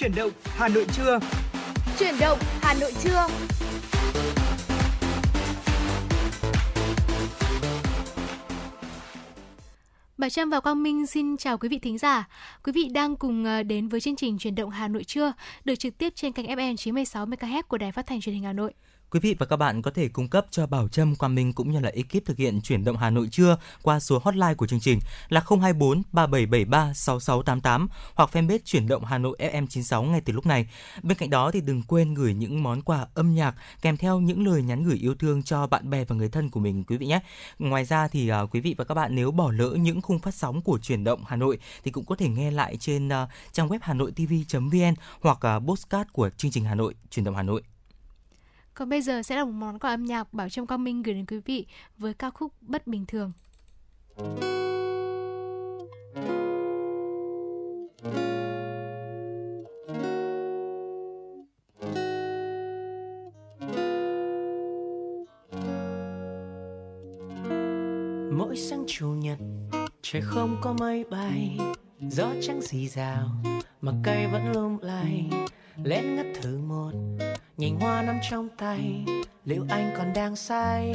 Chuyển động Hà Nội trưa. Chuyển động Hà Nội trưa. Bà Trâm và Quang Minh xin chào quý vị thính giả. Quý vị đang cùng ờ, đến với chương trình Chuyển động Hà Nội trưa, được trực tiếp trên kênh FM 96 MHz của Đài Phát thanh Truyền hình Hà Nội. Quý vị và các bạn có thể cung cấp cho Bảo Trâm, Quang Minh cũng như là ekip thực hiện chuyển động Hà Nội trưa qua số hotline của chương trình là 024 3773 6688 hoặc fanpage chuyển động Hà Nội FM 96 ngay từ lúc này. Bên cạnh đó thì đừng quên gửi những món quà âm nhạc kèm theo những lời nhắn gửi yêu thương cho bạn bè và người thân của mình quý vị nhé. Ngoài ra thì uh, quý vị và các bạn nếu bỏ lỡ những khung phát sóng của chuyển động Hà Nội thì cũng có thể nghe lại trên uh, trang web hà nội tv.vn hoặc uh, postcard của chương trình Hà Nội chuyển động Hà Nội. Còn bây giờ sẽ là một món quà âm nhạc Bảo Trâm Quang Minh gửi đến quý vị với ca khúc Bất Bình Thường. Mỗi sáng chủ nhật, trời không có mây bay, gió trắng xì rào mà cây vẫn lung lay, lén ngắt thử một nhành hoa nắm trong tay, liệu anh còn đang say?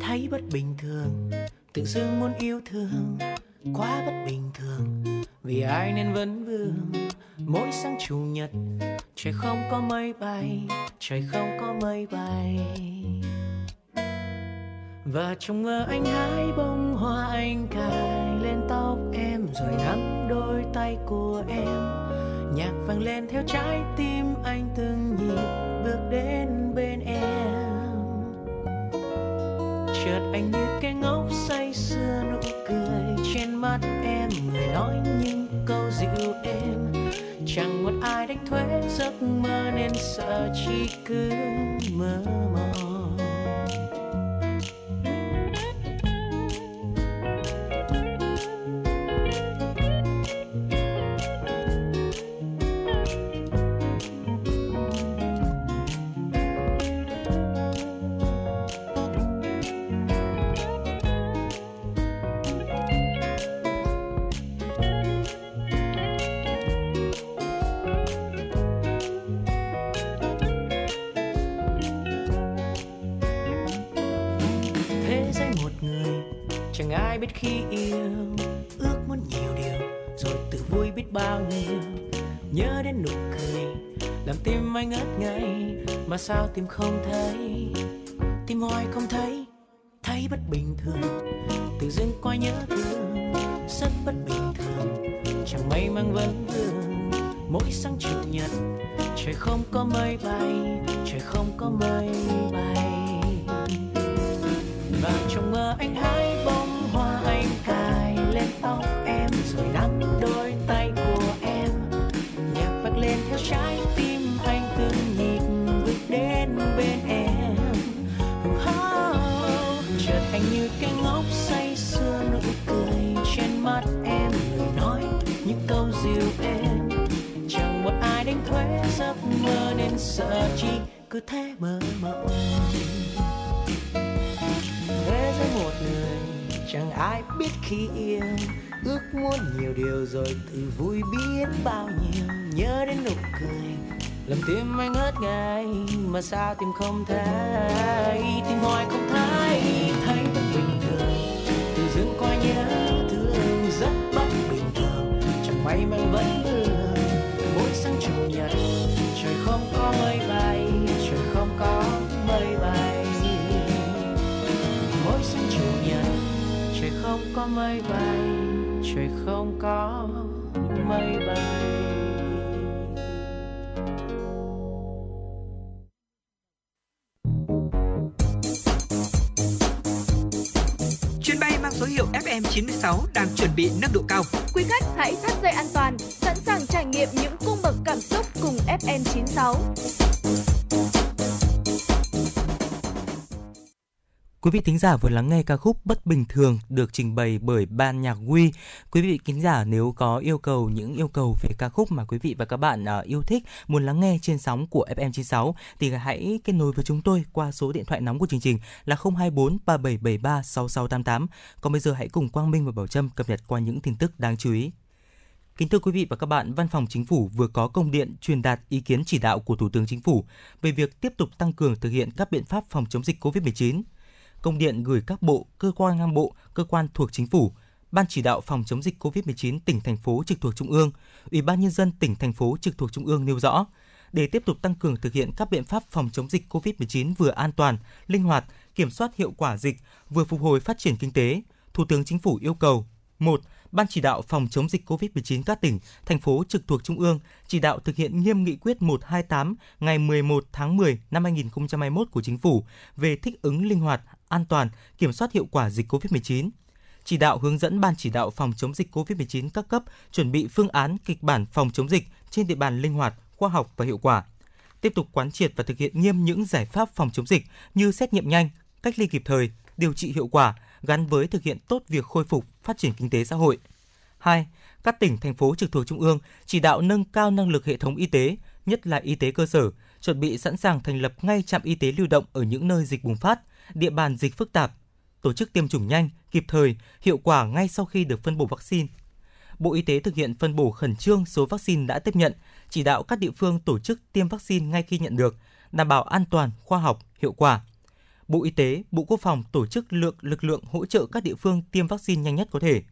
Thấy bất bình thường, tự dưng muốn yêu thương. Quá bất bình thường, vì ai nên vấn vương? Mỗi sáng chủ nhật, trời không có mây bay, trời không có mây bay. Và trong mơ anh hái bông hoa anh cài lên tóc em, rồi nắm đôi tay của em nhạc vang lên theo trái tim anh từng nhịp bước đến bên em. Chợt anh như cái ngốc say sưa nụ cười trên mắt em, người nói những câu dịu êm. Chẳng một ai đánh thuế giấc mơ nên sợ chỉ cứ mơ mộng. Chẳng ai biết khi yêu, ước muốn nhiều điều, rồi tự vui biết bao nhiêu. Nhớ đến nụ cười, làm tim anh ngất ngây mà sao tim không thấy? Tim hoài không thấy thấy bất bình thường. Tự dưng qua nhớ thương, rất bất bình thường. Chẳng may mang vấn vương mỗi sáng chủ nhật, trời không có mây bay, trời không có mây bay. Và trong mơ anh hãy bỏ sợ chi? Cứ thế mơ mộng thế giới một người, chẳng ai biết khi yêu ước muốn nhiều điều rồi tự vui biết bao nhiêu. Nhớ đến nụ cười, làm tim anh ngất ngây. Mà sao tim không thấy? Tim hoài không thấy thấy bất bình thường. Tự dưng coi nhớ thương rất bất bình thường. Chẳng may mang vẫn vương, mỗi sáng chủ nhật có mây bay trời không có mây bay không có mây bay trời không có mây bay Chuyến bay mang số hiệu FM96 đang chuẩn bị nâng độ cao. Quý khách hãy thắt dây an toàn, sẵn sàng trải nghiệm những cung cảm xúc cùng FM96. Quý vị thính giả vừa lắng nghe ca khúc Bất Bình Thường được trình bày bởi ban nhạc Huy. Quý vị khán giả, nếu có yêu cầu, những yêu cầu về ca khúc mà quý vị và các bạn à, yêu thích, muốn lắng nghe trên sóng của FM96 thì hãy kết nối với chúng tôi qua số điện thoại nóng của chương trình là 024 3773 6688. Còn bây giờ hãy cùng Quang Minh và Bảo Trâm cập nhật qua những tin tức đáng chú ý. Kính thưa quý vị và các bạn, Văn phòng Chính phủ vừa có công điện truyền đạt ý kiến chỉ đạo của Thủ tướng Chính phủ về việc tiếp tục tăng cường thực hiện các biện pháp phòng chống dịch COVID-19. Công điện gửi các bộ, cơ quan ngang bộ, cơ quan thuộc Chính phủ, Ban chỉ đạo phòng chống dịch COVID-19 tỉnh thành phố trực thuộc Trung ương, Ủy ban nhân dân tỉnh thành phố trực thuộc Trung ương nêu rõ, để tiếp tục tăng cường thực hiện các biện pháp phòng chống dịch COVID-19 vừa an toàn, linh hoạt, kiểm soát hiệu quả dịch, vừa phục hồi phát triển kinh tế, Thủ tướng Chính phủ yêu cầu: 1. Ban chỉ đạo phòng chống dịch COVID-19 các tỉnh, thành phố trực thuộc Trung ương chỉ đạo thực hiện nghiêm nghị quyết 128 ngày 11 tháng 10 năm 2021 của Chính phủ về thích ứng linh hoạt, an toàn, kiểm soát hiệu quả dịch COVID-19 chỉ đạo hướng dẫn Ban chỉ đạo phòng chống dịch COVID-19 các cấp chuẩn bị phương án kịch bản phòng chống dịch trên địa bàn linh hoạt, khoa học và hiệu quả. Tiếp tục quán triệt và thực hiện nghiêm những giải pháp phòng chống dịch như xét nghiệm nhanh, cách ly kịp thời, điều trị hiệu quả gắn với thực hiện tốt việc khôi phục, phát triển kinh tế xã hội. 2. Các tỉnh, thành phố trực thuộc Trung ương chỉ đạo nâng cao năng lực hệ thống y tế, nhất là y tế cơ sở, chuẩn bị sẵn sàng thành lập ngay trạm y tế lưu động ở những nơi dịch bùng phát, địa bàn dịch phức tạp, tổ chức tiêm chủng nhanh, kịp thời, hiệu quả ngay sau khi được phân bổ vaccine. Bộ Y tế thực hiện phân bổ khẩn trương số vaccine đã tiếp nhận, chỉ đạo các địa phương tổ chức tiêm vaccine ngay khi nhận được, đảm bảo an toàn, khoa học, hiệu quả. Bộ Y tế, Bộ Quốc phòng tổ chức lượng lực lượng hỗ trợ các địa phương tiêm vaccine nhanh nhất có thể.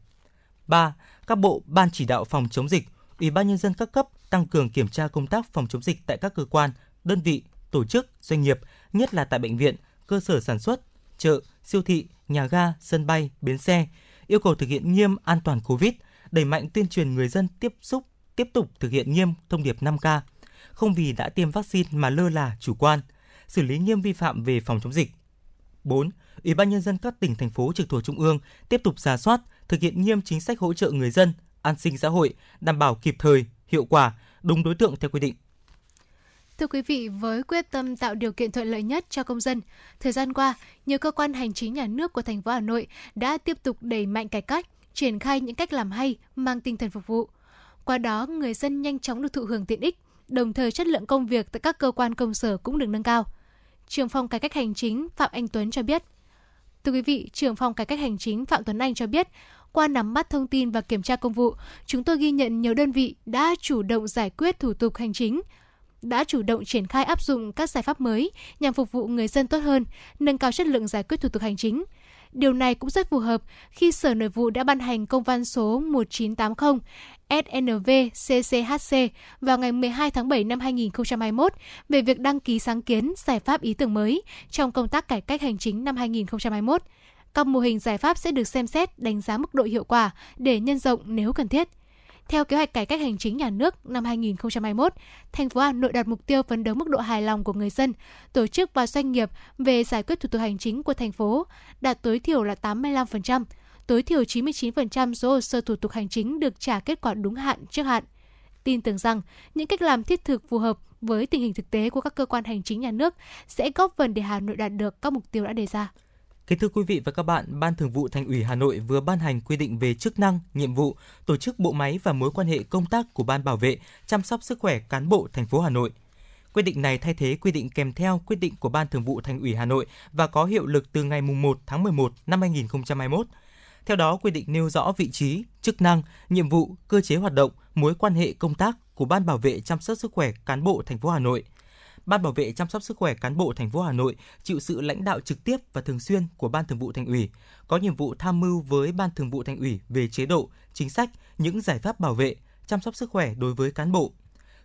3. Các bộ, ban chỉ đạo phòng chống dịch, Ủy ban nhân dân các cấp tăng cường kiểm tra công tác phòng chống dịch tại các cơ quan, đơn vị, tổ chức, doanh nghiệp, nhất là tại bệnh viện, cơ sở sản xuất, chợ, siêu thị, nhà ga, sân bay, bến xe, yêu cầu thực hiện nghiêm an toàn COVID, đẩy mạnh tuyên truyền người dân tiếp xúc, tiếp tục thực hiện nghiêm thông điệp 5K, không vì đã tiêm vaccine mà lơ là chủ quan, xử lý nghiêm vi phạm về phòng chống dịch. 4. Ủy ban nhân dân các tỉnh thành phố trực thuộc trung ương tiếp tục giả soát, thực hiện nghiêm chính sách hỗ trợ người dân, an sinh xã hội, đảm bảo kịp thời, hiệu quả, đúng đối tượng theo quy định. Thưa quý vị, với quyết tâm tạo điều kiện thuận lợi nhất cho công dân, thời gian qua, nhiều cơ quan hành chính nhà nước của thành phố Hà Nội đã tiếp tục đẩy mạnh cải cách, triển khai những cách làm hay, mang tinh thần phục vụ. Qua đó, người dân nhanh chóng được thụ hưởng tiện ích, đồng thời chất lượng công việc tại các cơ quan công sở cũng được nâng cao. Trường phòng cải cách hành chính Phạm Anh Tuấn cho biết. Thưa quý vị, trưởng phòng cải cách hành chính Phạm Tuấn Anh cho biết, qua nắm bắt thông tin và kiểm tra công vụ, chúng tôi ghi nhận nhiều đơn vị đã chủ động giải quyết thủ tục hành chính, đã chủ động triển khai áp dụng các giải pháp mới nhằm phục vụ người dân tốt hơn, nâng cao chất lượng giải quyết thủ tục hành chính. Điều này cũng rất phù hợp khi Sở Nội vụ đã ban hành công văn số 1980 SNV-CCHC vào ngày 12 tháng 7 năm 2021 về việc đăng ký sáng kiến giải pháp ý tưởng mới trong công tác cải cách hành chính năm 2021. Các mô hình giải pháp sẽ được xem xét đánh giá mức độ hiệu quả để nhân rộng nếu cần thiết. Theo kế hoạch cải cách hành chính nhà nước năm 2021, thành phố Hà Nội đặt mục tiêu phấn đấu mức độ hài lòng của người dân, tổ chức và doanh nghiệp về giải quyết thủ tục hành chính của thành phố đạt tối thiểu là 85%, tối thiểu 99% số hồ sơ thủ tục hành chính được trả kết quả đúng hạn trước hạn. Tin tưởng rằng những cách làm thiết thực phù hợp với tình hình thực tế của các cơ quan hành chính nhà nước sẽ góp phần để Hà Nội đạt được các mục tiêu đã đề ra. Kính thưa quý vị và các bạn, Ban Thường vụ Thành ủy Hà Nội vừa ban hành quy định về chức năng, nhiệm vụ, tổ chức bộ máy và mối quan hệ công tác của Ban bảo vệ chăm sóc sức khỏe cán bộ thành phố Hà Nội. Quyết định này thay thế quy định kèm theo quyết định của Ban Thường vụ Thành ủy Hà Nội và có hiệu lực từ ngày 1 tháng 11 năm 2021. Theo đó, quy định nêu rõ vị trí, chức năng, nhiệm vụ, cơ chế hoạt động, mối quan hệ công tác của Ban bảo vệ chăm sóc sức khỏe cán bộ thành phố Hà Nội – Ban bảo vệ chăm sóc sức khỏe cán bộ thành phố Hà Nội chịu sự lãnh đạo trực tiếp và thường xuyên của Ban Thường vụ Thành ủy, có nhiệm vụ tham mưu với Ban Thường vụ Thành ủy về chế độ, chính sách, những giải pháp bảo vệ, chăm sóc sức khỏe đối với cán bộ,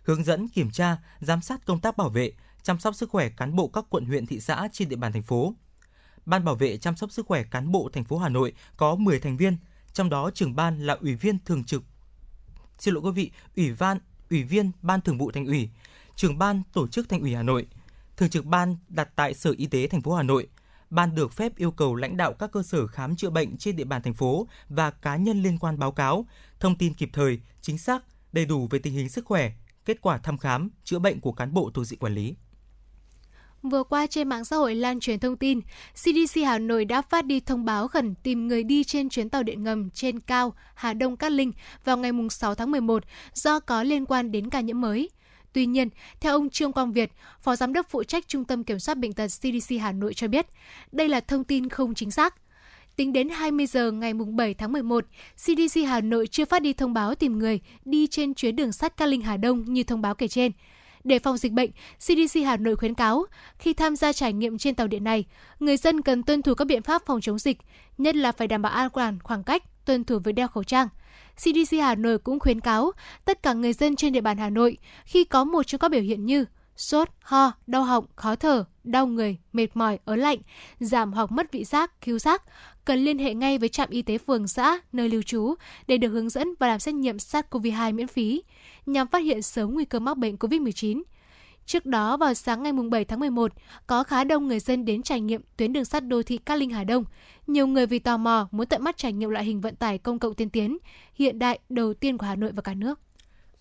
hướng dẫn kiểm tra, giám sát công tác bảo vệ, chăm sóc sức khỏe cán bộ các quận huyện thị xã trên địa bàn thành phố. Ban bảo vệ chăm sóc sức khỏe cán bộ thành phố Hà Nội có 10 thành viên, trong đó trưởng ban là ủy viên thường trực xin lỗi quý vị, ủy ban ủy viên ban thường vụ thành ủy, trưởng ban tổ chức Thành ủy Hà Nội, thường trực ban đặt tại Sở Y tế thành phố Hà Nội. Ban được phép yêu cầu lãnh đạo các cơ sở khám chữa bệnh trên địa bàn thành phố và cá nhân liên quan báo cáo, thông tin kịp thời, chính xác, đầy đủ về tình hình sức khỏe, kết quả thăm khám, chữa bệnh của cán bộ thuộc diện quản lý. Vừa qua trên mạng xã hội lan truyền thông tin, CDC Hà Nội đã phát đi thông báo khẩn tìm người đi trên chuyến tàu điện ngầm trên cao Hà Đông Cát Linh vào ngày 6 tháng 11 do có liên quan đến ca nhiễm mới. Tuy nhiên, theo ông Trương Quang Việt, Phó Giám đốc phụ trách Trung tâm Kiểm soát Bệnh tật CDC Hà Nội cho biết, đây là thông tin không chính xác. Tính đến 20 giờ ngày 7 tháng 11, CDC Hà Nội chưa phát đi thông báo tìm người đi trên chuyến đường sắt Cát Linh Hà Đông như thông báo kể trên. Để phòng dịch bệnh, CDC Hà Nội khuyến cáo khi tham gia trải nghiệm trên tàu điện này, người dân cần tuân thủ các biện pháp phòng chống dịch, nhất là phải đảm bảo an toàn khoảng cách, tuân thủ việc đeo khẩu trang. CDC Hà Nội cũng khuyến cáo tất cả người dân trên địa bàn Hà Nội khi có một trong các biểu hiện như sốt, ho, đau họng, khó thở, đau người, mệt mỏi, ớn lạnh, giảm hoặc mất vị giác, cứu giác, cần liên hệ ngay với trạm y tế phường xã, nơi lưu trú để được hướng dẫn và làm xét nghiệm SARS-CoV-2 miễn phí, nhằm phát hiện sớm nguy cơ mắc bệnh COVID-19. Trước đó, vào sáng ngày 7 tháng 11, có khá đông người dân đến trải nghiệm tuyến đường sắt đô thị Cát Linh Hà Đông. Nhiều người vì tò mò muốn tận mắt trải nghiệm loại hình vận tải công cộng tiên tiến, hiện đại đầu tiên của Hà Nội và cả nước.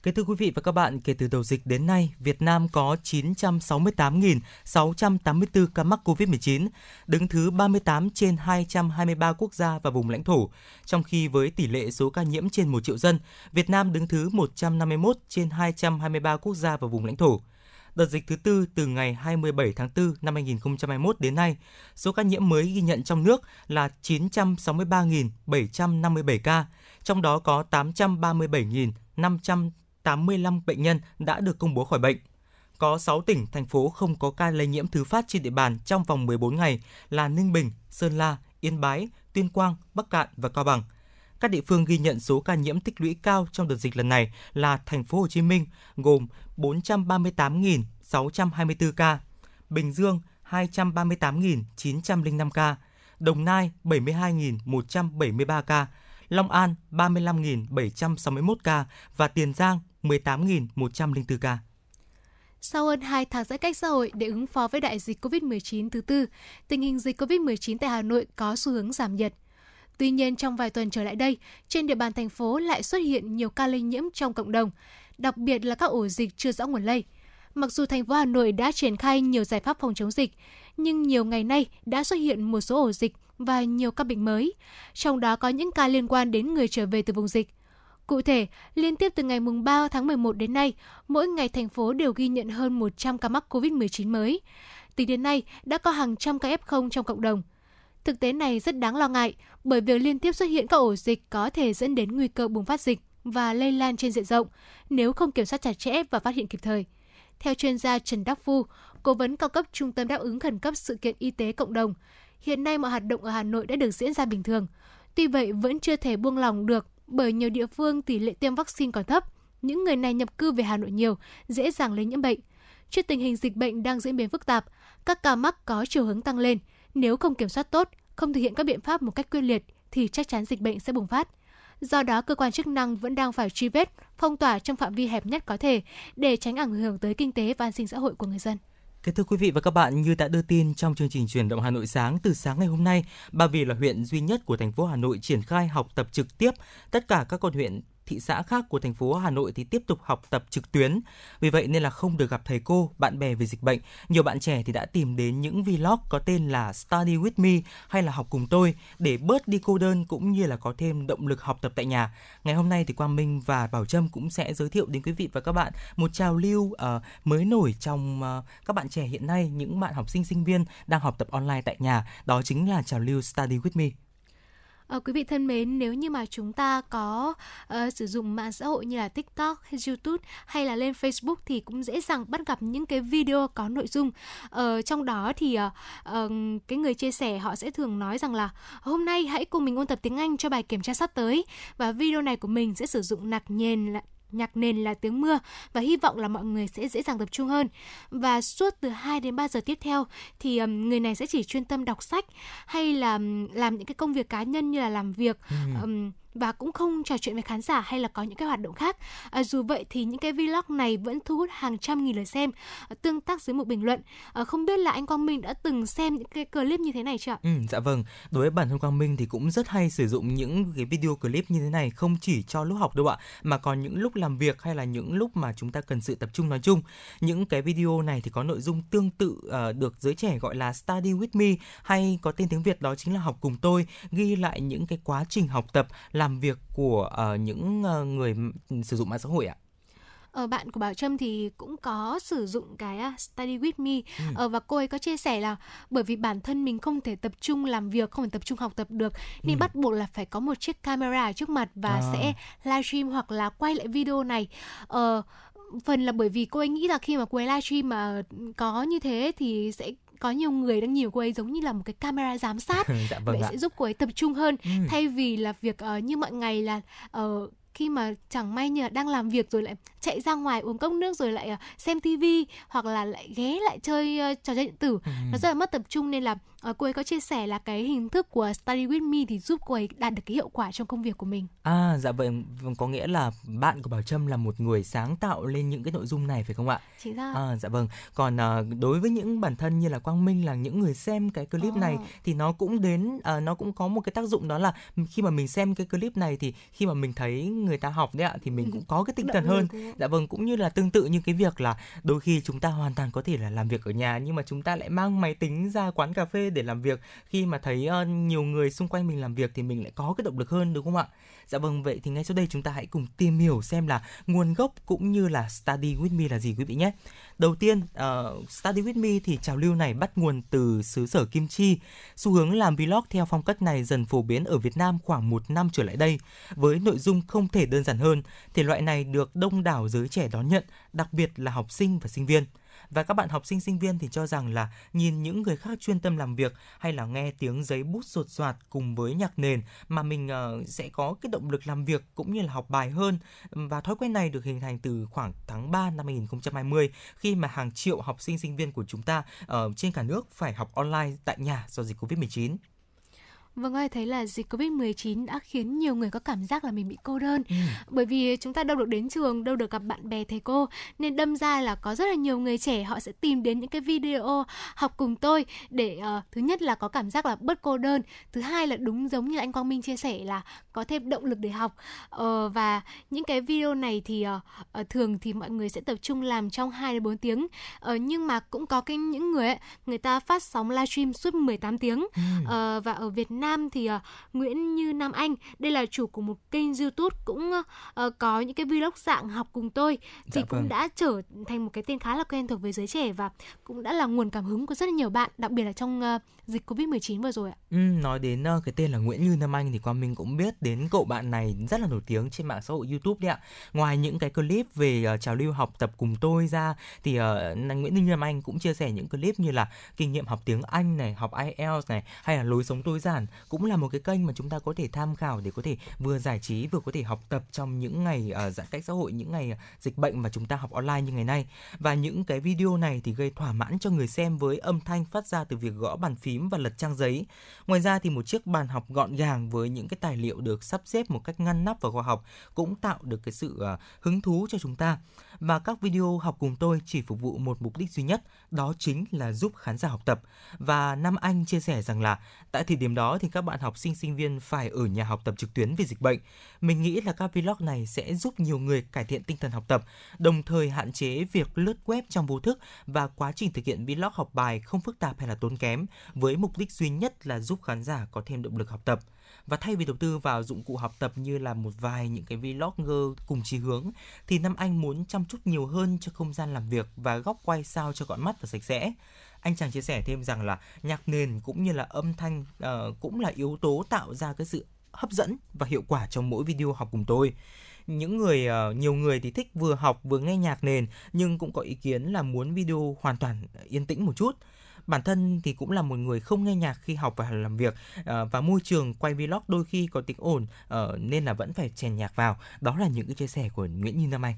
Kính thưa quý vị và các bạn, kể từ đầu dịch đến nay, Việt Nam có 968.684 ca mắc COVID-19, đứng thứ 38 trên 223 quốc gia và vùng lãnh thổ. Trong khi với tỷ lệ số ca nhiễm trên 1 triệu dân, Việt Nam đứng thứ 151 trên 223 quốc gia và vùng lãnh thổ. Đợt dịch thứ tư từ ngày 27 tháng 4 năm 2021 đến nay, số ca nhiễm mới ghi nhận trong nước là 963.757 ca, trong đó có 837.500 85 bệnh nhân đã được công bố khỏi bệnh. Có 6 tỉnh, thành phố không có ca lây nhiễm thứ phát trên địa bàn trong vòng 14 ngày là Ninh Bình, Sơn La, Yên Bái, Tuyên Quang, Bắc Cạn và Cao Bằng. Các địa phương ghi nhận số ca nhiễm tích lũy cao trong đợt dịch lần này là thành phố Hồ Chí Minh gồm 438.624 ca, Bình Dương 238.905 ca, Đồng Nai 72.173 ca, Long An 35.761 ca và Tiền Giang 18.104 ca. Sau hơn 2 tháng giãn cách xã hội để ứng phó với đại dịch COVID-19 thứ tư, tình hình dịch COVID-19 tại Hà Nội có xu hướng giảm nhiệt. Tuy nhiên, trong vài tuần trở lại đây, trên địa bàn thành phố lại xuất hiện nhiều ca lây nhiễm trong cộng đồng, đặc biệt là các ổ dịch chưa rõ nguồn lây. Mặc dù thành phố Hà Nội đã triển khai nhiều giải pháp phòng chống dịch, nhưng nhiều ngày nay đã xuất hiện một số ổ dịch và nhiều ca bệnh mới, trong đó có những ca liên quan đến người trở về từ vùng dịch. Cụ thể, liên tiếp từ ngày 3 tháng 11 đến nay, mỗi ngày thành phố đều ghi nhận hơn 100 ca mắc COVID-19 mới. Tính đến nay, đã có hàng trăm ca F0 trong cộng đồng. Thực tế này rất đáng lo ngại bởi việc liên tiếp xuất hiện các ổ dịch có thể dẫn đến nguy cơ bùng phát dịch và lây lan trên diện rộng nếu không kiểm soát chặt chẽ và phát hiện kịp thời. Theo chuyên gia Trần Đắc Phu, cố vấn cao cấp Trung tâm đáp ứng khẩn cấp sự kiện y tế cộng đồng, hiện nay mọi hoạt động ở Hà Nội đã được diễn ra bình thường. Tuy vậy vẫn chưa thể buông lỏng được bởi nhiều địa phương tỷ lệ tiêm vaccine còn thấp, những người này nhập cư về Hà Nội nhiều, dễ dàng lây nhiễm bệnh. Trước tình hình dịch bệnh đang diễn biến phức tạp, các ca mắc có chiều hướng tăng lên. Nếu không kiểm soát tốt, không thực hiện các biện pháp một cách quyết liệt thì chắc chắn dịch bệnh sẽ bùng phát. Do đó, cơ quan chức năng vẫn đang phải truy vết, phong tỏa trong phạm vi hẹp nhất có thể để tránh ảnh hưởng tới kinh tế và an sinh xã hội của người dân. Kính thưa quý vị và các bạn, như đã đưa tin trong chương trình truyền động Hà Nội sáng từ sáng ngày hôm nay, Ba Vì là huyện duy nhất của thành phố Hà Nội triển khai học tập trực tiếp. Tất cả các quận huyện thị xã khác của thành phố Hà Nội thì tiếp tục học tập trực tuyến. Vì vậy nên là không được gặp thầy cô, bạn bè vì dịch bệnh. Nhiều bạn trẻ thì đã tìm đến những vlog có tên là Study with me hay là học cùng tôi để bớt đi cô đơn cũng như là có thêm động lực học tập tại nhà. Ngày hôm nay thì Quang Minh và Bảo Trâm cũng sẽ giới thiệu đến quý vị và các bạn một trào lưu uh, mới nổi trong uh, các bạn trẻ hiện nay, những bạn học sinh sinh viên đang học tập online tại nhà. Đó chính là trào lưu Study with me. À, quý vị thân mến, nếu như mà chúng ta có uh, sử dụng mạng xã hội như là TikTok hay YouTube hay là lên Facebook thì cũng dễ dàng bắt gặp những cái video có nội dung. uh, trong đó thì uh, uh, cái người chia sẻ họ sẽ thường nói rằng là hôm nay hãy cùng mình ôn tập tiếng Anh cho bài kiểm tra sắp tới và video này của mình sẽ sử dụng nạc nhền nhạc nền là tiếng mưa và hy vọng là mọi người sẽ dễ dàng tập trung hơn. Và suốt từ 2 đến 3 giờ tiếp theo thì um, người này sẽ chỉ chuyên tâm đọc sách hay là làm những cái công việc cá nhân như là làm việc ừ. um, và cũng không trò chuyện với khán giả hay là có những cái hoạt động khác. À, dù vậy thì những cái vlog này vẫn thu hút hàng trăm nghìn lượt xem, à, tương tác dưới một bình luận. À, không biết là anh Quang Minh đã từng xem những cái clip như thế này chưa ạ? Ừ, dạ vâng. Đối với bản thân Quang Minh thì cũng rất hay sử dụng những cái video clip như thế này không chỉ cho lúc học đâu ạ, mà còn những lúc làm việc hay là những lúc mà chúng ta cần sự tập trung nói chung. Những cái video này thì có nội dung tương tự uh, được giới trẻ gọi là study with me hay có tên tiếng Việt đó chính là học cùng tôi, ghi lại những cái quá trình học tập làm việc của uh, những uh, người sử dụng mạng xã hội ạ? uh, bạn của Bảo Trâm thì cũng có sử dụng cái uh, Study with me ừ. uh, và cô ấy có chia sẻ là bởi vì bản thân mình không thể tập trung làm việc, không thể tập trung học tập được nên ừ. bắt buộc là phải có một chiếc camera ở trước mặt và à. sẽ livestream hoặc là quay lại video này. Uh, phần là bởi vì cô ấy nghĩ là khi mà cô ấy livestream mà có như thế thì sẽ có nhiều người đang nhiều cô ấy giống như là một cái camera giám sát dạ, vâng vậy ạ. sẽ giúp cô ấy tập trung hơn ừ. thay vì là việc uh, như mọi ngày là uh, khi mà chẳng may như là đang làm việc rồi lại chạy ra ngoài uống cốc nước rồi lại uh, xem tivi hoặc là lại ghé lại chơi uh, trò chơi điện tử ừ. nó rất là mất tập trung nên là uh, cô ấy có chia sẻ là cái hình thức của Study with me thì giúp cô ấy đạt được cái hiệu quả trong công việc của mình. À dạ vậy vâng, có nghĩa là bạn của Bảo Trâm là một người sáng tạo lên những cái nội dung này phải không ạ? Chính xác. À dạ vâng. Còn uh, đối với những bản thân như là Quang Minh là những người xem cái clip oh. này thì nó cũng đến uh, nó cũng có một cái tác dụng đó là khi mà mình xem cái clip này thì khi mà mình thấy người ta học đấy ạ thì mình cũng có cái tinh thần hơn. Dạ vâng cũng như là tương tự như cái việc là đôi khi chúng ta hoàn toàn có thể là làm việc ở nhà nhưng mà chúng ta lại mang máy tính ra quán cà phê để làm việc. Khi mà thấy uh, nhiều người xung quanh mình làm việc thì mình lại có cái động lực hơn đúng không ạ? Dạ vâng vậy thì ngay sau đây chúng ta hãy cùng tìm hiểu xem là nguồn gốc cũng như là study with me là gì quý vị nhé. Đầu tiên uh, study with me thì trào lưu này bắt nguồn từ xứ sở kim chi. Xu hướng làm vlog theo phong cách này dần phổ biến ở Việt Nam khoảng một năm trở lại đây với nội dung không thể đơn giản hơn. Thì loại này được đông đảo giới trẻ đón nhận đặc biệt là học sinh và sinh viên và các bạn học sinh sinh viên thì cho rằng là nhìn những người khác chuyên tâm làm việc hay là nghe tiếng giấy bút sột soạt cùng với nhạc nền mà mình uh, sẽ có cái động lực làm việc cũng như là học bài hơn và thói quen này được hình thành từ khoảng tháng 3 năm 2020 khi mà hàng triệu học sinh sinh viên của chúng ta ở trên cả nước phải học online tại nhà do dịch Covid-19. Vâng ơi, thấy là dịch Covid-19 đã khiến nhiều người có cảm giác là mình bị cô đơn. Ừ. Bởi vì chúng ta đâu được đến trường, đâu được gặp bạn bè thầy cô nên đâm ra là có rất là nhiều người trẻ họ sẽ tìm đến những cái video học cùng tôi để uh, thứ nhất là có cảm giác là bớt cô đơn, thứ hai là đúng giống như anh Quang Minh chia sẻ là có thêm động lực để học. Uh, và những cái video này thì uh, uh, thường thì mọi người sẽ tập trung làm trong 2 đến 4 tiếng. Uh, nhưng mà cũng có cái những người ấy, người ta phát sóng livestream suốt 18 tiếng. Ừ. Uh, và ở Việt Nam Nam thì uh, Nguyễn Như Nam Anh, đây là chủ của một kênh YouTube cũng uh, có những cái vlog dạng học cùng tôi thì dạ, cũng vâng. đã trở thành một cái tên khá là quen thuộc với giới trẻ và cũng đã là nguồn cảm hứng của rất là nhiều bạn, đặc biệt là trong uh, dịch Covid-19 vừa rồi ạ. Ừ, nói đến uh, cái tên là Nguyễn Như Nam Anh thì Quang Minh cũng biết đến cậu bạn này rất là nổi tiếng trên mạng xã hội YouTube đấy ạ. Ngoài những cái clip về uh, trào lưu học tập cùng tôi ra thì uh, Nguyễn Như Nam Anh cũng chia sẻ những clip như là kinh nghiệm học tiếng Anh này, học IELTS này hay là lối sống tối giản cũng là một cái kênh mà chúng ta có thể tham khảo để có thể vừa giải trí vừa có thể học tập trong những ngày uh, giãn cách xã hội những ngày uh, dịch bệnh mà chúng ta học online như ngày nay. Và những cái video này thì gây thỏa mãn cho người xem với âm thanh phát ra từ việc gõ bàn phím và lật trang giấy. Ngoài ra thì một chiếc bàn học gọn gàng với những cái tài liệu được sắp xếp một cách ngăn nắp và khoa học cũng tạo được cái sự uh, hứng thú cho chúng ta và các video học cùng tôi chỉ phục vụ một mục đích duy nhất, đó chính là giúp khán giả học tập. Và Nam Anh chia sẻ rằng là tại thời điểm đó thì các bạn học sinh sinh viên phải ở nhà học tập trực tuyến vì dịch bệnh. Mình nghĩ là các vlog này sẽ giúp nhiều người cải thiện tinh thần học tập, đồng thời hạn chế việc lướt web trong vô thức và quá trình thực hiện vlog học bài không phức tạp hay là tốn kém với mục đích duy nhất là giúp khán giả có thêm động lực học tập và thay vì đầu tư vào dụng cụ học tập như là một vài những cái vlogger cùng chí hướng thì Nam Anh muốn chăm chút nhiều hơn cho không gian làm việc và góc quay sao cho gọn mắt và sạch sẽ. Anh chàng chia sẻ thêm rằng là nhạc nền cũng như là âm thanh uh, cũng là yếu tố tạo ra cái sự hấp dẫn và hiệu quả trong mỗi video học cùng tôi những người uh, nhiều người thì thích vừa học vừa nghe nhạc nền nhưng cũng có ý kiến là muốn video hoàn toàn yên tĩnh một chút bản thân thì cũng là một người không nghe nhạc khi học và làm việc ờ, và môi trường quay vlog đôi khi có tiếng ồn ờ, nên là vẫn phải chèn nhạc vào. Đó là những cái chia sẻ của Nguyễn Như Nam Anh.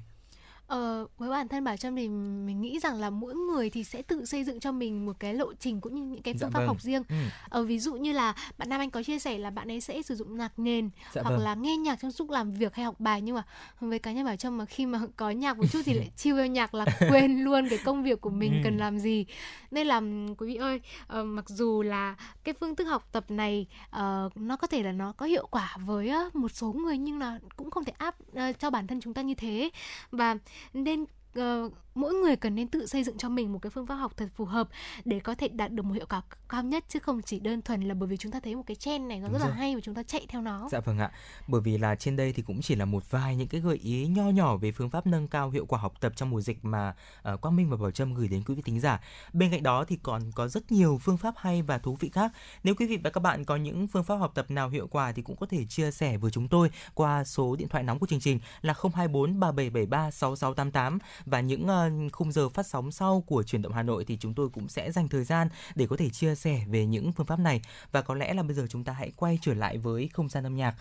Ờ, với bản thân Bảo Trâm thì mình nghĩ rằng là mỗi người thì sẽ tự xây dựng cho mình một cái lộ trình cũng như những cái phương dạ pháp vâng. học riêng. Ừ. Ờ, ví dụ như là bạn Nam Anh có chia sẻ là bạn ấy sẽ sử dụng nhạc nền dạ hoặc vâng. là nghe nhạc trong lúc làm việc hay học bài nhưng mà với cá nhân Bảo Trâm mà khi mà có nhạc một chút thì lại chiêu vào nhạc là quên luôn cái công việc của mình ừ. cần làm gì. Nên là quý vị ơi, uh, mặc dù là cái phương thức học tập này uh, nó có thể là nó có hiệu quả với uh, một số người nhưng là cũng không thể áp uh, cho bản thân chúng ta như thế và nên uh, mỗi người cần nên tự xây dựng cho mình một cái phương pháp học thật phù hợp để có thể đạt được một hiệu quả cao nhất chứ không chỉ đơn thuần là bởi vì chúng ta thấy một cái trend này nó Đúng rất rồi. là hay và chúng ta chạy theo nó. Dạ vâng ạ. Bởi vì là trên đây thì cũng chỉ là một vài những cái gợi ý nho nhỏ về phương pháp nâng cao hiệu quả học tập trong mùa dịch mà uh, Quang Minh và Bảo Trâm gửi đến quý vị thính giả. Bên cạnh đó thì còn có rất nhiều phương pháp hay và thú vị khác. Nếu quý vị và các bạn có những phương pháp học tập nào hiệu quả thì cũng có thể chia sẻ với chúng tôi qua số điện thoại nóng của chương trình là 024 3773 6688 và những uh, khung giờ phát sóng sau của truyền động Hà Nội thì chúng tôi cũng sẽ dành thời gian để có thể chia sẻ về những phương pháp này và có lẽ là bây giờ chúng ta hãy quay trở lại với không gian âm nhạc.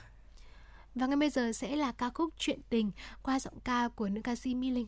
Và ngay bây giờ sẽ là ca khúc Chuyện tình qua giọng ca của nữ ca sĩ My Linh.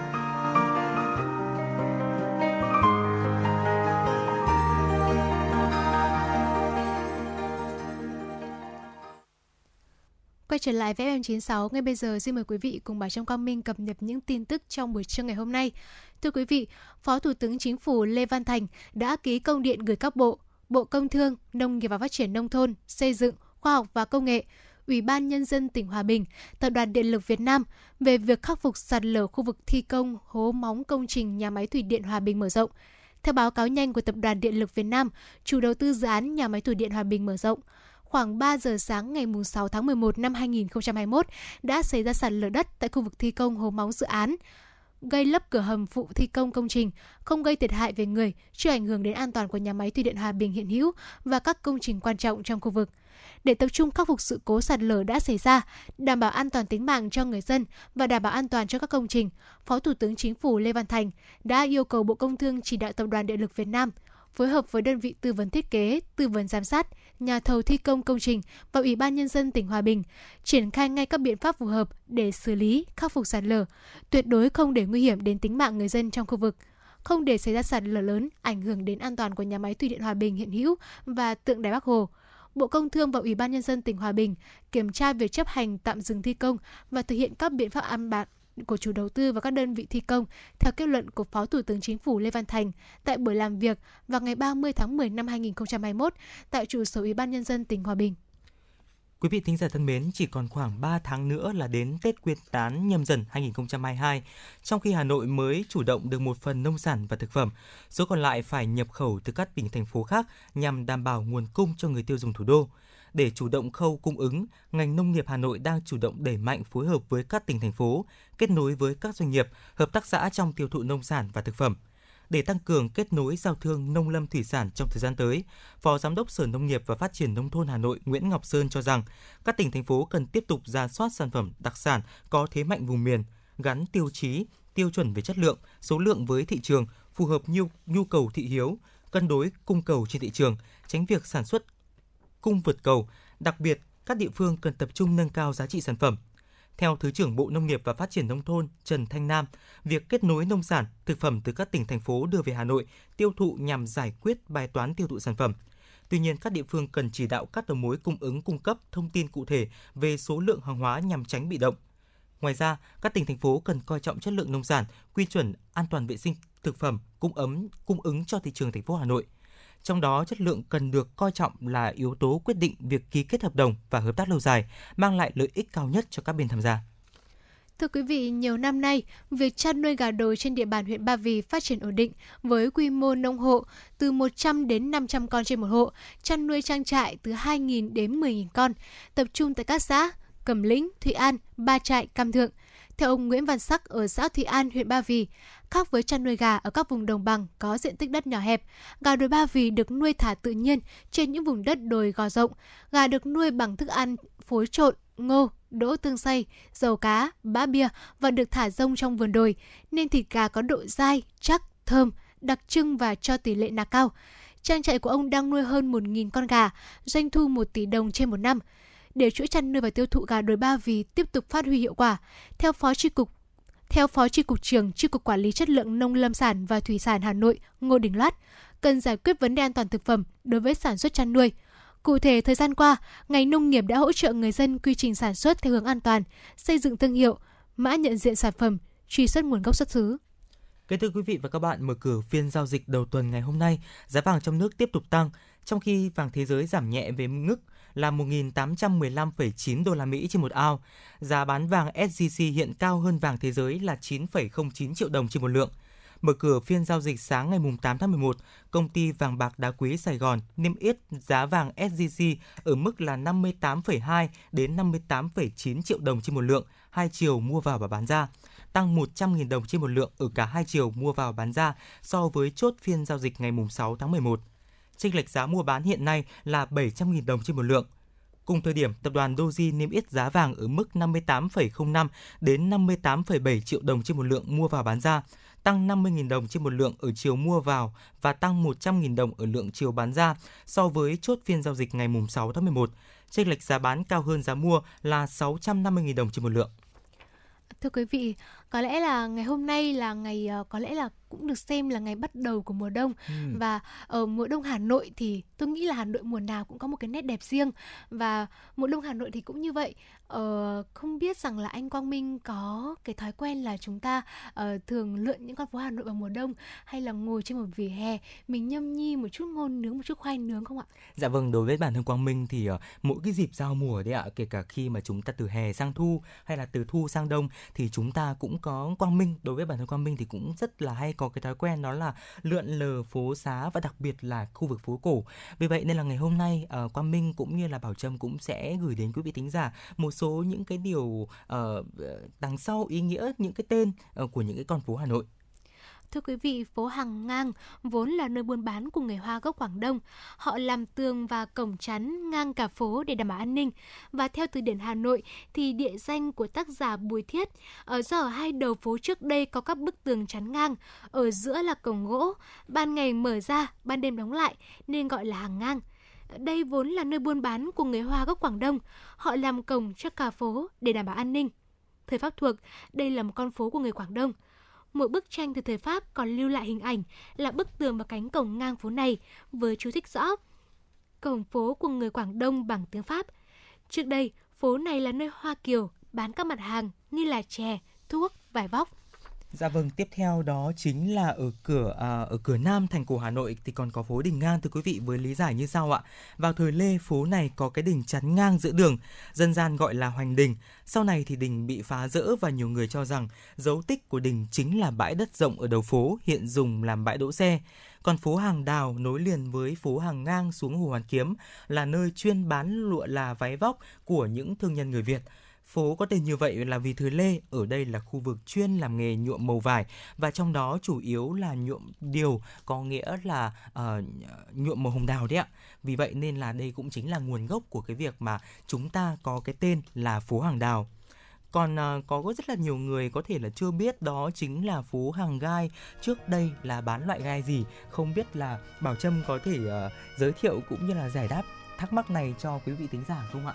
trở lại với FM96, ngay bây giờ xin mời quý vị cùng bà Trong Quang Minh cập nhật những tin tức trong buổi trưa ngày hôm nay. Thưa quý vị, Phó Thủ tướng Chính phủ Lê Văn Thành đã ký công điện gửi các bộ, Bộ Công Thương, Nông nghiệp và Phát triển Nông thôn, Xây dựng, Khoa học và Công nghệ, Ủy ban Nhân dân tỉnh Hòa Bình, Tập đoàn Điện lực Việt Nam về việc khắc phục sạt lở khu vực thi công hố móng công trình nhà máy thủy điện Hòa Bình mở rộng. Theo báo cáo nhanh của Tập đoàn Điện lực Việt Nam, chủ đầu tư dự án nhà máy thủy điện Hòa Bình mở rộng, khoảng 3 giờ sáng ngày 6 tháng 11 năm 2021 đã xảy ra sạt lở đất tại khu vực thi công hố móng dự án gây lấp cửa hầm phụ thi công công trình, không gây thiệt hại về người, chưa ảnh hưởng đến an toàn của nhà máy thủy điện Hòa Bình hiện hữu và các công trình quan trọng trong khu vực. Để tập trung khắc phục sự cố sạt lở đã xảy ra, đảm bảo an toàn tính mạng cho người dân và đảm bảo an toàn cho các công trình, Phó Thủ tướng Chính phủ Lê Văn Thành đã yêu cầu Bộ Công Thương chỉ đạo Tập đoàn Điện lực Việt Nam phối hợp với đơn vị tư vấn thiết kế, tư vấn giám sát, nhà thầu thi công công trình và Ủy ban Nhân dân tỉnh Hòa Bình triển khai ngay các biện pháp phù hợp để xử lý, khắc phục sạt lở, tuyệt đối không để nguy hiểm đến tính mạng người dân trong khu vực không để xảy ra sạt lở lớn ảnh hưởng đến an toàn của nhà máy thủy điện Hòa Bình hiện hữu và tượng đài Bắc Hồ. Bộ Công Thương và Ủy ban Nhân dân tỉnh Hòa Bình kiểm tra việc chấp hành tạm dừng thi công và thực hiện các biện pháp an bạc của chủ đầu tư và các đơn vị thi công theo kết luận của Phó Thủ tướng Chính phủ Lê Văn Thành tại buổi làm việc vào ngày 30 tháng 10 năm 2021 tại trụ sở Ủy ban Nhân dân tỉnh Hòa Bình. Quý vị thính giả thân mến, chỉ còn khoảng 3 tháng nữa là đến Tết Nguyên đán nhâm dần 2022. Trong khi Hà Nội mới chủ động được một phần nông sản và thực phẩm, số còn lại phải nhập khẩu từ các tỉnh thành phố khác nhằm đảm bảo nguồn cung cho người tiêu dùng thủ đô. Để chủ động khâu cung ứng, ngành nông nghiệp Hà Nội đang chủ động đẩy mạnh phối hợp với các tỉnh thành phố, kết nối với các doanh nghiệp, hợp tác xã trong tiêu thụ nông sản và thực phẩm. Để tăng cường kết nối giao thương nông lâm thủy sản trong thời gian tới, Phó Giám đốc Sở Nông nghiệp và Phát triển Nông thôn Hà Nội Nguyễn Ngọc Sơn cho rằng các tỉnh thành phố cần tiếp tục ra soát sản phẩm đặc sản có thế mạnh vùng miền, gắn tiêu chí, tiêu chuẩn về chất lượng, số lượng với thị trường, phù hợp nhu, nhu cầu thị hiếu, cân đối cung cầu trên thị trường, tránh việc sản xuất cung vượt cầu. Đặc biệt, các địa phương cần tập trung nâng cao giá trị sản phẩm. Theo Thứ trưởng Bộ Nông nghiệp và Phát triển Nông thôn Trần Thanh Nam, việc kết nối nông sản, thực phẩm từ các tỉnh, thành phố đưa về Hà Nội tiêu thụ nhằm giải quyết bài toán tiêu thụ sản phẩm. Tuy nhiên, các địa phương cần chỉ đạo các đầu mối cung ứng cung cấp thông tin cụ thể về số lượng hàng hóa nhằm tránh bị động. Ngoài ra, các tỉnh thành phố cần coi trọng chất lượng nông sản, quy chuẩn an toàn vệ sinh thực phẩm cung ấm cung ứng cho thị trường thành phố Hà Nội – trong đó, chất lượng cần được coi trọng là yếu tố quyết định việc ký kết hợp đồng và hợp tác lâu dài, mang lại lợi ích cao nhất cho các bên tham gia. Thưa quý vị, nhiều năm nay, việc chăn nuôi gà đồi trên địa bàn huyện Ba Vì phát triển ổn định với quy mô nông hộ từ 100 đến 500 con trên một hộ, chăn nuôi trang trại từ 2.000 đến 10.000 con, tập trung tại các xã Cẩm Lĩnh, Thụy An, Ba Trại, Cam Thượng. Theo ông Nguyễn Văn Sắc ở xã Thụy An, huyện Ba Vì, Khác với chăn nuôi gà ở các vùng đồng bằng có diện tích đất nhỏ hẹp, gà đồi Ba Vì được nuôi thả tự nhiên trên những vùng đất đồi gò rộng. Gà được nuôi bằng thức ăn phối trộn, ngô, đỗ tương xay, dầu cá, bã bia và được thả rông trong vườn đồi, nên thịt gà có độ dai, chắc, thơm, đặc trưng và cho tỷ lệ nạc cao. Trang trại của ông đang nuôi hơn 1.000 con gà, doanh thu 1 tỷ đồng trên một năm. Để chuỗi chăn nuôi và tiêu thụ gà đồi Ba Vì tiếp tục phát huy hiệu quả, theo Phó Tri Cục theo Phó Tri Cục trưởng Tri Cục Quản lý Chất lượng Nông lâm sản và Thủy sản Hà Nội Ngô Đình Loát, cần giải quyết vấn đề an toàn thực phẩm đối với sản xuất chăn nuôi. Cụ thể, thời gian qua, ngành nông nghiệp đã hỗ trợ người dân quy trình sản xuất theo hướng an toàn, xây dựng thương hiệu, mã nhận diện sản phẩm, truy xuất nguồn gốc xuất xứ. Kính thưa quý vị và các bạn, mở cửa phiên giao dịch đầu tuần ngày hôm nay, giá vàng trong nước tiếp tục tăng, trong khi vàng thế giới giảm nhẹ về mức là 1.815,9 đô la Mỹ trên một ao. Giá bán vàng SJC hiện cao hơn vàng thế giới là 9,09 triệu đồng trên một lượng. Mở cửa phiên giao dịch sáng ngày 8 tháng 11, công ty vàng bạc đá quý Sài Gòn niêm yết giá vàng SJC ở mức là 58,2 đến 58,9 triệu đồng trên một lượng, hai chiều mua vào và bán ra, tăng 100.000 đồng trên một lượng ở cả hai chiều mua vào bán ra so với chốt phiên giao dịch ngày 6 tháng 11 chênh lệch giá mua bán hiện nay là 700.000 đồng trên một lượng. Cùng thời điểm, tập đoàn Doji niêm yết giá vàng ở mức 58,05 đến 58,7 triệu đồng trên một lượng mua vào bán ra, tăng 50.000 đồng trên một lượng ở chiều mua vào và tăng 100.000 đồng ở lượng chiều bán ra so với chốt phiên giao dịch ngày 6 tháng 11. Chênh lệch giá bán cao hơn giá mua là 650.000 đồng trên một lượng. Thưa quý vị, có lẽ là ngày hôm nay là ngày ờ, có lẽ là cũng được xem là ngày bắt đầu của mùa đông ừ. và ở mùa đông Hà Nội thì tôi nghĩ là Hà Nội mùa nào cũng có một cái nét đẹp riêng và mùa đông Hà Nội thì cũng như vậy uh, không biết rằng là anh Quang Minh có cái thói quen là chúng ta uh, thường lượn những con phố Hà Nội vào mùa đông hay là ngồi trên một vỉa hè mình nhâm nhi một chút ngôn nướng một chút khoai nướng không ạ? Dạ vâng đối với bản thân Quang Minh thì uh, mỗi cái dịp giao mùa đấy ạ kể cả khi mà chúng ta từ hè sang thu hay là từ thu sang đông thì chúng ta cũng có Quang Minh đối với bản thân Quang Minh thì cũng rất là hay có cái thói quen đó là lượn lờ phố xá và đặc biệt là khu vực phố cổ. Vì vậy nên là ngày hôm nay uh, Quang Minh cũng như là Bảo Trâm cũng sẽ gửi đến quý vị thính giả một số những cái điều uh, đằng sau ý nghĩa những cái tên uh, của những cái con phố Hà Nội. Thưa quý vị, phố Hàng Ngang vốn là nơi buôn bán của người Hoa gốc Quảng Đông. Họ làm tường và cổng chắn ngang cả phố để đảm bảo an ninh. Và theo từ điển Hà Nội thì địa danh của tác giả Bùi Thiết ở do ở hai đầu phố trước đây có các bức tường chắn ngang, ở giữa là cổng gỗ, ban ngày mở ra, ban đêm đóng lại nên gọi là hàng ngang. Đây vốn là nơi buôn bán của người Hoa gốc Quảng Đông. Họ làm cổng cho cả phố để đảm bảo an ninh. Thời Pháp thuộc, đây là một con phố của người Quảng Đông. Một bức tranh từ thời Pháp còn lưu lại hình ảnh là bức tường và cánh cổng ngang phố này với chú thích rõ cổng phố của người Quảng Đông bằng tiếng Pháp. Trước đây, phố này là nơi Hoa Kiều bán các mặt hàng như là chè, thuốc, vải vóc. Dạ vâng, tiếp theo đó chính là ở cửa à, ở cửa Nam thành cổ Hà Nội thì còn có phố Đình Ngang thưa quý vị với lý giải như sau ạ. Vào thời Lê phố này có cái đình chắn ngang giữa đường, dân gian gọi là Hoành Đình. Sau này thì đình bị phá rỡ và nhiều người cho rằng dấu tích của đình chính là bãi đất rộng ở đầu phố hiện dùng làm bãi đỗ xe. Còn phố Hàng Đào nối liền với phố Hàng Ngang xuống Hồ Hoàn Kiếm là nơi chuyên bán lụa là váy vóc của những thương nhân người Việt. Phố có tên như vậy là vì thứ Lê. Ở đây là khu vực chuyên làm nghề nhuộm màu vải và trong đó chủ yếu là nhuộm điều có nghĩa là uh, nhuộm màu hồng đào đấy ạ. Vì vậy nên là đây cũng chính là nguồn gốc của cái việc mà chúng ta có cái tên là phố hàng đào. Còn uh, có rất là nhiều người có thể là chưa biết đó chính là phố hàng gai. Trước đây là bán loại gai gì? Không biết là bảo trâm có thể uh, giới thiệu cũng như là giải đáp thắc mắc này cho quý vị tính giả không ạ?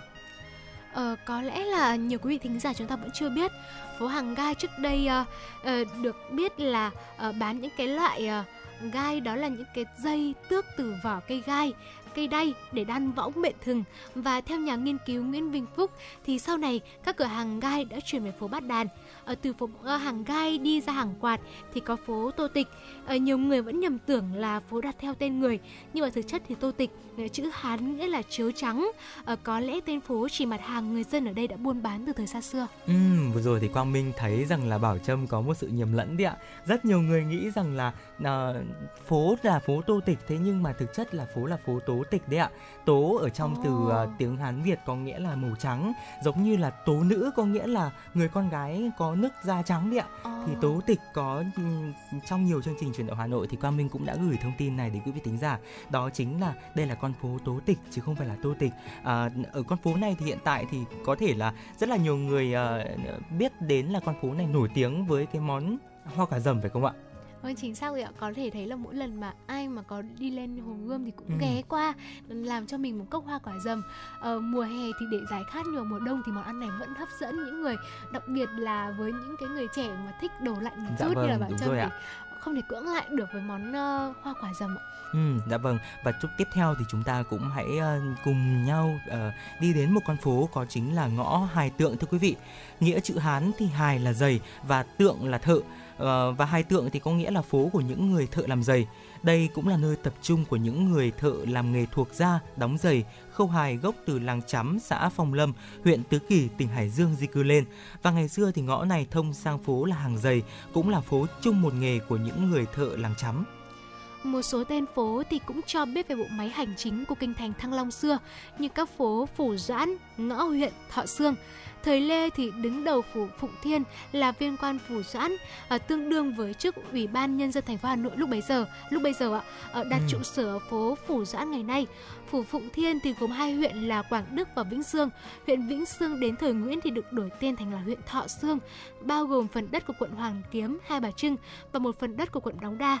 Ờ, có lẽ là nhiều quý vị thính giả chúng ta vẫn chưa biết. Phố hàng gai trước đây uh, uh, được biết là uh, bán những cái loại uh, gai đó là những cái dây tước từ vỏ cây gai cây đay để đan võng bện thừng và theo nhà nghiên cứu Nguyễn Vinh Phúc thì sau này các cửa hàng gai đã chuyển về phố Bát Đàn. Ở từ phố hàng gai đi ra hàng quạt thì có phố Tô Tịch. Ở nhiều người vẫn nhầm tưởng là phố đặt theo tên người nhưng mà thực chất thì Tô Tịch ờ, chữ Hán nghĩa là chiếu trắng. Ở có lẽ tên phố chỉ mặt hàng người dân ở đây đã buôn bán từ thời xa xưa. Ừ, vừa rồi thì Quang Minh thấy rằng là Bảo Trâm có một sự nhầm lẫn đấy ạ. Rất nhiều người nghĩ rằng là uh, phố là phố Tô Tịch thế nhưng mà thực chất là phố là phố Tố tịch đấy ạ. Tố ở trong oh. từ uh, tiếng hán việt có nghĩa là màu trắng giống như là tố nữ có nghĩa là người con gái có nước da trắng đấy ạ. Oh. thì tố tịch có trong nhiều chương trình truyền động hà nội thì quang minh cũng đã gửi thông tin này đến quý vị tính giả. Đó chính là đây là con phố tố tịch chứ không phải là tô tịch. À, ở con phố này thì hiện tại thì có thể là rất là nhiều người uh, biết đến là con phố này nổi tiếng với cái món hoa quả dầm phải không ạ Vâng chính xác rồi ạ Có thể thấy là mỗi lần mà ai mà có đi lên Hồ Gươm thì cũng ừ. ghé qua Làm cho mình một cốc hoa quả dầm ờ, Mùa hè thì để giải khát nhiều mùa đông thì món ăn này vẫn hấp dẫn những người Đặc biệt là với những cái người trẻ mà thích đồ lạnh một dạ chút vâng, như là vâng, bạn Trâm thì không thể cưỡng lại được với món uh, hoa quả dầm ạ. Ừ, dạ vâng. Và chút tiếp theo thì chúng ta cũng hãy uh, cùng nhau uh, đi đến một con phố có chính là ngõ Hài Tượng thưa quý vị. Nghĩa chữ Hán thì hài là giày và tượng là thợ. Ờ, và hai tượng thì có nghĩa là phố của những người thợ làm giày. Đây cũng là nơi tập trung của những người thợ làm nghề thuộc da, đóng giày, khâu hài gốc từ làng Chắm, xã Phong Lâm, huyện Tứ Kỳ, tỉnh Hải Dương di cư lên. Và ngày xưa thì ngõ này thông sang phố là hàng giày, cũng là phố chung một nghề của những người thợ làng Chắm. Một số tên phố thì cũng cho biết về bộ máy hành chính của kinh thành Thăng Long xưa như các phố Phủ Doãn, Ngõ huyện, Thọ Sương. Thời Lê thì đứng đầu phủ Phụng Thiên là viên quan phủ doãn à, tương đương với chức ủy ban nhân dân thành phố Hà Nội lúc bấy giờ. Lúc bây giờ ạ, ở đặt ừ. trụ sở ở phố phủ doãn ngày nay. Phủ Phụng Thiên thì gồm hai huyện là Quảng Đức và Vĩnh Sương. Huyện Vĩnh Sương đến thời Nguyễn thì được đổi tên thành là huyện Thọ Sương, bao gồm phần đất của quận Hoàng Kiếm, Hai Bà Trưng và một phần đất của quận Đống Đa.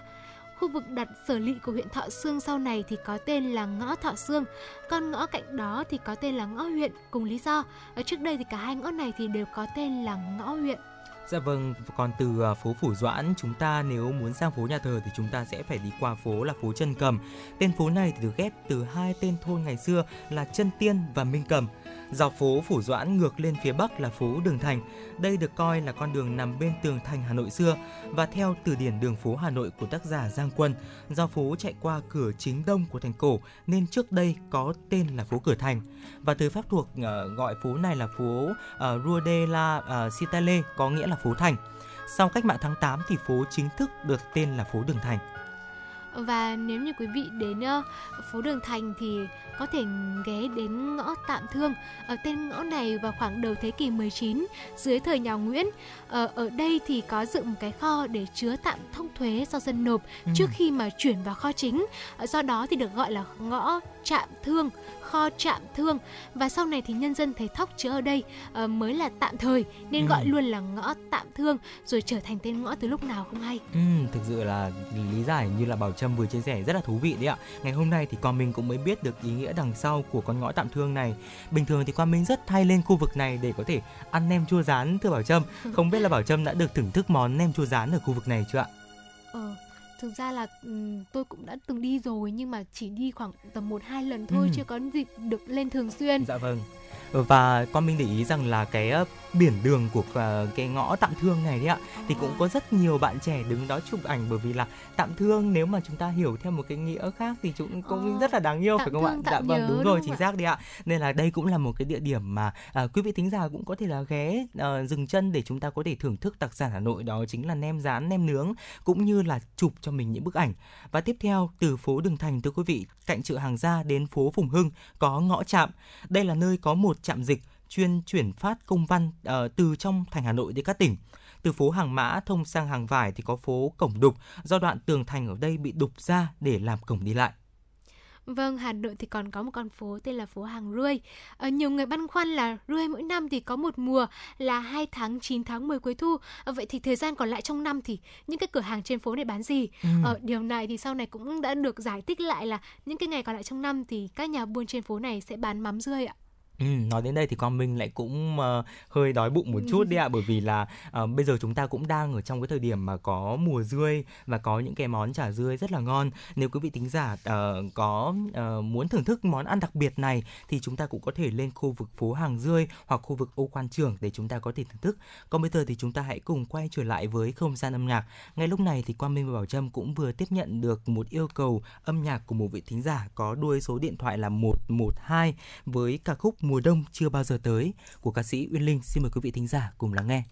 Khu vực đặt sở lị của huyện Thọ Sương sau này thì có tên là ngõ Thọ Sương, còn ngõ cạnh đó thì có tên là ngõ huyện cùng lý do. Ở trước đây thì cả hai ngõ này thì đều có tên là ngõ huyện. Dạ vâng, còn từ à, phố Phủ Doãn chúng ta nếu muốn sang phố nhà thờ thì chúng ta sẽ phải đi qua phố là phố Trân Cầm. Tên phố này thì được ghép từ hai tên thôn ngày xưa là Trân Tiên và Minh Cầm. Dọc phố Phủ Doãn ngược lên phía bắc là phố Đường Thành. Đây được coi là con đường nằm bên tường thành Hà Nội xưa và theo từ điển đường phố Hà Nội của tác giả Giang Quân, do phố chạy qua cửa chính đông của thành cổ nên trước đây có tên là phố Cửa Thành. Và từ pháp thuộc uh, gọi phố này là phố uh, Rua de la ờ, uh, Citale có nghĩa là phố Thành. Sau cách mạng tháng 8 thì phố chính thức được tên là phố Đường Thành. Và nếu như quý vị đến uh, phố Đường Thành thì có thể ghé đến ngõ Tạm Thương. Ở tên ngõ này vào khoảng đầu thế kỷ 19 dưới thời nhà Nguyễn. Ở, ờ, ở đây thì có dựng một cái kho để chứa tạm thông thuế do dân nộp ừ. trước khi mà chuyển vào kho chính. Ờ, do đó thì được gọi là ngõ Trạm Thương kho trạm thương và sau này thì nhân dân thấy thóc chứa ở đây uh, mới là tạm thời nên ừ. gọi luôn là ngõ tạm thương rồi trở thành tên ngõ từ lúc nào không hay. Ừ, thực sự là lý giải như là Bảo Trâm vừa chia sẻ rất là thú vị đấy ạ. Ngày hôm nay thì con mình cũng mới biết được ý nghĩa đằng sau của con ngõ tạm thương này. Bình thường thì con mình rất thay lên khu vực này để có thể ăn nem chua rán thưa Bảo Trâm. Không biết là Bảo Trâm đã được thưởng thức món nem chua rán ở khu vực này chưa ạ? Ờ, thực ra là um, tôi cũng đã từng đi rồi nhưng mà chỉ đi khoảng tầm một hai lần thôi ừ. chưa có dịp được lên thường xuyên dạ vâng và con mình để ý rằng là cái uh, biển đường của uh, cái ngõ tạm thương này đấy ạ thì cũng có rất nhiều bạn trẻ đứng đó chụp ảnh bởi vì là tạm thương nếu mà chúng ta hiểu theo một cái nghĩa khác thì chúng cũng à, rất là đáng yêu phải không ạ? Dạ vâng đúng rồi chính xác đi ạ. Nên là đây cũng là một cái địa điểm mà uh, quý vị thính giả cũng có thể là ghé uh, dừng chân để chúng ta có thể thưởng thức đặc sản Hà Nội đó chính là nem rán, nem nướng cũng như là chụp cho mình những bức ảnh. Và tiếp theo từ phố Đường Thành thưa quý vị, cạnh chợ hàng gia đến phố Phùng Hưng có ngõ trạm. Đây là nơi có một trạm dịch chuyên chuyển phát công văn uh, từ trong thành Hà Nội đến các tỉnh. Từ phố Hàng Mã thông sang Hàng Vải thì có phố Cổng Đục, do đoạn tường thành ở đây bị đục ra để làm cổng đi lại. Vâng, Hà Nội thì còn có một con phố tên là phố Hàng Rươi. Ở nhiều người băn khoăn là Rươi mỗi năm thì có một mùa là 2 tháng 9 tháng 10 cuối thu. Ở vậy thì thời gian còn lại trong năm thì những cái cửa hàng trên phố này bán gì? Ừ. Ở điều này thì sau này cũng đã được giải thích lại là những cái ngày còn lại trong năm thì các nhà buôn trên phố này sẽ bán mắm rươi ạ. Ừ, nói đến đây thì con minh lại cũng uh, hơi đói bụng một chút đi ạ bởi vì là uh, bây giờ chúng ta cũng đang ở trong cái thời điểm mà có mùa dươi và có những cái món chả dươi rất là ngon. Nếu quý vị tính giả uh, có uh, muốn thưởng thức món ăn đặc biệt này thì chúng ta cũng có thể lên khu vực phố hàng dươi hoặc khu vực ô quan trường để chúng ta có thể thưởng thức. Còn bây giờ thì chúng ta hãy cùng quay trở lại với không gian âm nhạc. Ngay lúc này thì Quang Minh và Bảo Trâm cũng vừa tiếp nhận được một yêu cầu âm nhạc của một vị thính giả có đuôi số điện thoại là 112 với ca khúc mùa đông chưa bao giờ tới của ca sĩ Uyên Linh. Xin mời quý vị thính giả cùng lắng nghe.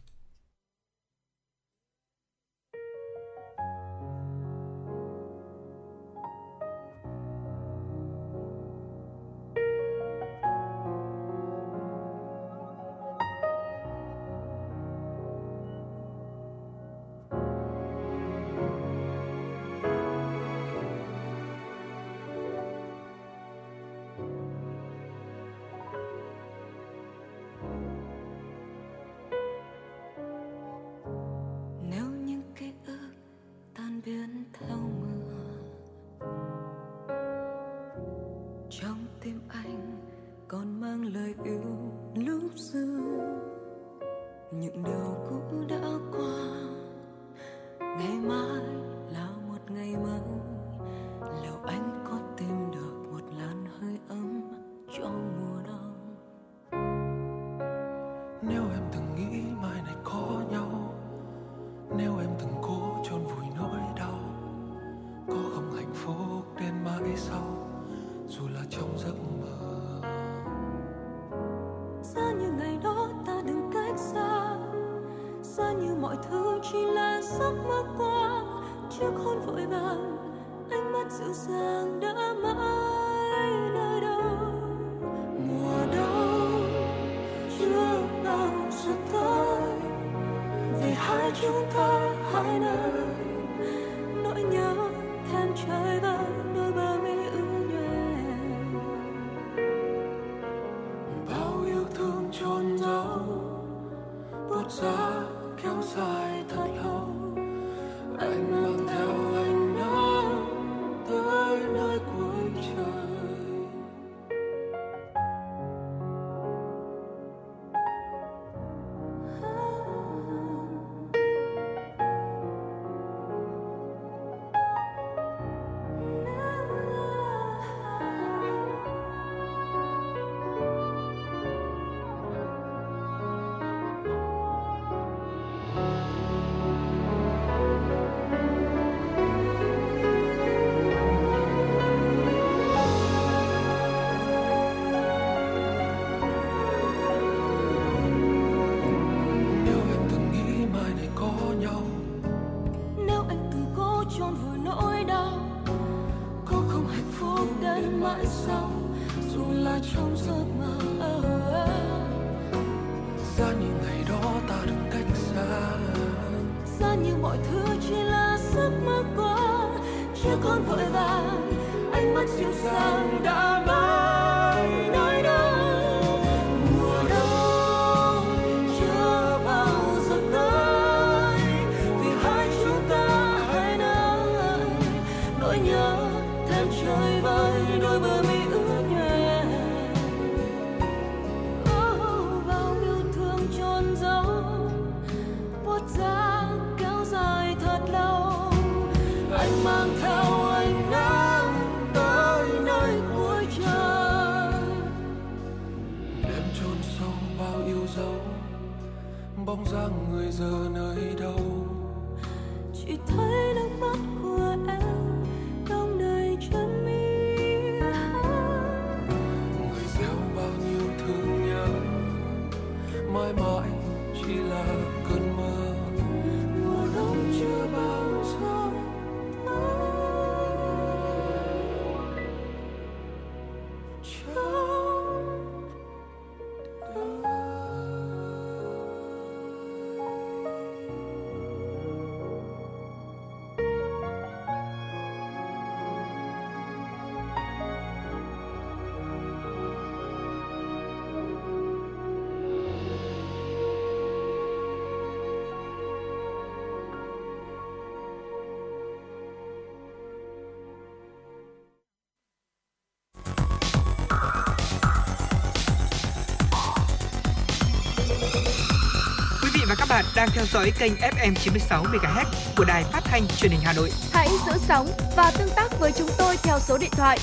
Bạn đang theo dõi kênh FM 96 MHz của đài phát thanh truyền hình Hà Nội. Hãy giữ sóng và tương tác với chúng tôi theo số điện thoại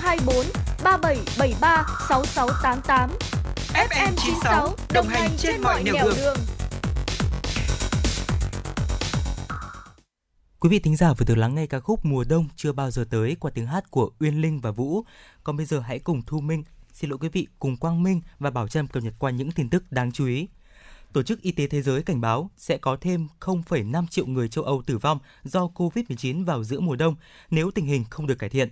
024 3773 6688. FM 96 đồng hành trên mọi nẻo đường. Quý vị thính giả vừa được lắng nghe ca khúc Mùa đông chưa bao giờ tới qua tiếng hát của Uyên Linh và Vũ. Còn bây giờ hãy cùng Thu Minh, xin lỗi quý vị, cùng Quang Minh và Bảo Trâm cập nhật qua những tin tức đáng chú ý. Tổ chức Y tế Thế giới cảnh báo sẽ có thêm 0,5 triệu người châu Âu tử vong do COVID-19 vào giữa mùa đông nếu tình hình không được cải thiện.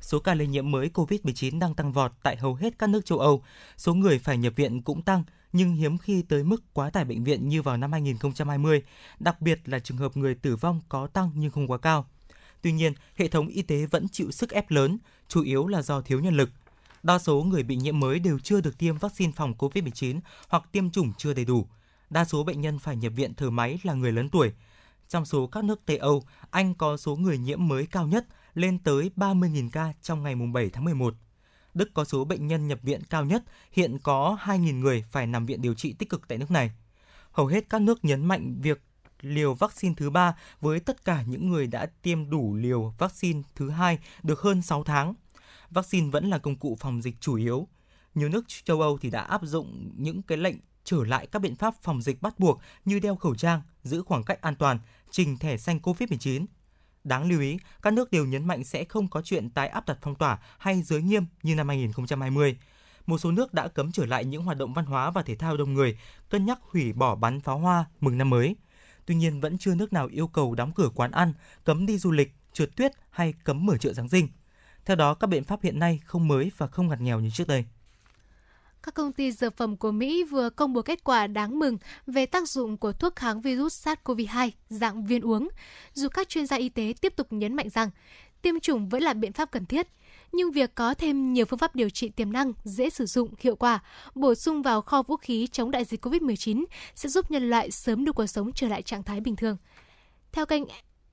Số ca lây nhiễm mới COVID-19 đang tăng vọt tại hầu hết các nước châu Âu. Số người phải nhập viện cũng tăng, nhưng hiếm khi tới mức quá tải bệnh viện như vào năm 2020, đặc biệt là trường hợp người tử vong có tăng nhưng không quá cao. Tuy nhiên, hệ thống y tế vẫn chịu sức ép lớn, chủ yếu là do thiếu nhân lực. Đa số người bị nhiễm mới đều chưa được tiêm vaccine phòng COVID-19 hoặc tiêm chủng chưa đầy đủ. Đa số bệnh nhân phải nhập viện thở máy là người lớn tuổi. Trong số các nước Tây Âu, Anh có số người nhiễm mới cao nhất, lên tới 30.000 ca trong ngày 7 tháng 11. Đức có số bệnh nhân nhập viện cao nhất, hiện có 2.000 người phải nằm viện điều trị tích cực tại nước này. Hầu hết các nước nhấn mạnh việc liều vaccine thứ ba với tất cả những người đã tiêm đủ liều vaccine thứ hai được hơn 6 tháng. Vaccine vẫn là công cụ phòng dịch chủ yếu. Nhiều nước châu Âu thì đã áp dụng những cái lệnh trở lại các biện pháp phòng dịch bắt buộc như đeo khẩu trang, giữ khoảng cách an toàn, trình thẻ xanh COVID-19. Đáng lưu ý, các nước đều nhấn mạnh sẽ không có chuyện tái áp đặt phong tỏa hay giới nghiêm như năm 2020. Một số nước đã cấm trở lại những hoạt động văn hóa và thể thao đông người, cân nhắc hủy bỏ bắn pháo hoa mừng năm mới. Tuy nhiên vẫn chưa nước nào yêu cầu đóng cửa quán ăn, cấm đi du lịch trượt tuyết hay cấm mở chợ Giáng sinh. Theo đó, các biện pháp hiện nay không mới và không ngặt nghèo như trước đây. Các công ty dược phẩm của Mỹ vừa công bố kết quả đáng mừng về tác dụng của thuốc kháng virus SARS-CoV-2 dạng viên uống, dù các chuyên gia y tế tiếp tục nhấn mạnh rằng tiêm chủng vẫn là biện pháp cần thiết. Nhưng việc có thêm nhiều phương pháp điều trị tiềm năng, dễ sử dụng, hiệu quả, bổ sung vào kho vũ khí chống đại dịch COVID-19 sẽ giúp nhân loại sớm đưa cuộc sống trở lại trạng thái bình thường. Theo kênh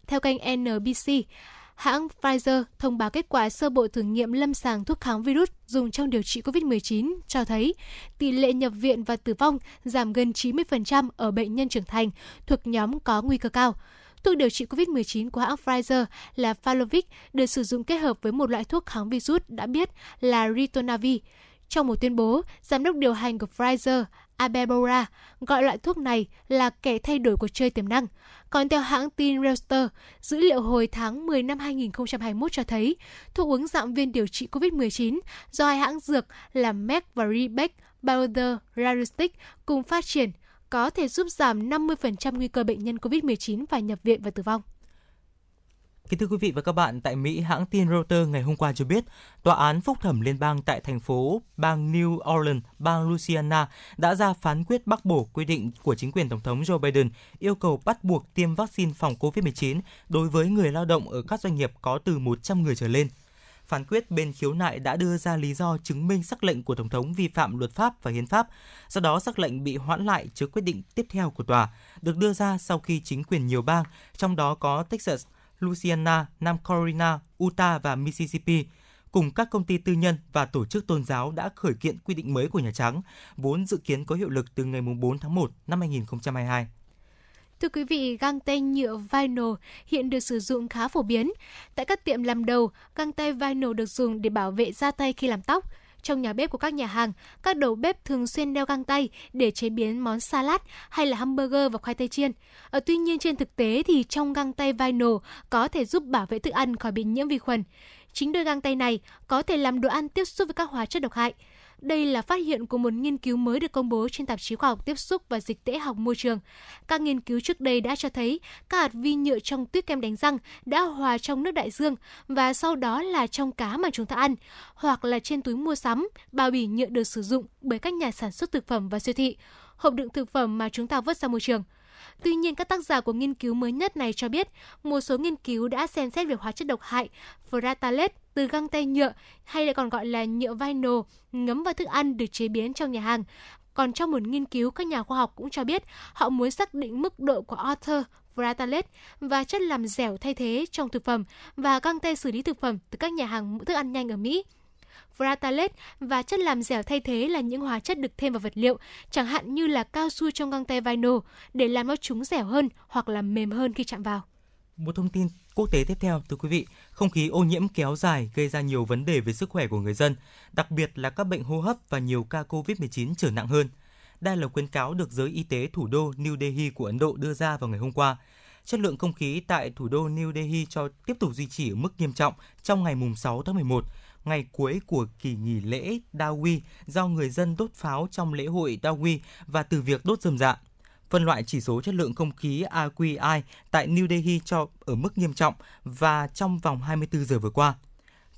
theo kênh NBC, hãng Pfizer thông báo kết quả sơ bộ thử nghiệm lâm sàng thuốc kháng virus dùng trong điều trị COVID-19 cho thấy tỷ lệ nhập viện và tử vong giảm gần 90% ở bệnh nhân trưởng thành thuộc nhóm có nguy cơ cao. Thuốc điều trị COVID-19 của hãng Pfizer là Falovic được sử dụng kết hợp với một loại thuốc kháng virus đã biết là Ritonavir. Trong một tuyên bố, giám đốc điều hành của Pfizer, Abebora, gọi loại thuốc này là kẻ thay đổi cuộc chơi tiềm năng. Còn theo hãng tin Reuters, dữ liệu hồi tháng 10 năm 2021 cho thấy thuốc uống dạng viên điều trị COVID-19 do hai hãng dược là Merck và Rebek Biotherapeutic cùng phát triển có thể giúp giảm 50% nguy cơ bệnh nhân COVID-19 phải nhập viện và tử vong. Kính thưa quý vị và các bạn, tại Mỹ, hãng tin Reuters ngày hôm qua cho biết, tòa án phúc thẩm liên bang tại thành phố bang New Orleans, bang Louisiana đã ra phán quyết bác bổ quy định của chính quyền Tổng thống Joe Biden yêu cầu bắt buộc tiêm vaccine phòng COVID-19 đối với người lao động ở các doanh nghiệp có từ 100 người trở lên. Phán quyết bên khiếu nại đã đưa ra lý do chứng minh sắc lệnh của Tổng thống vi phạm luật pháp và hiến pháp. Do đó, sắc lệnh bị hoãn lại trước quyết định tiếp theo của tòa, được đưa ra sau khi chính quyền nhiều bang, trong đó có Texas, Louisiana, Nam Carolina, Utah và Mississippi cùng các công ty tư nhân và tổ chức tôn giáo đã khởi kiện quy định mới của Nhà Trắng, vốn dự kiến có hiệu lực từ ngày 4 tháng 1 năm 2022. Thưa quý vị, găng tay nhựa vinyl hiện được sử dụng khá phổ biến. Tại các tiệm làm đầu, găng tay vinyl được dùng để bảo vệ da tay khi làm tóc. Trong nhà bếp của các nhà hàng, các đầu bếp thường xuyên đeo găng tay để chế biến món salad hay là hamburger và khoai tây chiên. Ở tuy nhiên trên thực tế thì trong găng tay vinyl có thể giúp bảo vệ thức ăn khỏi bị nhiễm vi khuẩn. Chính đôi găng tay này có thể làm đồ ăn tiếp xúc với các hóa chất độc hại. Đây là phát hiện của một nghiên cứu mới được công bố trên tạp chí khoa học tiếp xúc và dịch tễ học môi trường. Các nghiên cứu trước đây đã cho thấy các hạt vi nhựa trong tuyết kem đánh răng đã hòa trong nước đại dương và sau đó là trong cá mà chúng ta ăn, hoặc là trên túi mua sắm, bao bì nhựa được sử dụng bởi các nhà sản xuất thực phẩm và siêu thị, hộp đựng thực phẩm mà chúng ta vứt ra môi trường. Tuy nhiên, các tác giả của nghiên cứu mới nhất này cho biết, một số nghiên cứu đã xem xét việc hóa chất độc hại Fratalet từ găng tay nhựa hay lại còn gọi là nhựa vinyl ngấm vào thức ăn được chế biến trong nhà hàng. Còn trong một nghiên cứu, các nhà khoa học cũng cho biết họ muốn xác định mức độ của Arthur Fratalet và chất làm dẻo thay thế trong thực phẩm và găng tay xử lý thực phẩm từ các nhà hàng thức ăn nhanh ở Mỹ. Vratalet và chất làm dẻo thay thế là những hóa chất được thêm vào vật liệu, chẳng hạn như là cao su trong găng tay vinyl để làm cho chúng dẻo hơn hoặc là mềm hơn khi chạm vào. Một thông tin quốc tế tiếp theo, thưa quý vị, không khí ô nhiễm kéo dài gây ra nhiều vấn đề về sức khỏe của người dân, đặc biệt là các bệnh hô hấp và nhiều ca COVID-19 trở nặng hơn. Đây là khuyến cáo được giới y tế thủ đô New Delhi của Ấn Độ đưa ra vào ngày hôm qua. Chất lượng không khí tại thủ đô New Delhi cho tiếp tục duy trì ở mức nghiêm trọng trong ngày 6 tháng 11, ngày cuối của kỳ nghỉ lễ Dawi do người dân đốt pháo trong lễ hội Dawi và từ việc đốt rơm dạ phân loại chỉ số chất lượng không khí AQI tại New Delhi cho ở mức nghiêm trọng và trong vòng 24 giờ vừa qua.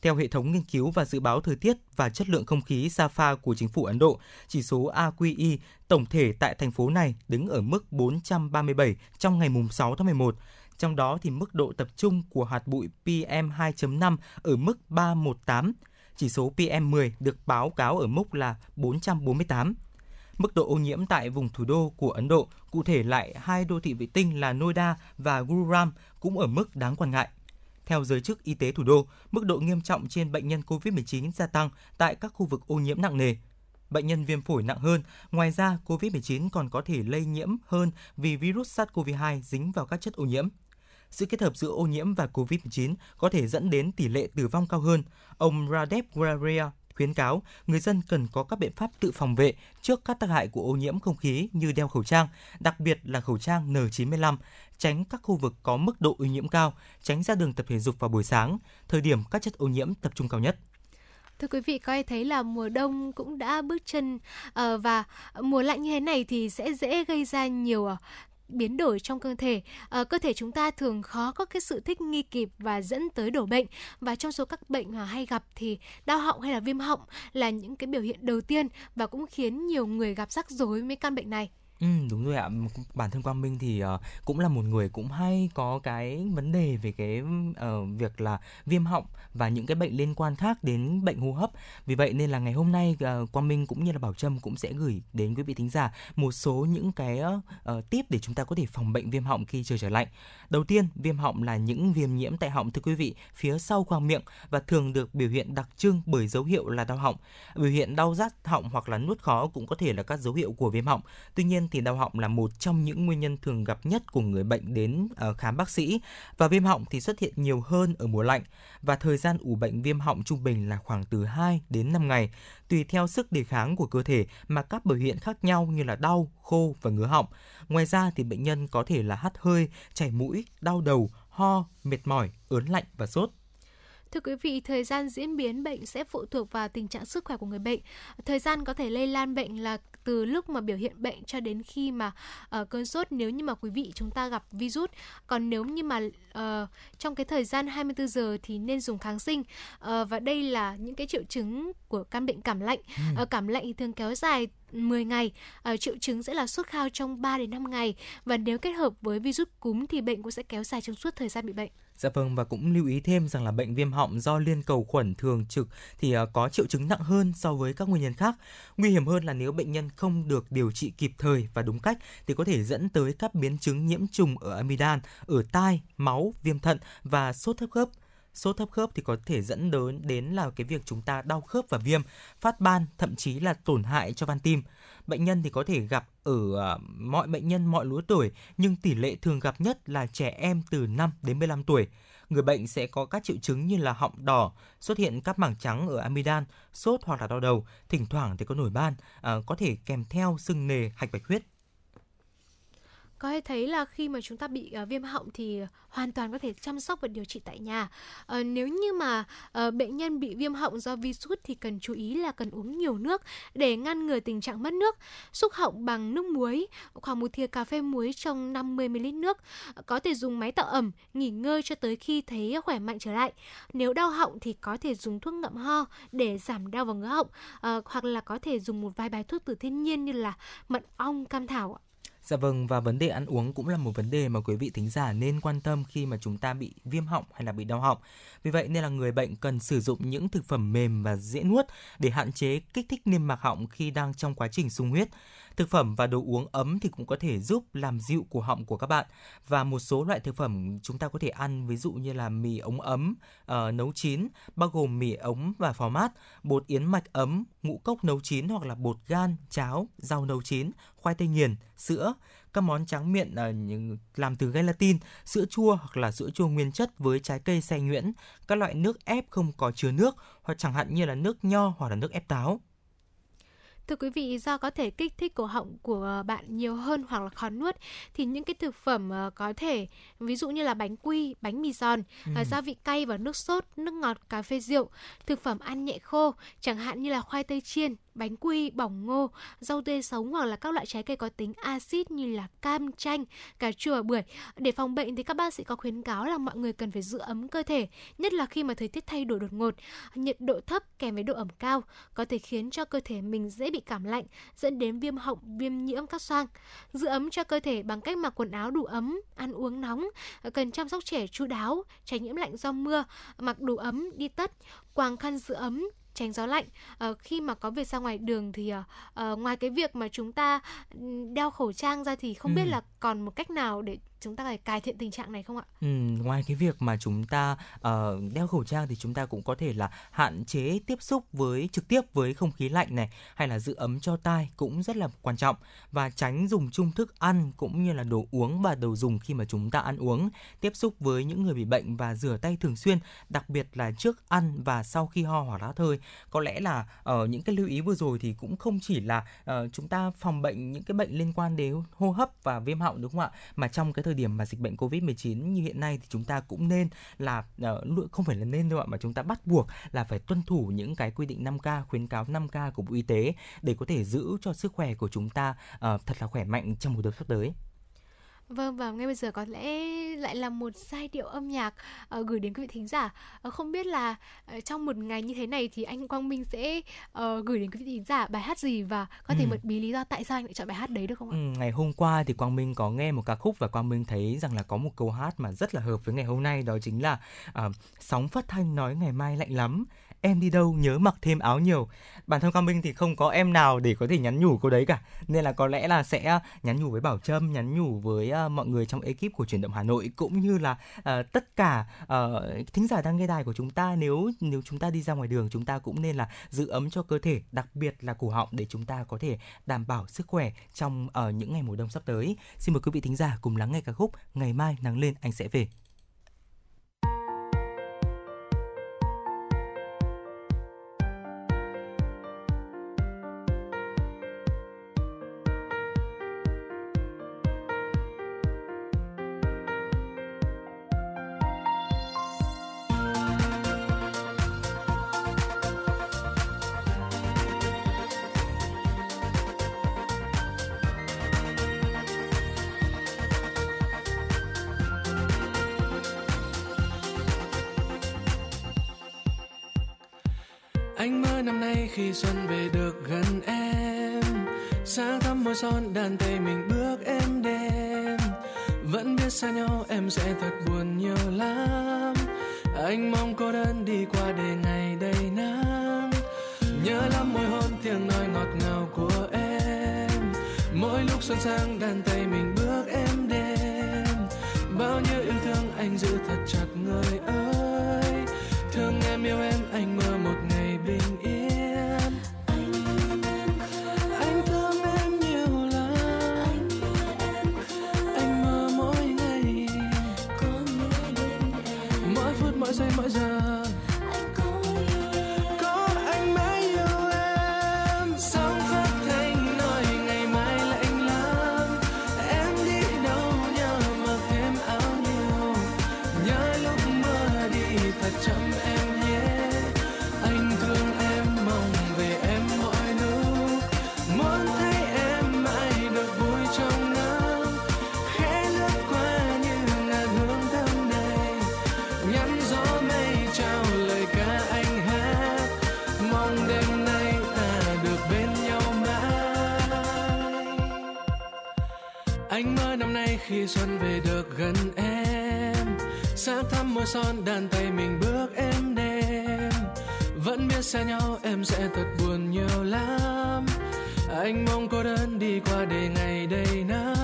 Theo hệ thống nghiên cứu và dự báo thời tiết và chất lượng không khí SAFA của chính phủ Ấn Độ, chỉ số AQI tổng thể tại thành phố này đứng ở mức 437 trong ngày 6 tháng 11. Trong đó thì mức độ tập trung của hạt bụi PM2.5 ở mức 318. Chỉ số PM10 được báo cáo ở mức là 448. Mức độ ô nhiễm tại vùng thủ đô của Ấn Độ, cụ thể lại hai đô thị vệ tinh là Noida và Gurugram cũng ở mức đáng quan ngại. Theo giới chức y tế thủ đô, mức độ nghiêm trọng trên bệnh nhân COVID-19 gia tăng tại các khu vực ô nhiễm nặng nề. Bệnh nhân viêm phổi nặng hơn, ngoài ra COVID-19 còn có thể lây nhiễm hơn vì virus SARS-CoV-2 dính vào các chất ô nhiễm. Sự kết hợp giữa ô nhiễm và COVID-19 có thể dẫn đến tỷ lệ tử vong cao hơn. Ông Radev Guerrero khuyến cáo người dân cần có các biện pháp tự phòng vệ trước các tác hại của ô nhiễm không khí như đeo khẩu trang, đặc biệt là khẩu trang N95, tránh các khu vực có mức độ ô nhiễm cao, tránh ra đường tập thể dục vào buổi sáng, thời điểm các chất ô nhiễm tập trung cao nhất. Thưa quý vị, có ai thấy là mùa đông cũng đã bước chân uh, và mùa lạnh như thế này thì sẽ dễ gây ra nhiều uh, biến đổi trong cơ thể. À, cơ thể chúng ta thường khó có cái sự thích nghi kịp và dẫn tới đổ bệnh. Và trong số các bệnh mà hay gặp thì đau họng hay là viêm họng là những cái biểu hiện đầu tiên và cũng khiến nhiều người gặp rắc rối với căn bệnh này. Ừ, đúng rồi ạ. Bản thân Quang Minh thì uh, cũng là một người cũng hay có cái vấn đề về cái uh, việc là viêm họng và những cái bệnh liên quan khác đến bệnh hô hấp. Vì vậy nên là ngày hôm nay uh, Quang Minh cũng như là Bảo Trâm cũng sẽ gửi đến quý vị thính giả một số những cái uh, tip để chúng ta có thể phòng bệnh viêm họng khi trời trở lạnh. Đầu tiên, viêm họng là những viêm nhiễm tại họng thưa quý vị, phía sau khoang miệng và thường được biểu hiện đặc trưng bởi dấu hiệu là đau họng. Biểu hiện đau rát họng hoặc là nuốt khó cũng có thể là các dấu hiệu của viêm họng. Tuy nhiên thì đau họng là một trong những nguyên nhân thường gặp nhất của người bệnh đến ờ, khám bác sĩ và viêm họng thì xuất hiện nhiều hơn ở mùa lạnh và thời gian ủ bệnh viêm họng trung bình là khoảng từ 2 đến 5 ngày tùy theo sức đề kháng của cơ thể mà các biểu hiện khác nhau như là đau, khô và ngứa họng. Ngoài ra thì bệnh nhân có thể là hắt hơi, chảy mũi, đau đầu, ho, mệt mỏi, ớn lạnh và sốt. Thưa quý vị, thời gian diễn biến bệnh sẽ phụ thuộc vào tình trạng sức khỏe của người bệnh. Thời gian có thể lây lan bệnh là từ lúc mà biểu hiện bệnh cho đến khi mà uh, cơn sốt nếu như mà quý vị chúng ta gặp virus. Còn nếu như mà uh, trong cái thời gian 24 giờ thì nên dùng kháng sinh. Uh, và đây là những cái triệu chứng của căn bệnh cảm lạnh. Ừ. Uh, cảm lạnh thì thường kéo dài 10 ngày, uh, triệu chứng sẽ là sốt khao trong 3 đến 5 ngày và nếu kết hợp với virus cúm thì bệnh cũng sẽ kéo dài trong suốt thời gian bị bệnh. Dạ vâng và cũng lưu ý thêm rằng là bệnh viêm họng do liên cầu khuẩn thường trực thì à, có triệu chứng nặng hơn so với các nguyên nhân khác. Nguy hiểm hơn là nếu bệnh nhân không được điều trị kịp thời và đúng cách thì có thể dẫn tới các biến chứng nhiễm trùng ở amidan, ở tai, máu, viêm thận và sốt thấp khớp sốt thấp khớp thì có thể dẫn đến đến là cái việc chúng ta đau khớp và viêm, phát ban, thậm chí là tổn hại cho van tim. Bệnh nhân thì có thể gặp ở ờ, mọi bệnh nhân mọi lứa tuổi, nhưng tỷ lệ thường gặp nhất là trẻ em từ 5 đến 15 tuổi. Người bệnh sẽ có các triệu chứng như là họng đỏ, xuất hiện các mảng trắng ở amidan, sốt hoặc là đau đầu, thỉnh thoảng thì có nổi ban, ờ, có thể kèm theo sưng nề, hạch bạch huyết có thể thấy là khi mà chúng ta bị uh, viêm họng thì hoàn toàn có thể chăm sóc và điều trị tại nhà. Uh, nếu như mà uh, bệnh nhân bị viêm họng do virus thì cần chú ý là cần uống nhiều nước để ngăn ngừa tình trạng mất nước. Xúc họng bằng nước muối, khoảng một thìa cà phê muối trong 50 ml nước. Có thể dùng máy tạo ẩm, nghỉ ngơi cho tới khi thấy khỏe mạnh trở lại. Nếu đau họng thì có thể dùng thuốc ngậm ho để giảm đau vào ngứa họng, uh, hoặc là có thể dùng một vài bài thuốc từ thiên nhiên như là mật ong, cam thảo Dạ vâng và vấn đề ăn uống cũng là một vấn đề mà quý vị thính giả nên quan tâm khi mà chúng ta bị viêm họng hay là bị đau họng. Vì vậy nên là người bệnh cần sử dụng những thực phẩm mềm và dễ nuốt để hạn chế kích thích niêm mạc họng khi đang trong quá trình sung huyết. Thực phẩm và đồ uống ấm thì cũng có thể giúp làm dịu cổ họng của các bạn và một số loại thực phẩm chúng ta có thể ăn ví dụ như là mì ống ấm uh, nấu chín bao gồm mì ống và phó mát, bột yến mạch ấm, ngũ cốc nấu chín hoặc là bột gan, cháo, rau nấu chín, khoai tây nghiền, sữa, các món tráng miệng uh, làm từ gelatin, sữa chua hoặc là sữa chua nguyên chất với trái cây xay nhuyễn, các loại nước ép không có chứa nước hoặc chẳng hạn như là nước nho hoặc là nước ép táo. Thưa quý vị, do có thể kích thích cổ họng của bạn nhiều hơn hoặc là khó nuốt thì những cái thực phẩm ờ, có thể ví dụ như là bánh quy, bánh mì giòn, ừ. Ờ, gia vị cay và nước sốt, nước ngọt, cà phê rượu, thực phẩm ăn nhẹ khô, chẳng hạn như là khoai tây chiên, bánh quy, bỏng ngô, rau tươi sống hoặc là các loại trái cây có tính axit như là cam, chanh, cà chua, bưởi. Để phòng bệnh thì các bác sĩ có khuyến cáo là mọi người cần phải giữ ấm cơ thể, nhất là khi mà thời tiết thay đổi đột ngột. Nhiệt độ thấp kèm với độ ẩm cao có thể khiến cho cơ thể mình dễ bị cảm lạnh, dẫn đến viêm họng, viêm nhiễm các xoang. Giữ ấm cho cơ thể bằng cách mặc quần áo đủ ấm, ăn uống nóng, cần chăm sóc trẻ chu đáo, tránh nhiễm lạnh do mưa, mặc đủ ấm, đi tất, quàng khăn giữ ấm, tránh gió lạnh uh, khi mà có việc ra ngoài đường thì uh, ngoài cái việc mà chúng ta đeo khẩu trang ra thì không ừ. biết là còn một cách nào để chúng ta phải cải thiện tình trạng này không ạ? Ừ, ngoài cái việc mà chúng ta uh, đeo khẩu trang thì chúng ta cũng có thể là hạn chế tiếp xúc với trực tiếp với không khí lạnh này hay là giữ ấm cho tai cũng rất là quan trọng và tránh dùng chung thức ăn cũng như là đồ uống và đồ dùng khi mà chúng ta ăn uống, tiếp xúc với những người bị bệnh và rửa tay thường xuyên, đặc biệt là trước ăn và sau khi ho hoặc lá thôi Có lẽ là ở uh, những cái lưu ý vừa rồi thì cũng không chỉ là uh, chúng ta phòng bệnh những cái bệnh liên quan đến hô hấp và viêm họng đúng không ạ? Mà trong cái thời điểm mà dịch bệnh Covid-19 như hiện nay thì chúng ta cũng nên là ờ, không phải là nên đâu ạ mà chúng ta bắt buộc là phải tuân thủ những cái quy định 5K, khuyến cáo 5K của Bộ Y tế để có thể giữ cho sức khỏe của chúng ta uh, thật là khỏe mạnh trong một đợt sắp tới. Vâng và ngay bây giờ có lẽ lại là một giai điệu âm nhạc uh, gửi đến quý vị thính giả. Uh, không biết là uh, trong một ngày như thế này thì anh Quang Minh sẽ uh, gửi đến quý vị thính giả bài hát gì và có thể ừ. bật bí lý do tại sao anh lại chọn bài hát đấy được không ạ? Ừ, ngày hôm qua thì Quang Minh có nghe một ca khúc và Quang Minh thấy rằng là có một câu hát mà rất là hợp với ngày hôm nay đó chính là uh, sóng phát thanh nói ngày mai lạnh lắm em đi đâu nhớ mặc thêm áo nhiều. Bản thân Quang Minh thì không có em nào để có thể nhắn nhủ cô đấy cả. Nên là có lẽ là sẽ ờ, nhắn nhủ với Bảo Trâm nhắn nhủ với uh, mọi người trong ekip của chuyển động Hà Nội cũng như là uh, tất cả uh, thính giả đang nghe đài của chúng ta. Nếu nếu chúng ta đi ra ngoài đường chúng ta cũng nên là giữ ấm cho cơ thể đặc biệt là cổ họng để chúng ta có thể đảm bảo sức khỏe trong ở uh, những ngày mùa đông sắp tới. Xin mời quý vị thính giả cùng lắng nghe ca khúc ngày mai nắng lên anh sẽ về. Anh mơ năm nay khi xuân về được gần em. Sáng thắm môi son, đàn tay mình bước em đêm. Vẫn biết xa nhau, em sẽ thật buồn nhiều lắm. Anh mong cô đơn đi qua để ngày đầy nắng. Nhớ lắm môi hôn tiếng nói ngọt ngào của em. Mỗi lúc xuân sang, đàn tay mình bước em đêm. Bao nhiêu yêu thương anh giữ thật chặt người ơi. Thương em yêu em, anh mơ khi xuân về được gần em. Sáng thắm môi son, đàn tay mình bước em đêm. Vẫn biết xa nhau, em sẽ thật buồn nhiều lắm. Anh mong cô đơn đi qua để ngày đầy nắng.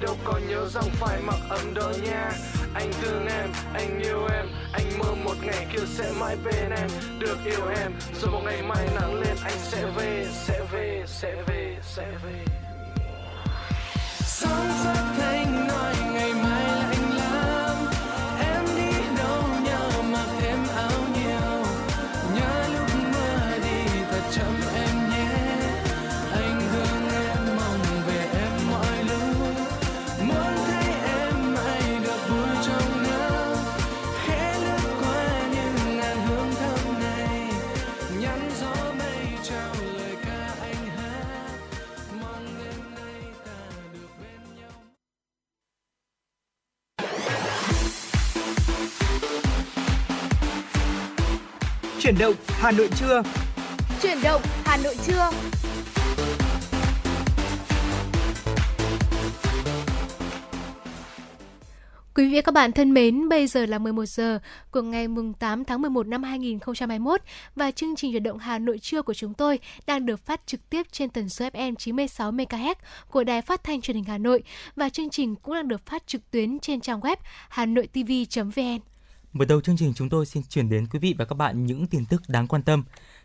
Đâu còn nhớ rằng phải mặc ấm đó nha anh thương em, anh yêu em, anh mơ một ngày kia sẽ mãi bên em. Được yêu em, rồi một ngày mai nắng lên, anh sẽ về sẽ về sẽ về sẽ về. Sáng phát thanh nói ngày mai Chuyển động Hà Nội trưa. Chuyển động Hà Nội trưa. Quý vị và các bạn thân mến, bây giờ là 11 giờ của ngày mùng 8 tháng 11 năm 2021 và chương trình chuyển động Hà Nội trưa của chúng tôi đang được phát trực tiếp trên tần số FM 96 MHz của Đài Phát thanh Truyền hình Hà Nội và chương trình cũng đang được phát trực tuyến trên trang web hanoitv.vn. Mở đầu chương trình chúng tôi xin chuyển đến quý vị và các bạn những tin tức đáng quan tâm.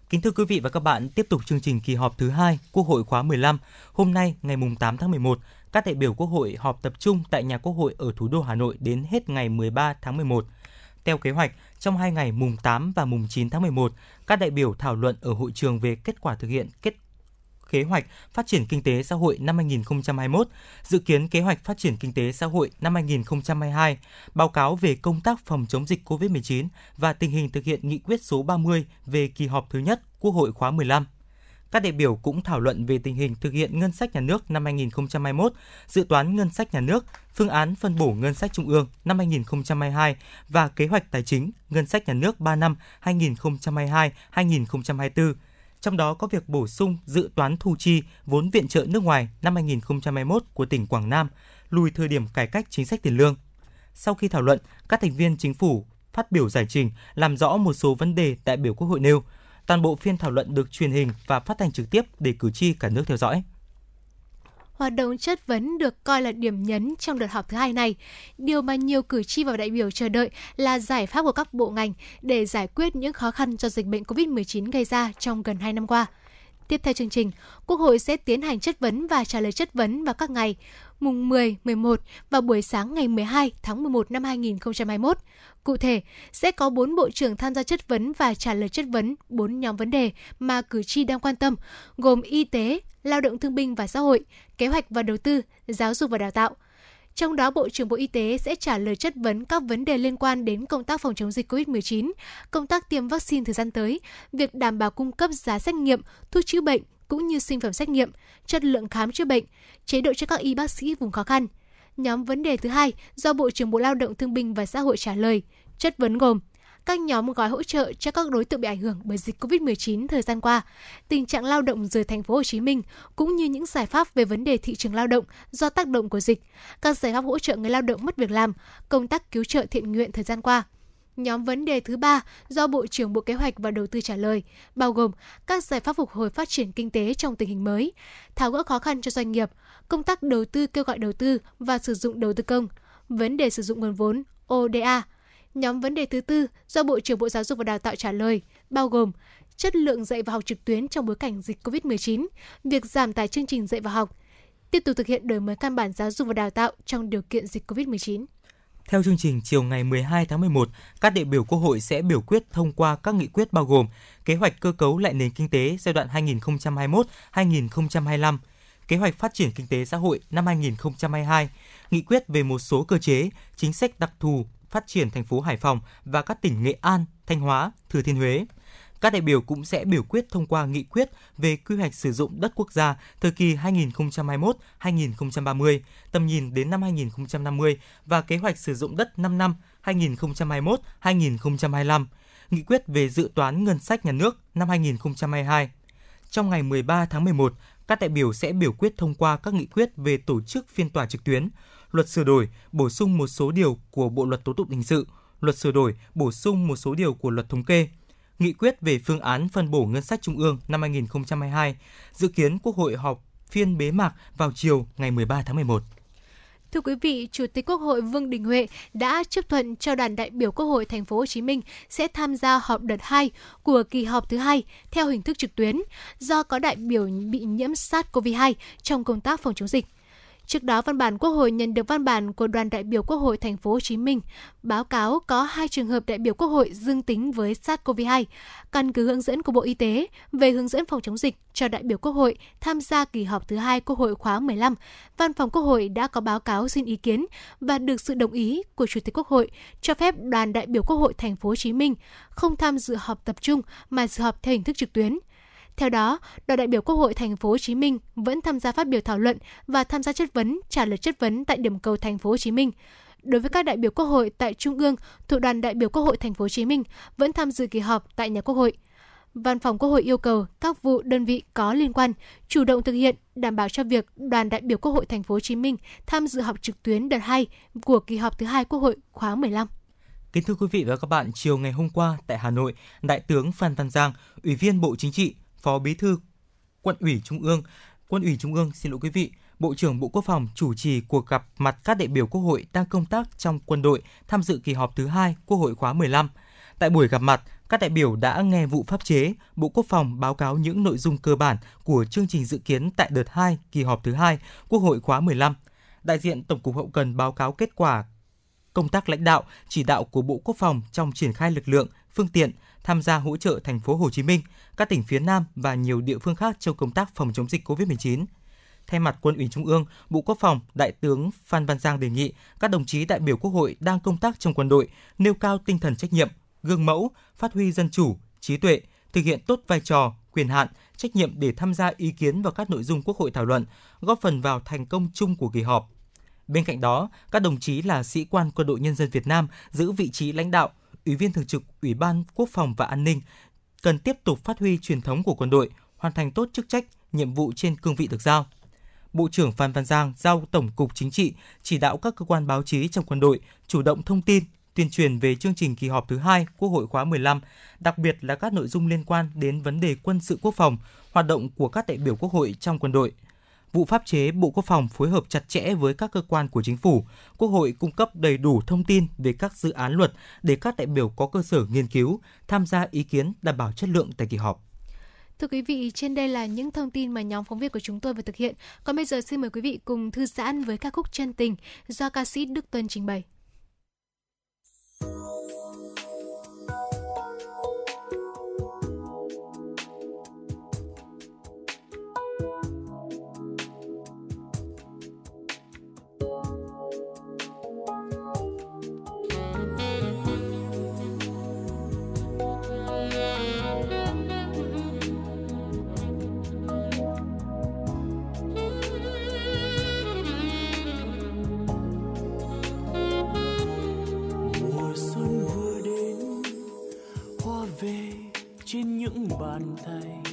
Kính thưa quý vị và các bạn, tiếp tục chương trình kỳ họp thứ hai Quốc hội khóa 15. Hôm nay, ngày mùng 8 tháng 11, các đại biểu Quốc hội họp tập trung tại nhà Quốc hội ở thủ đô Hà Nội đến hết ngày 13 tháng 11. Theo kế hoạch, trong hai ngày mùng 8 và mùng 9 tháng 11, các đại biểu thảo luận ở hội trường về kết quả thực hiện kết kế hoạch phát triển kinh tế xã hội năm 2021, dự kiến kế hoạch phát triển kinh tế xã hội năm 2022, báo cáo về công tác phòng chống dịch COVID-19 và tình hình thực hiện nghị quyết số 30 về kỳ họp thứ nhất Quốc hội khóa 15. Các đại biểu cũng thảo luận về tình hình thực hiện ngân sách nhà nước năm 2021, dự toán ngân sách nhà nước, phương án phân bổ ngân sách trung ương năm 2022 và kế hoạch tài chính ngân sách nhà nước 3 năm 2022-2024 trong đó có việc bổ sung dự toán thu chi vốn viện trợ nước ngoài năm 2021 của tỉnh Quảng Nam, lùi thời điểm cải cách chính sách tiền lương. Sau khi thảo luận, các thành viên chính phủ phát biểu giải trình, làm rõ một số vấn đề đại biểu Quốc hội nêu. Toàn bộ phiên thảo luận được truyền hình và phát thanh trực tiếp để cử tri cả nước theo dõi hoạt động chất vấn được coi là điểm nhấn trong đợt họp thứ hai này. Điều mà nhiều cử tri và đại biểu chờ đợi là giải pháp của các bộ ngành để giải quyết những khó khăn do dịch bệnh COVID-19 gây ra trong gần 2 năm qua. Tiếp theo chương trình, Quốc hội sẽ tiến hành chất vấn và trả lời chất vấn vào các ngày mùng 10, 11 và buổi sáng ngày 12 tháng 11 năm 2021. Cụ thể, sẽ có 4 bộ trưởng tham gia chất vấn và trả lời chất vấn 4 nhóm vấn đề mà cử tri đang quan tâm, gồm y tế, lao động thương binh và xã hội, kế hoạch và đầu tư, giáo dục và đào tạo. Trong đó, Bộ trưởng Bộ Y tế sẽ trả lời chất vấn các vấn đề liên quan đến công tác phòng chống dịch COVID-19, công tác tiêm vaccine thời gian tới, việc đảm bảo cung cấp giá xét nghiệm, thuốc chữa bệnh cũng như sinh phẩm xét nghiệm, chất lượng khám chữa bệnh, chế độ cho các y bác sĩ vùng khó khăn. Nhóm vấn đề thứ hai do Bộ trưởng Bộ Lao động Thương binh và Xã hội trả lời. Chất vấn gồm các nhóm gói hỗ trợ cho các đối tượng bị ảnh hưởng bởi dịch Covid-19 thời gian qua, tình trạng lao động rời thành phố Hồ Chí Minh cũng như những giải pháp về vấn đề thị trường lao động do tác động của dịch, các giải pháp hỗ trợ người lao động mất việc làm, công tác cứu trợ thiện nguyện thời gian qua. Nhóm vấn đề thứ ba do Bộ trưởng Bộ Kế hoạch và Đầu tư trả lời, bao gồm các giải pháp phục hồi phát triển kinh tế trong tình hình mới, tháo gỡ khó khăn cho doanh nghiệp, công tác đầu tư kêu gọi đầu tư và sử dụng đầu tư công, vấn đề sử dụng nguồn vốn ODA, Nhóm vấn đề thứ tư do Bộ trưởng Bộ Giáo dục và Đào tạo trả lời, bao gồm chất lượng dạy và học trực tuyến trong bối cảnh dịch COVID-19, việc giảm tải chương trình dạy và học, tiếp tục thực hiện đổi mới căn bản giáo dục và đào tạo trong điều kiện dịch COVID-19. Theo chương trình, chiều ngày 12 tháng 11, các đại biểu Quốc hội sẽ biểu quyết thông qua các nghị quyết bao gồm kế hoạch cơ cấu lại nền kinh tế giai đoạn 2021-2025, kế hoạch phát triển kinh tế xã hội năm 2022, nghị quyết về một số cơ chế, chính sách đặc thù phát triển thành phố Hải Phòng và các tỉnh Nghệ An, Thanh Hóa, Thừa Thiên Huế. Các đại biểu cũng sẽ biểu quyết thông qua nghị quyết về quy hoạch sử dụng đất quốc gia thời kỳ 2021-2030, tầm nhìn đến năm 2050 và kế hoạch sử dụng đất 5 năm 2021-2025, nghị quyết về dự toán ngân sách nhà nước năm 2022. Trong ngày 13 tháng 11, các đại biểu sẽ biểu quyết thông qua các nghị quyết về tổ chức phiên tòa trực tuyến, luật sửa đổi, bổ sung một số điều của Bộ luật tố tụng hình sự, luật sửa đổi, bổ sung một số điều của luật thống kê, nghị quyết về phương án phân bổ ngân sách trung ương năm 2022, dự kiến Quốc hội họp phiên bế mạc vào chiều ngày 13 tháng 11. Thưa quý vị, Chủ tịch Quốc hội Vương Đình Huệ đã chấp thuận cho đoàn đại biểu Quốc hội Thành phố Hồ Chí Minh sẽ tham gia họp đợt 2 của kỳ họp thứ hai theo hình thức trực tuyến do có đại biểu bị nhiễm SARS-CoV-2 trong công tác phòng chống dịch. Trước đó, văn bản Quốc hội nhận được văn bản của đoàn đại biểu Quốc hội thành phố Hồ Chí Minh báo cáo có hai trường hợp đại biểu Quốc hội dương tính với SARS-CoV-2. Căn cứ hướng dẫn của Bộ Y tế về hướng dẫn phòng chống dịch cho đại biểu Quốc hội tham gia kỳ họp thứ hai Quốc hội khóa 15, Văn phòng Quốc hội đã có báo cáo xin ý kiến và được sự đồng ý của Chủ tịch Quốc hội cho phép đoàn đại biểu Quốc hội thành phố Hồ Chí Minh không tham dự họp tập trung mà dự họp theo hình thức trực tuyến. Theo đó, đoàn đại biểu Quốc hội Thành phố Hồ Chí Minh vẫn tham gia phát biểu thảo luận và tham gia chất vấn, trả lời chất vấn tại điểm cầu Thành phố Hồ Chí Minh. Đối với các đại biểu Quốc hội tại Trung ương thuộc đoàn đại biểu Quốc hội Thành phố Hồ Chí Minh vẫn tham dự kỳ họp tại nhà Quốc hội. Văn phòng Quốc hội yêu cầu các vụ đơn vị có liên quan chủ động thực hiện đảm bảo cho việc đoàn đại biểu Quốc hội Thành phố Hồ Chí Minh tham dự họp trực tuyến đợt 2 của kỳ họp thứ hai Quốc hội khóa 15. Kính thưa quý vị và các bạn, chiều ngày hôm qua tại Hà Nội, Đại tướng Phan Văn Giang, Ủy viên Bộ Chính trị, Phó Bí thư Quận ủy Trung ương, Quân ủy Trung ương xin lỗi quý vị, Bộ trưởng Bộ Quốc phòng chủ trì cuộc gặp mặt các đại biểu Quốc hội đang công tác trong quân đội tham dự kỳ họp thứ hai Quốc hội khóa 15. Tại buổi gặp mặt, các đại biểu đã nghe vụ pháp chế, Bộ Quốc phòng báo cáo những nội dung cơ bản của chương trình dự kiến tại đợt 2 kỳ họp thứ hai Quốc hội khóa 15. Đại diện Tổng cục Hậu cần báo cáo kết quả công tác lãnh đạo, chỉ đạo của Bộ Quốc phòng trong triển khai lực lượng, phương tiện tham gia hỗ trợ thành phố Hồ Chí Minh, các tỉnh phía Nam và nhiều địa phương khác trong công tác phòng chống dịch COVID-19. Thay mặt Quân ủy Trung ương, Bộ Quốc phòng, Đại tướng Phan Văn Giang đề nghị các đồng chí đại biểu Quốc hội đang công tác trong quân đội nêu cao tinh thần trách nhiệm, gương mẫu, phát huy dân chủ, trí tuệ, thực hiện tốt vai trò, quyền hạn, trách nhiệm để tham gia ý kiến vào các nội dung Quốc hội thảo luận, góp phần vào thành công chung của kỳ họp. Bên cạnh đó, các đồng chí là sĩ quan quân đội nhân dân Việt Nam giữ vị trí lãnh đạo, Ủy viên thường trực Ủy ban Quốc phòng và An ninh cần tiếp tục phát huy truyền thống của quân đội, hoàn thành tốt chức trách, nhiệm vụ trên cương vị được giao. Bộ trưởng Phan Văn Giang giao Tổng cục Chính trị chỉ đạo các cơ quan báo chí trong quân đội chủ động thông tin, tuyên truyền về chương trình kỳ họp thứ hai Quốc hội khóa 15, đặc biệt là các nội dung liên quan đến vấn đề quân sự quốc phòng, hoạt động của các đại biểu Quốc hội trong quân đội. Vụ pháp chế Bộ Quốc phòng phối hợp chặt chẽ với các cơ quan của chính phủ, Quốc hội cung cấp đầy đủ thông tin về các dự án luật để các đại biểu có cơ sở nghiên cứu, tham gia ý kiến đảm bảo chất lượng tại kỳ họp. Thưa quý vị, trên đây là những thông tin mà nhóm phóng viên của chúng tôi vừa thực hiện. Còn bây giờ xin mời quý vị cùng thư giãn với ca khúc chân tình do ca sĩ Đức Tuân trình bày. Những bàn tay.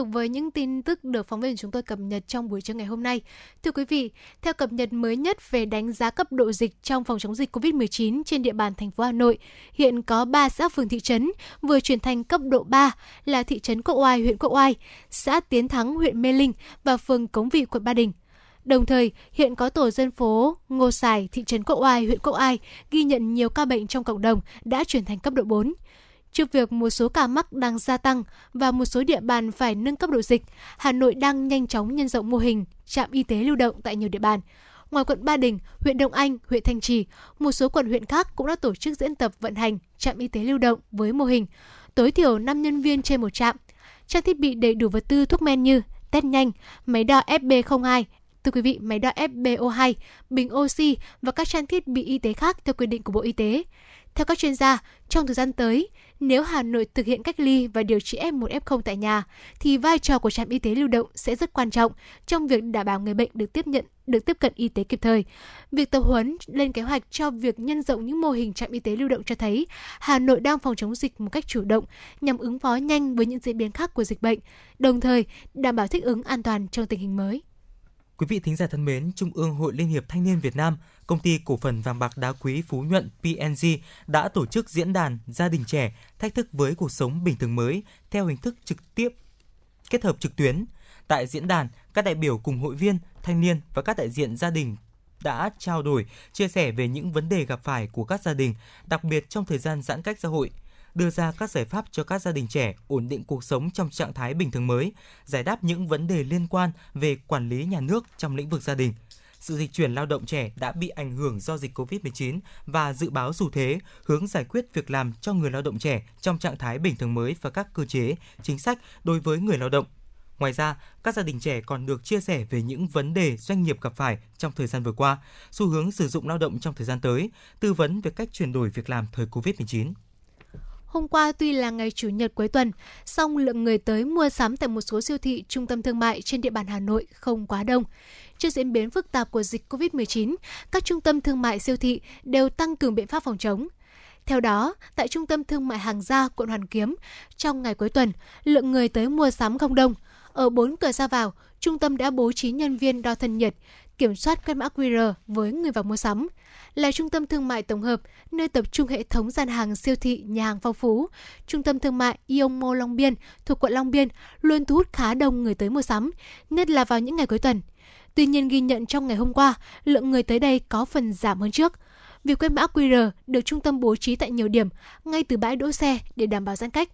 Tục với những tin tức được phóng viên chúng tôi cập nhật trong buổi trưa ngày hôm nay. Thưa quý vị, theo cập nhật mới nhất về đánh giá cấp độ dịch trong phòng chống dịch COVID-19 trên địa bàn thành phố Hà Nội, hiện có 3 xã phường thị trấn vừa chuyển thành cấp độ 3 là thị trấn Quốc Oai, huyện Quốc Oai, xã Tiến Thắng, huyện Mê Linh và phường Cống Vị, quận Ba Đình. Đồng thời, hiện có tổ dân phố Ngô Sài, thị trấn Quốc Oai, huyện Quốc Oai ghi nhận nhiều ca bệnh trong cộng đồng đã chuyển thành cấp độ 4. Trước việc một số ca mắc đang gia tăng và một số địa bàn phải nâng cấp độ dịch, Hà Nội đang nhanh chóng nhân rộng mô hình trạm y tế lưu động tại nhiều địa bàn. Ngoài quận Ba Đình, huyện Đông Anh, huyện Thanh Trì, một số quận huyện khác cũng đã tổ chức diễn tập vận hành trạm y tế lưu động với mô hình tối thiểu 5 nhân viên trên một trạm. Trang thiết bị đầy đủ vật tư thuốc men như test nhanh, máy đo FB02, Thưa quý vị, máy đo FBO2, bình oxy và các trang thiết bị y tế khác theo quy định của Bộ Y tế. Theo các chuyên gia, trong thời gian tới, nếu Hà Nội thực hiện cách ly và điều trị F1 F0 tại nhà, thì vai trò của trạm y tế lưu động sẽ rất quan trọng trong việc đảm bảo người bệnh được tiếp nhận được tiếp cận y tế kịp thời. Việc tập huấn lên kế hoạch cho việc nhân rộng những mô hình trạm y tế lưu động cho thấy Hà Nội đang phòng chống dịch một cách chủ động nhằm ứng phó nhanh với những diễn biến khác của dịch bệnh, đồng thời đảm bảo thích ứng an toàn trong tình hình mới. Quý vị thính giả thân mến, Trung ương Hội Liên hiệp Thanh niên Việt Nam, Công ty Cổ phần Vàng bạc đá quý Phú Nhuận PNG đã tổ chức diễn đàn Gia đình trẻ thách thức với cuộc sống bình thường mới theo hình thức trực tiếp kết hợp trực tuyến. Tại diễn đàn, các đại biểu cùng hội viên, thanh niên và các đại diện gia đình đã trao đổi, chia sẻ về những vấn đề gặp phải của các gia đình, đặc biệt trong thời gian giãn cách xã hội, đưa ra các giải pháp cho các gia đình trẻ ổn định cuộc sống trong trạng thái bình thường mới, giải đáp những vấn đề liên quan về quản lý nhà nước trong lĩnh vực gia đình. Sự dịch chuyển lao động trẻ đã bị ảnh hưởng do dịch COVID-19 và dự báo xu thế hướng giải quyết việc làm cho người lao động trẻ trong trạng thái bình thường mới và các cơ chế, chính sách đối với người lao động Ngoài ra, các gia đình trẻ còn được chia sẻ về những vấn đề doanh nghiệp gặp phải trong thời gian vừa qua, xu hướng sử dụng lao động trong thời gian tới, tư vấn về cách chuyển đổi việc làm thời Covid-19. Hôm qua tuy là ngày chủ nhật cuối tuần, song lượng người tới mua sắm tại một số siêu thị, trung tâm thương mại trên địa bàn Hà Nội không quá đông. Trước diễn biến phức tạp của dịch COVID-19, các trung tâm thương mại siêu thị đều tăng cường biện pháp phòng chống. Theo đó, tại trung tâm thương mại Hàng Gia, quận Hoàn Kiếm, trong ngày cuối tuần, lượng người tới mua sắm không đông. Ở 4 cửa ra vào, trung tâm đã bố trí nhân viên đo thân nhiệt, kiểm soát quét mã QR với người vào mua sắm. Là trung tâm thương mại tổng hợp, nơi tập trung hệ thống gian hàng siêu thị, nhà hàng phong phú, trung tâm thương mại Ion Mall Long Biên thuộc quận Long Biên luôn thu hút khá đông người tới mua sắm, nhất là vào những ngày cuối tuần. Tuy nhiên ghi nhận trong ngày hôm qua, lượng người tới đây có phần giảm hơn trước. Việc quét mã QR được trung tâm bố trí tại nhiều điểm, ngay từ bãi đỗ xe để đảm bảo giãn cách.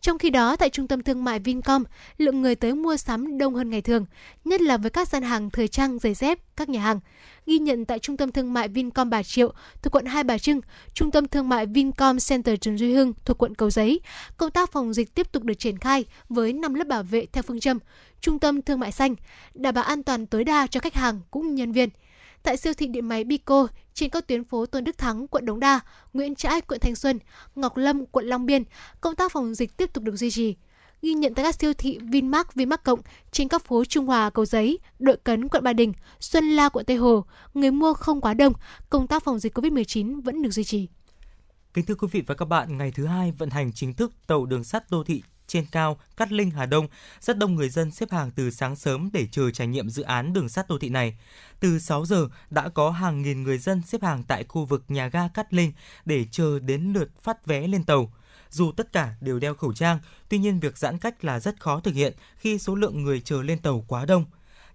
Trong khi đó, tại trung tâm thương mại Vincom, lượng người tới mua sắm đông hơn ngày thường, nhất là với các gian hàng thời trang, giày dép, các nhà hàng. Ghi nhận tại trung tâm thương mại Vincom Bà Triệu thuộc quận Hai Bà Trưng, trung tâm thương mại Vincom Center Trần Duy Hưng thuộc quận Cầu Giấy, công tác phòng dịch tiếp tục được triển khai với 5 lớp bảo vệ theo phương châm trung tâm thương mại xanh, đảm bảo an toàn tối đa cho khách hàng cũng như nhân viên tại siêu thị điện máy Bico trên các tuyến phố Tôn Đức Thắng, quận Đống Đa, Nguyễn Trãi, quận Thanh Xuân, Ngọc Lâm, quận Long Biên, công tác phòng dịch tiếp tục được duy trì. Ghi nhận tại các siêu thị Vinmart, Vinmart Cộng trên các phố Trung Hòa, Cầu Giấy, Đội Cấn, quận Ba Đình, Xuân La, quận Tây Hồ, người mua không quá đông, công tác phòng dịch COVID-19 vẫn được duy trì. Kính thưa quý vị và các bạn, ngày thứ hai vận hành chính thức tàu đường sắt đô thị trên cao Cát Linh Hà Đông, rất đông người dân xếp hàng từ sáng sớm để chờ trải nghiệm dự án đường sắt đô thị này. Từ 6 giờ đã có hàng nghìn người dân xếp hàng tại khu vực nhà ga Cát Linh để chờ đến lượt phát vé lên tàu. Dù tất cả đều đeo khẩu trang, tuy nhiên việc giãn cách là rất khó thực hiện khi số lượng người chờ lên tàu quá đông.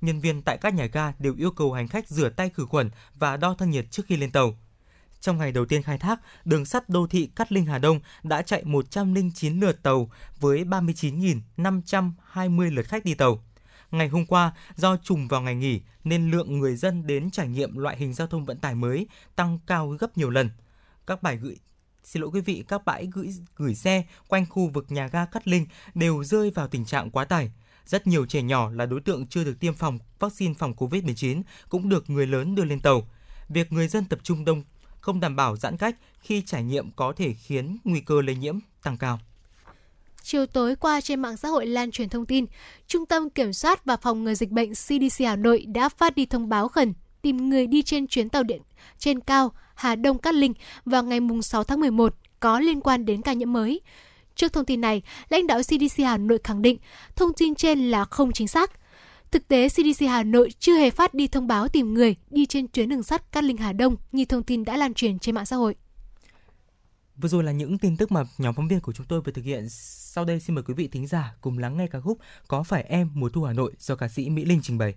Nhân viên tại các nhà ga đều yêu cầu hành khách rửa tay khử khuẩn và đo thân nhiệt trước khi lên tàu. Trong ngày đầu tiên khai thác, đường sắt đô thị Cát Linh Hà Đông đã chạy 109 lượt tàu với 39.520 lượt khách đi tàu. Ngày hôm qua, do trùng vào ngày nghỉ nên lượng người dân đến trải nghiệm loại hình giao thông vận tải mới tăng cao gấp nhiều lần. Các bài gửi xin lỗi quý vị, các bãi gửi gửi xe quanh khu vực nhà ga Cát Linh đều rơi vào tình trạng quá tải. Rất nhiều trẻ nhỏ là đối tượng chưa được tiêm phòng vaccine phòng COVID-19 cũng được người lớn đưa lên tàu. Việc người dân tập trung đông không đảm bảo giãn cách khi trải nghiệm có thể khiến nguy cơ lây nhiễm tăng cao. Chiều tối qua trên mạng xã hội lan truyền thông tin, Trung tâm Kiểm soát và Phòng ngừa Dịch bệnh CDC Hà Nội đã phát đi thông báo khẩn tìm người đi trên chuyến tàu điện trên cao Hà Đông Cát Linh vào ngày 6 tháng 11 có liên quan đến ca nhiễm mới. Trước thông tin này, lãnh đạo CDC Hà Nội khẳng định thông tin trên là không chính xác. Thực tế, CDC Hà Nội chưa hề phát đi thông báo tìm người đi trên tuyến đường sắt Cát Linh Hà Đông như thông tin đã lan truyền trên mạng xã hội. Vừa rồi là những tin tức mà nhóm phóng viên của chúng tôi vừa thực hiện. Sau đây xin mời quý vị thính giả cùng lắng nghe ca khúc Có phải em mùa thu Hà Nội do ca sĩ Mỹ Linh trình bày.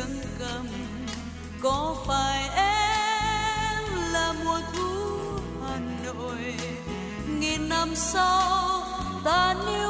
dương cầm, có phải em là mùa thu hà nội? Nghìn năm sau, ta níu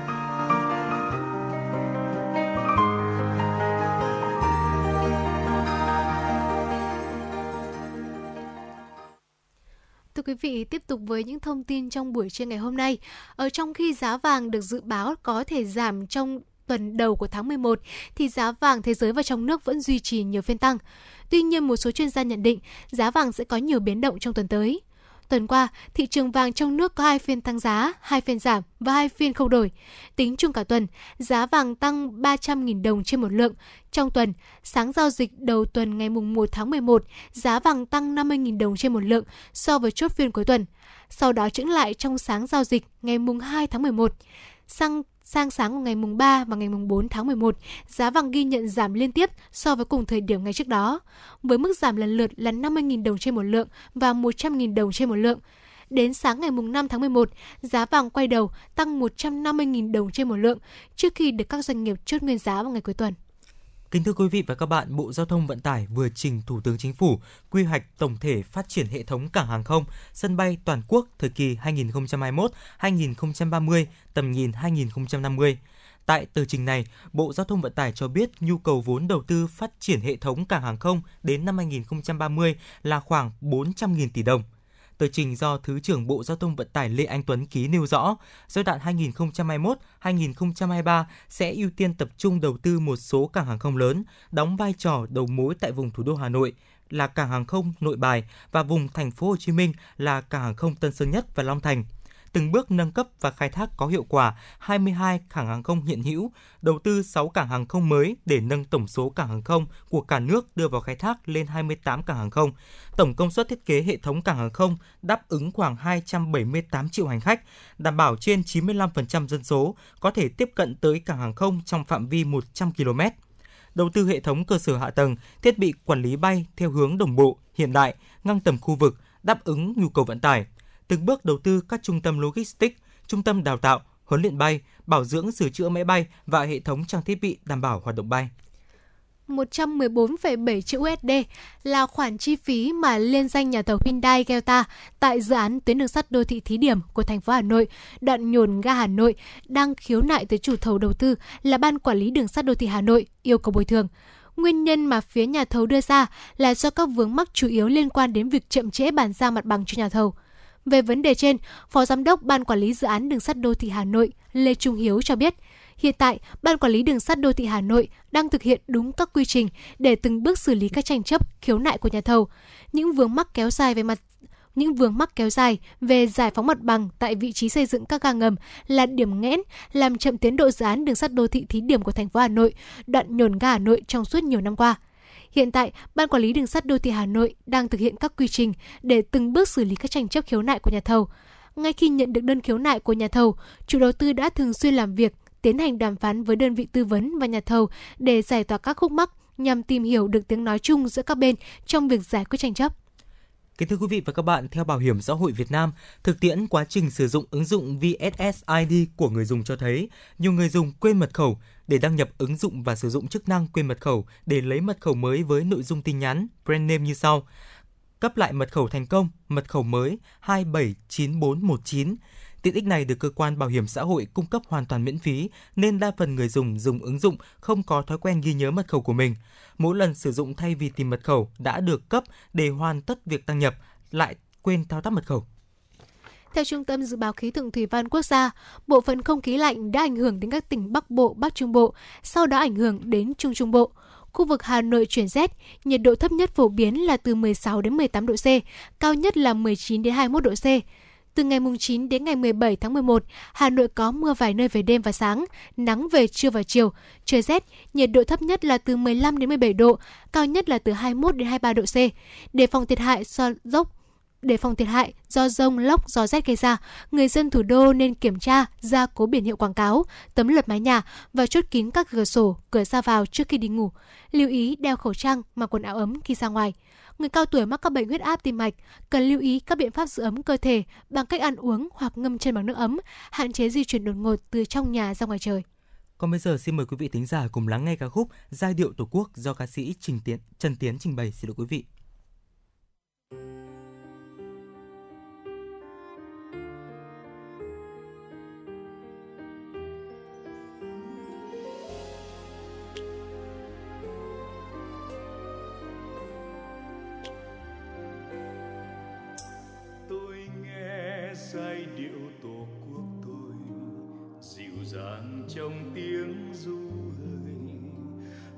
tiếp tục với những thông tin trong buổi trưa ngày hôm nay. Ở trong khi giá vàng được dự báo có thể giảm trong tuần đầu của tháng 11 thì giá vàng thế giới và trong nước vẫn duy trì nhiều phiên tăng. Tuy nhiên, một số chuyên gia nhận định giá vàng sẽ có nhiều biến động trong tuần tới. Tuần qua, thị trường vàng trong nước có hai phiên tăng giá, hai phiên giảm và hai phiên không đổi. Tính chung cả tuần, giá vàng tăng 300.000 đồng trên một lượng. Trong tuần, sáng giao dịch đầu tuần ngày mùng 1 tháng 11, giá vàng tăng 50.000 đồng trên một lượng so với chốt phiên cuối tuần. Sau đó chững lại trong sáng giao dịch ngày mùng 2 tháng 11. Xăng sang sáng của ngày mùng 3 và ngày mùng 4 tháng 11, giá vàng ghi nhận giảm liên tiếp so với cùng thời điểm ngày trước đó, với mức giảm lần lượt là 50.000 đồng trên một lượng và 100.000 đồng trên một lượng. Đến sáng ngày mùng 5 tháng 11, giá vàng quay đầu tăng 150.000 đồng trên một lượng trước khi được các doanh nghiệp chốt nguyên giá vào ngày cuối tuần. Kính thưa quý vị và các bạn, Bộ Giao thông Vận tải vừa trình Thủ tướng Chính phủ quy hoạch tổng thể phát triển hệ thống cảng hàng không, sân bay toàn quốc thời kỳ 2021-2030, tầm nhìn 2050. Tại tờ trình này, Bộ Giao thông Vận tải cho biết nhu cầu vốn đầu tư phát triển hệ thống cảng hàng không đến năm 2030 là khoảng 400.000 tỷ đồng. Tờ trình do Thứ trưởng Bộ Giao thông Vận tải Lê Anh Tuấn ký nêu rõ, giai đoạn 2021-2023 sẽ ưu tiên tập trung đầu tư một số cảng hàng không lớn, đóng vai trò đầu mối tại vùng thủ đô Hà Nội là cảng hàng không Nội Bài và vùng thành phố Hồ Chí Minh là cảng hàng không Tân Sơn Nhất và Long Thành từng bước nâng cấp và khai thác có hiệu quả 22 cảng hàng không hiện hữu, đầu tư 6 cảng hàng không mới để nâng tổng số cảng hàng không của cả nước đưa vào khai thác lên 28 cảng hàng không. Tổng công suất thiết kế hệ thống cảng hàng không đáp ứng khoảng 278 triệu hành khách, đảm bảo trên 95% dân số có thể tiếp cận tới cảng hàng không trong phạm vi 100 km đầu tư hệ thống cơ sở hạ tầng, thiết bị quản lý bay theo hướng đồng bộ, hiện đại, ngang tầm khu vực, đáp ứng nhu cầu vận tải từng bước đầu tư các trung tâm logistics, trung tâm đào tạo, huấn luyện bay, bảo dưỡng sửa chữa máy bay và hệ thống trang thiết bị đảm bảo hoạt động bay. 114,7 triệu USD là khoản chi phí mà liên danh nhà thầu Hyundai Gelta tại dự án tuyến đường sắt đô thị thí điểm của thành phố Hà Nội, đoạn nhồn ga Hà Nội đang khiếu nại tới chủ thầu đầu tư là Ban Quản lý Đường sắt đô thị Hà Nội yêu cầu bồi thường. Nguyên nhân mà phía nhà thầu đưa ra là do các vướng mắc chủ yếu liên quan đến việc chậm trễ bàn giao mặt bằng cho nhà thầu. Về vấn đề trên, Phó Giám đốc Ban Quản lý Dự án Đường sắt Đô thị Hà Nội Lê Trung Hiếu cho biết, hiện tại Ban Quản lý Đường sắt Đô thị Hà Nội đang thực hiện đúng các quy trình để từng bước xử lý các tranh chấp, khiếu nại của nhà thầu. Những vướng mắc kéo dài về mặt những vướng mắc kéo dài về giải phóng mặt bằng tại vị trí xây dựng các ga ngầm là điểm nghẽn làm chậm tiến độ dự án đường sắt đô thị thí điểm của thành phố Hà Nội, đoạn nhổn ga Hà Nội trong suốt nhiều năm qua. Hiện tại, Ban Quản lý Đường sắt Đô thị Hà Nội đang thực hiện các quy trình để từng bước xử lý các tranh chấp khiếu nại của nhà thầu. Ngay khi nhận được đơn khiếu nại của nhà thầu, chủ đầu tư đã thường xuyên làm việc, tiến hành đàm phán với đơn vị tư vấn và nhà thầu để giải tỏa các khúc mắc nhằm tìm hiểu được tiếng nói chung giữa các bên trong việc giải quyết tranh chấp. Kính thưa quý vị và các bạn, theo Bảo hiểm xã hội Việt Nam, thực tiễn quá trình sử dụng ứng dụng VSSID của người dùng cho thấy nhiều người dùng quên mật khẩu để đăng nhập ứng dụng và sử dụng chức năng quên mật khẩu để lấy mật khẩu mới với nội dung tin nhắn, brand name như sau. Cấp lại mật khẩu thành công, mật khẩu mới 279419 Tiện ích này được cơ quan bảo hiểm xã hội cung cấp hoàn toàn miễn phí nên đa phần người dùng dùng ứng dụng không có thói quen ghi nhớ mật khẩu của mình. Mỗi lần sử dụng thay vì tìm mật khẩu đã được cấp để hoàn tất việc đăng nhập lại quên thao tác mật khẩu. Theo Trung tâm Dự báo Khí tượng Thủy văn Quốc gia, bộ phận không khí lạnh đã ảnh hưởng đến các tỉnh Bắc Bộ, Bắc Trung Bộ, sau đó ảnh hưởng đến Trung Trung Bộ. Khu vực Hà Nội chuyển rét, nhiệt độ thấp nhất phổ biến là từ 16 đến 18 độ C, cao nhất là 19 đến 21 độ C. Từ ngày 9 đến ngày 17 tháng 11, Hà Nội có mưa vài nơi về đêm và sáng, nắng về trưa và chiều. Trời rét, nhiệt độ thấp nhất là từ 15 đến 17 độ, cao nhất là từ 21 đến 23 độ C. Để phòng thiệt hại do dốc để phòng thiệt hại do rông, lốc, gió rét gây ra, người dân thủ đô nên kiểm tra, gia cố biển hiệu quảng cáo, tấm lợp mái nhà và chốt kín các cửa sổ, cửa ra vào trước khi đi ngủ. Lưu ý đeo khẩu trang, mặc quần áo ấm khi ra ngoài. Người cao tuổi mắc các bệnh huyết áp tim mạch cần lưu ý các biện pháp giữ ấm cơ thể bằng cách ăn uống hoặc ngâm chân bằng nước ấm, hạn chế di chuyển đột ngột từ trong nhà ra ngoài trời. Còn bây giờ xin mời quý vị thính giả cùng lắng nghe ca khúc Giai điệu Tổ quốc do ca sĩ Trình Tiến Trần Tiến trình bày xin lỗi quý vị. Giai điệu tổ quốc tôi, dịu dàng trong tiếng du hơi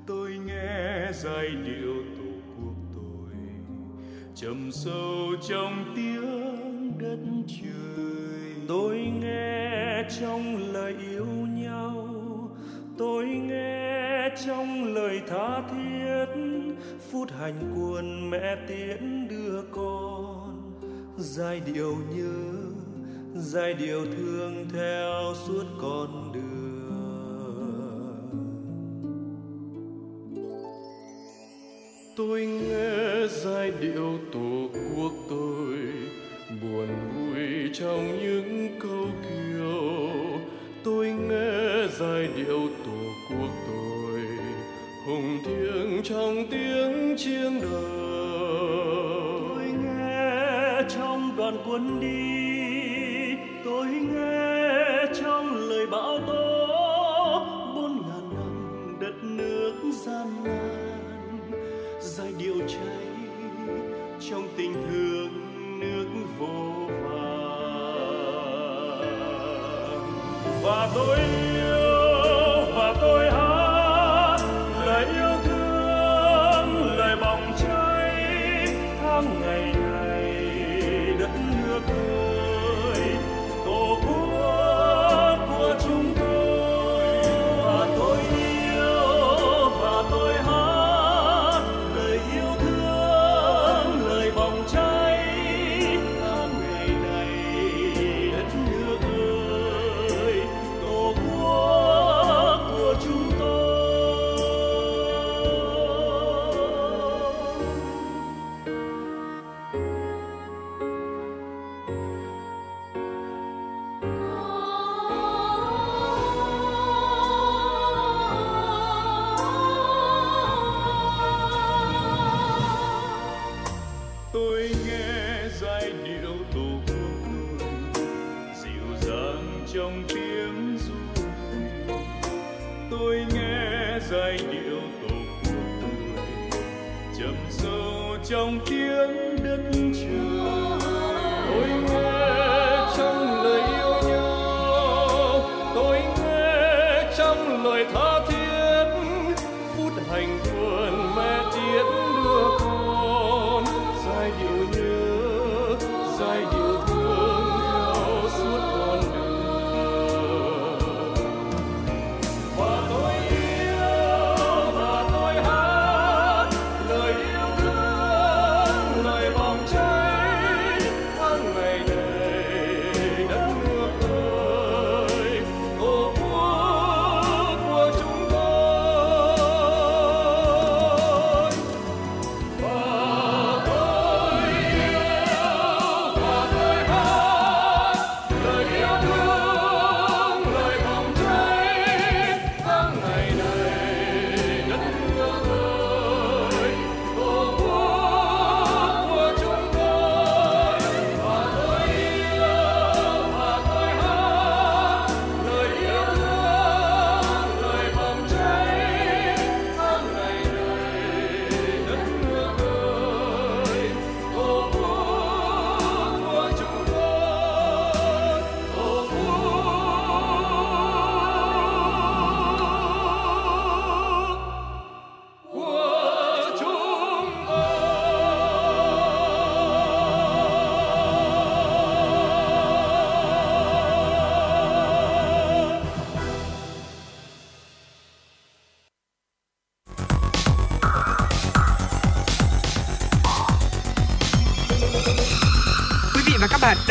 tôi nghe giai điệu tổ quốc tôi, trầm sâu trong tiếng đất trời. Tôi nghe trong lời yêu nhau, tôi nghe trong lời tha thiết. Phút hành quân mẹ tiễn đưa con, giai điệu nhớ giai điệu thương theo suốt con đường. Tôi nghe giai điệu tổ quốc tôi, buồn vui trong những câu kiều tôi nghe giai điệu tổ quốc tôi, hùng thiêng trong tiếng chiêng đời tôi nghe trong đoàn quân đi tôi nghe trong lời bão tố, bốn ngàn năm đất nước gian nan, giai điệu cháy trong tình thương nước vô vàn. Và tôi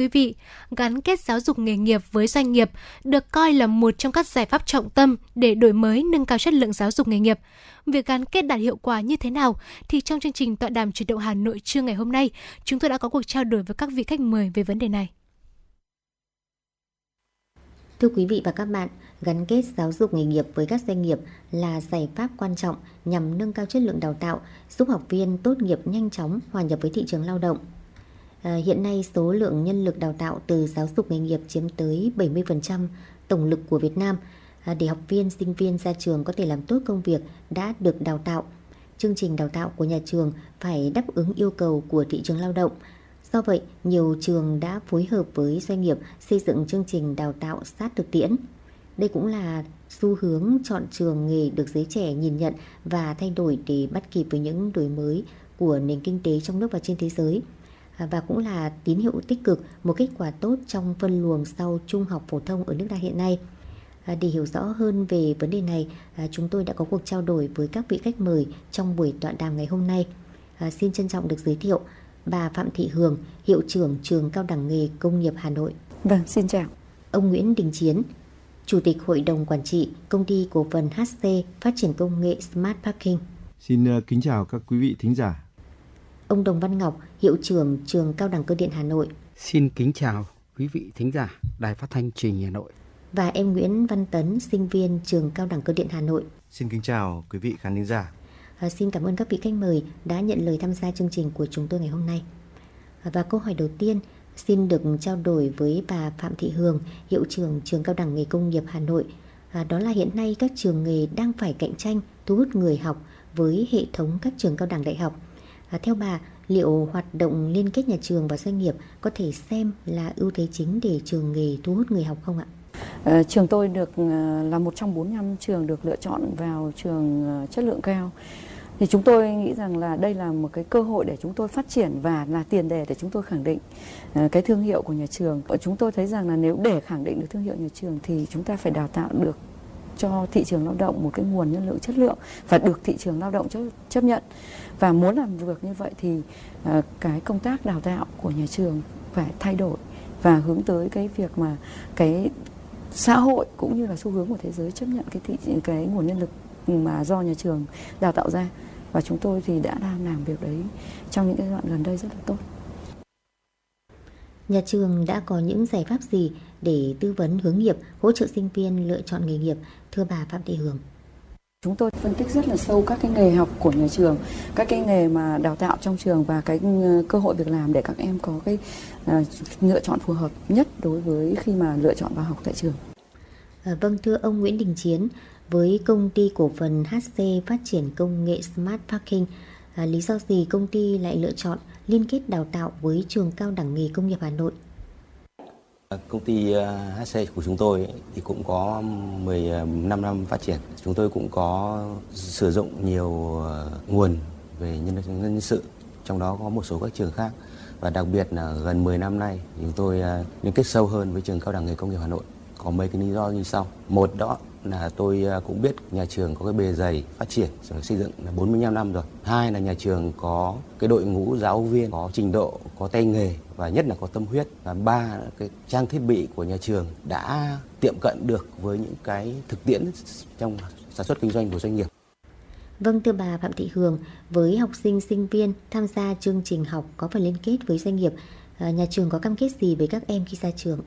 quý vị, gắn kết giáo dục nghề nghiệp với doanh nghiệp được coi là một trong các giải pháp trọng tâm để đổi mới nâng cao chất lượng giáo dục nghề nghiệp. Việc gắn kết đạt hiệu quả như thế nào thì trong chương trình tọa đàm chuyển động Hà Nội trưa ngày hôm nay, chúng tôi đã có cuộc trao đổi với các vị khách mời về vấn đề này. Thưa quý vị và các bạn, gắn kết giáo dục nghề nghiệp với các doanh nghiệp là giải pháp quan trọng nhằm nâng cao chất lượng đào tạo, giúp học viên tốt nghiệp nhanh chóng hòa nhập với thị trường lao động. À, hiện nay số lượng nhân lực đào tạo từ giáo dục nghề nghiệp chiếm tới 70% tổng lực của Việt Nam à, để học viên, sinh viên ra trường có thể làm tốt công việc đã được đào tạo. Chương trình đào tạo của nhà trường phải đáp ứng yêu cầu của thị trường lao động. Do vậy, nhiều trường đã phối hợp với doanh nghiệp xây dựng chương trình đào tạo sát thực tiễn. Đây cũng là xu hướng chọn trường nghề được giới trẻ nhìn nhận và thay đổi để bắt kịp với những đổi mới của nền kinh tế trong nước và trên thế giới và cũng là tín hiệu tích cực, một kết quả tốt trong phân luồng sau trung học phổ thông ở nước ta hiện nay. À, để hiểu rõ hơn về vấn đề này, à, chúng tôi đã có cuộc trao đổi với các vị khách mời trong buổi tọa đàm ngày hôm nay. À, xin trân trọng được giới thiệu bà Phạm Thị Hường, hiệu trưởng trường cao đẳng nghề công nghiệp Hà Nội. Vâng, xin chào. Ông Nguyễn Đình Chiến, Chủ tịch Hội đồng Quản trị Công ty Cổ phần HC Phát triển Công nghệ Smart Parking. Xin ờ, kính chào các quý vị thính giả. Ông Đồng Văn Ngọc, Hiệu trưởng Trường Cao đẳng Cơ điện Hà Nội. Xin kính chào quý vị thính giả Đài Phát thanh Truyền hình Hà Nội. Và em Nguyễn Văn Tấn, sinh viên Trường Cao đẳng Cơ điện Hà Nội. Xin kính chào quý vị khán thính giả. À, xin cảm ơn các vị khách mời đã nhận lời tham gia chương trình của chúng tôi ngày hôm nay. À, và câu hỏi đầu tiên xin được trao đổi với bà Phạm Thị Hường, Hiệu trưởng Trường Cao đẳng Nghề Công nghiệp Hà Nội. À, đó là hiện nay các trường nghề đang phải cạnh tranh thu hút người học với hệ thống các trường cao đẳng đại học. À, theo bà, liệu hoạt động liên kết nhà trường và doanh nghiệp có thể xem là ưu thế chính để trường nghề thu hút người học không ạ? À, trường tôi được ờ, là một trong 45 trường được lựa chọn vào trường ờ, chất lượng cao. Thì chúng tôi nghĩ rằng là đây là một cái cơ hội để chúng tôi phát triển và là tiền đề để chúng tôi khẳng định cái thương hiệu của nhà trường. Chúng tôi thấy rằng là nếu để khẳng định được thương hiệu nhà trường thì chúng ta phải đào tạo được cho thị trường lao động một cái nguồn nhân lực chất lượng và được thị trường lao động chấp nhận và muốn làm việc như vậy thì ờ, cái công tác đào tạo của nhà trường phải thay đổi và hướng tới cái việc mà cái xã hội cũng như là xu hướng của thế giới chấp nhận cái thị cái nguồn nhân lực mà do nhà trường đào tạo ra và chúng tôi thì đã đang làm việc đấy trong những cái đoạn gần đây rất là tốt. Nhà trường đã có những giải pháp gì để tư vấn hướng nghiệp, hỗ trợ sinh viên lựa chọn nghề nghiệp? Thưa bà Phạm Thị Hường. Chúng tôi phân tích rất là sâu các cái nghề học của nhà trường, các cái nghề mà đào tạo trong trường và cái ừ, cơ hội việc làm để các em có cái uh, lựa chọn phù hợp nhất đối với khi mà lựa chọn vào học tại trường. À, vâng thưa ông Nguyễn Đình Chiến, với công ty cổ phần HC phát triển công nghệ Smart Parking, à, lý do gì công ty lại lựa chọn liên kết đào tạo với trường cao đẳng nghề công nghiệp Hà Nội? Ờ, công ty ờ, HC của chúng tôi thì cũng có 15 ờ, năm phát triển. Chúng tôi cũng có sử dụng nhiều nguồn về nhân, nhân sự, trong đó có một số các trường khác. Và đặc biệt là gần 10 năm nay chúng tôi liên kết sâu hơn với trường cao đẳng nghề công nghiệp Hà Nội. Có mấy cái lý do như sau. Một đó là tôi à, cũng biết nhà trường có cái bề dày phát triển xây dựng là 45 năm rồi. Hai là nhà trường có cái đội ngũ giáo viên có trình độ, có tay nghề và nhất là có tâm huyết. Và ba là cái trang thiết bị của nhà trường đã tiệm cận được với những cái thực tiễn trong sản xuất kinh doanh của doanh nghiệp. Vâng thưa bà Phạm Thị Hường, với học sinh sinh viên tham gia chương trình học có phần liên kết với doanh nghiệp, à, nhà trường có cam kết gì với các em khi ra trường?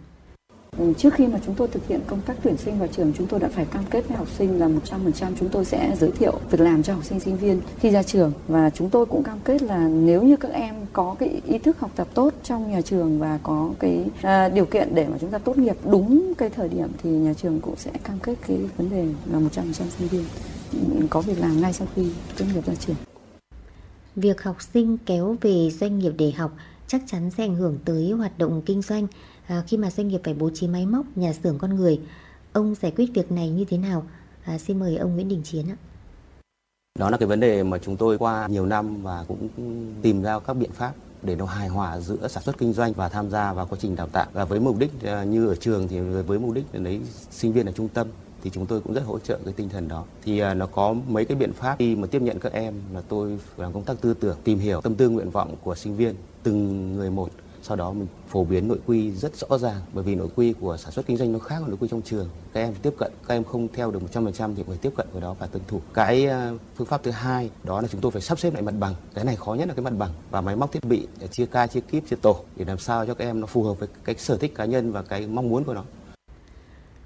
Ừ, trước khi mà chúng tôi thực hiện công tác tuyển sinh vào trường, chúng tôi đã phải cam kết với học sinh là 100% chúng tôi sẽ giới thiệu việc làm cho học sinh sinh viên khi ra trường và chúng tôi cũng cam kết là nếu như các em có cái ý thức học tập tốt trong nhà trường và có cái à, điều kiện để mà chúng ta tốt nghiệp đúng cái thời điểm thì nhà trường cũng sẽ cam kết cái vấn đề là 100% sinh viên có việc làm ngay sau khi tốt nghiệp ra trường. Việc học sinh kéo về doanh nghiệp để học chắc chắn sẽ ảnh hưởng tới hoạt động kinh doanh à, khi mà doanh nghiệp phải bố trí máy móc, nhà xưởng con người. Ông giải quyết việc này như thế nào? À, xin mời ông Nguyễn Đình Chiến ạ. Đó là cái vấn đề mà chúng tôi qua nhiều năm và cũng tìm ra các biện pháp để nó hài hòa giữa sản xuất kinh doanh và tham gia vào quá trình đào tạo và với mục đích à, như ở trường thì với mục đích là lấy sinh viên là trung tâm thì chúng tôi cũng rất hỗ trợ cái tinh thần đó thì à, nó có mấy cái biện pháp khi mà tiếp nhận các em là tôi làm công tác tư tưởng tìm hiểu tâm tư nguyện vọng của sinh viên từng người một sau đó mình phổ biến nội quy rất rõ ràng bởi vì nội quy của sản xuất kinh doanh nó khác với nội quy trong trường. Các em tiếp cận các em không theo được 100% thì phải tiếp cận với đó và tuân thủ. Cái à, phương pháp thứ hai đó là chúng tôi phải sắp xếp lại mặt bằng. Cái này khó nhất là cái mặt bằng và máy móc thiết bị chia ca chia kíp chia tổ để làm sao cho các em nó phù hợp với cái sở thích cá nhân và cái mong muốn của nó.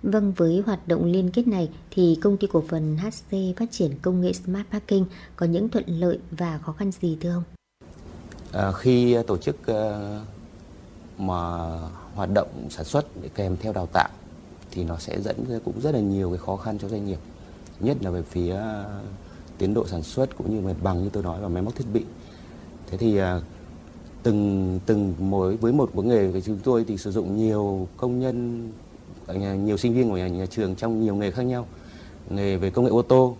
Vâng, với hoạt động liên kết này thì công ty cổ phần HC phát triển công nghệ Smart Parking có những thuận lợi và khó khăn gì thưa ông? À, khi tổ chức uh, mà hoạt động sản xuất để kèm theo đào tạo thì nó sẽ dẫn ra cũng rất là nhiều cái khó khăn cho doanh nghiệp. Nhất là về phía à, tiến độ sản xuất cũng như mặt bằng như tôi nói và máy móc thiết bị. Thế thì à, từng từng mỗi với một vấn nghề của chúng tôi thì sử dụng nhiều công nhân à, nhiều sinh viên của nhà, nhà trường trong nhiều nghề khác nhau. Nghề về công nghệ ô tô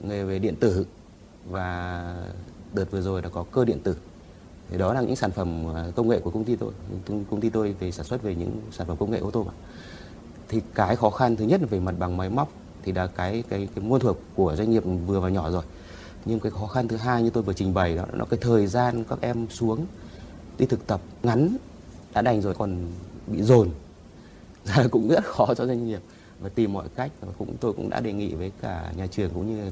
nghề về điện tử và đợt vừa rồi là có cơ điện tử thì đó là những sản phẩm à, công nghệ của công ty tôi. Công ty tôi về sản xuất về những sản phẩm công nghệ ô tô mà. Thì cái khó khăn thứ nhất là về mặt bằng máy móc thì đã cái cái cái muôn thuộc của doanh nghiệp vừa và nhỏ rồi. Nhưng cái khó khăn thứ hai như tôi vừa trình bày đó là cái thời gian các em xuống đi thực tập ngắn đã đành rồi, còn bị dồn ra cũng rất khó cho doanh nghiệp và tìm mọi cách. Và cũng, tôi cũng đã đề nghị với cả nhà trường cũng như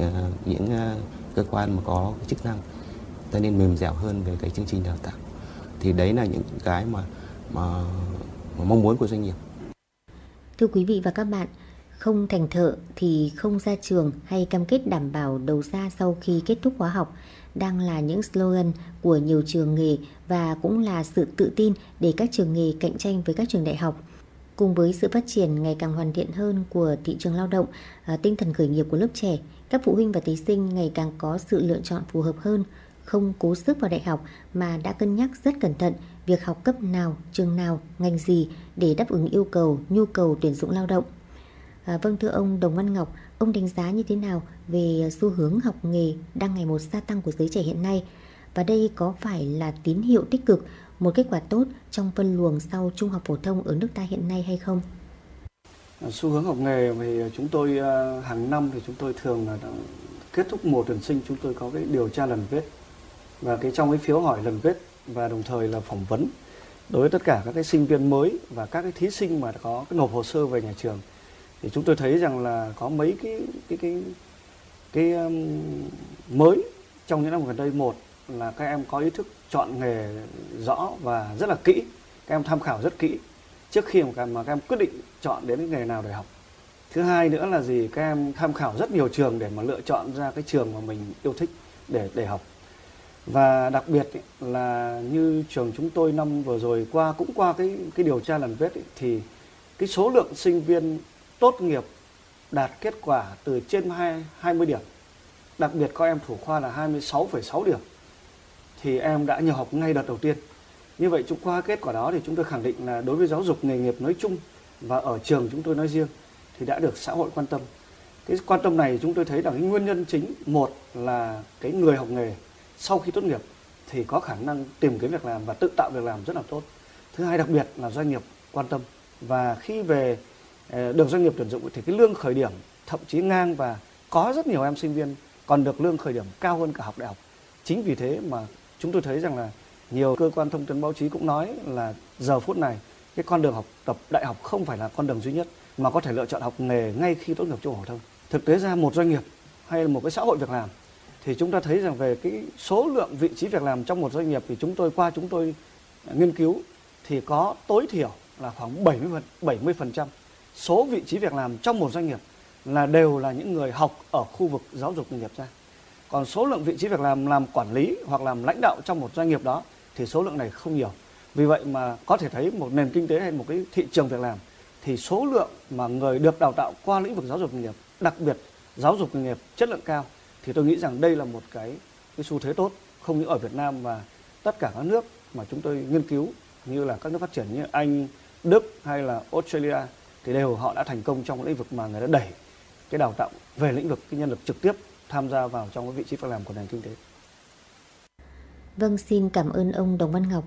à, những à, cơ quan mà có chức năng ta nên mềm dẻo hơn về cái chương trình đào tạo. Thì đấy là những cái mà mà, mà mong muốn của doanh nghiệp. Thưa quý vị và các bạn không thành thợ thì không ra trường hay cam kết đảm bảo đầu ra sau khi kết thúc khóa học đang là những slogan của nhiều trường nghề và cũng là sự tự tin để các trường nghề cạnh tranh với các trường đại học. Cùng với sự phát triển ngày càng hoàn thiện hơn của thị trường lao động, à, tinh thần khởi nghiệp của lớp trẻ, các phụ huynh và thí sinh ngày càng có sự lựa chọn phù hợp hơn, không cố sức vào đại học mà đã cân nhắc rất cẩn thận việc học cấp nào, trường nào, ngành gì để đáp ứng yêu cầu, nhu cầu tuyển dụng lao động. À, vâng thưa ông Đồng Văn Ngọc, ông đánh giá như thế nào về xu hướng học nghề đang ngày một gia tăng của giới trẻ hiện nay? Và đây có phải là tín hiệu tích cực, một kết quả tốt trong phân luồng sau trung học phổ thông ở nước ta hiện nay hay không? À, xu hướng học nghề thì chúng tôi à, hàng năm thì chúng tôi thường là kết thúc mùa tuyển sinh chúng tôi có cái điều tra lần vết và cái trong cái phiếu hỏi lần vết và đồng thời là phỏng vấn đối với tất cả các cái sinh viên mới và các cái thí sinh mà có cái nộp hồ sơ về nhà trường thì chúng tôi thấy rằng là có mấy cái cái cái cái um, mới trong những năm gần đây. Một là các em có ý thức chọn nghề rõ và rất là kỹ các em tham khảo rất kỹ trước khi mà các, mà các em quyết định chọn đến cái nghề nào để học. Thứ hai nữa là gì? Các em tham khảo rất nhiều trường để mà lựa chọn ra cái trường mà mình yêu thích để để học và đặc biệt ý, là như trường chúng tôi năm vừa rồi qua cũng qua cái cái điều tra lần vết ý, thì cái số lượng sinh viên tốt nghiệp đạt kết quả từ trên 2, 20 điểm. Đặc biệt có em thủ khoa là 26,6 điểm. Thì em đã nhập học ngay đợt đầu tiên. Như vậy chúng qua kết quả đó thì chúng tôi khẳng định là đối với giáo dục nghề nghiệp nói chung và ở trường chúng tôi nói riêng thì đã được xã hội quan tâm. Cái quan tâm này chúng tôi thấy là cái nguyên nhân chính một là cái người học nghề sau khi tốt nghiệp thì có khả năng tìm kiếm việc làm và tự tạo việc làm rất là tốt. Thứ hai, đặc biệt là doanh nghiệp quan tâm. Và khi về ờ, được doanh nghiệp tuyển dụng thì cái lương khởi điểm thậm chí ngang và có rất nhiều em sinh viên còn được lương khởi điểm cao hơn cả học đại học. Chính vì thế mà chúng tôi thấy rằng là nhiều cơ quan thông tấn báo chí cũng nói là giờ phút này cái con đường học tập đại học không phải là con đường duy nhất mà có thể lựa chọn học nghề ngay khi tốt nghiệp trung học phổ thông. Thực tế ra một doanh nghiệp hay là một cái xã hội việc làm thì chúng ta thấy rằng về cái số lượng vị trí việc làm trong một doanh nghiệp thì chúng tôi, qua chúng tôi nghiên cứu thì có tối thiểu là khoảng 70 70 phần trăm số vị trí việc làm trong một doanh nghiệp là đều là những người học ở khu vực giáo dục nghề nghiệp ra. Còn số lượng vị trí việc làm làm quản lý hoặc làm lãnh đạo trong một doanh nghiệp đó thì số lượng này không nhiều. Vì vậy mà có thể thấy một nền kinh tế hay một cái thị trường việc làm thì số lượng mà người được đào tạo qua lĩnh vực giáo dục nghề nghiệp, đặc biệt giáo dục nghề nghiệp chất lượng cao thì tôi nghĩ rằng đây là một cái cái xu thế tốt không những ở Việt Nam và tất cả các nước mà chúng tôi nghiên cứu như là các nước phát triển như Anh, Đức hay là Australia thì đều họ đã thành công trong lĩnh vực mà người đã đẩy cái đào tạo về lĩnh vực cái nhân lực trực tiếp tham gia vào trong cái vị trí việc làm của nền kinh tế. Vâng, xin cảm ơn ông Đồng Văn Ngọc.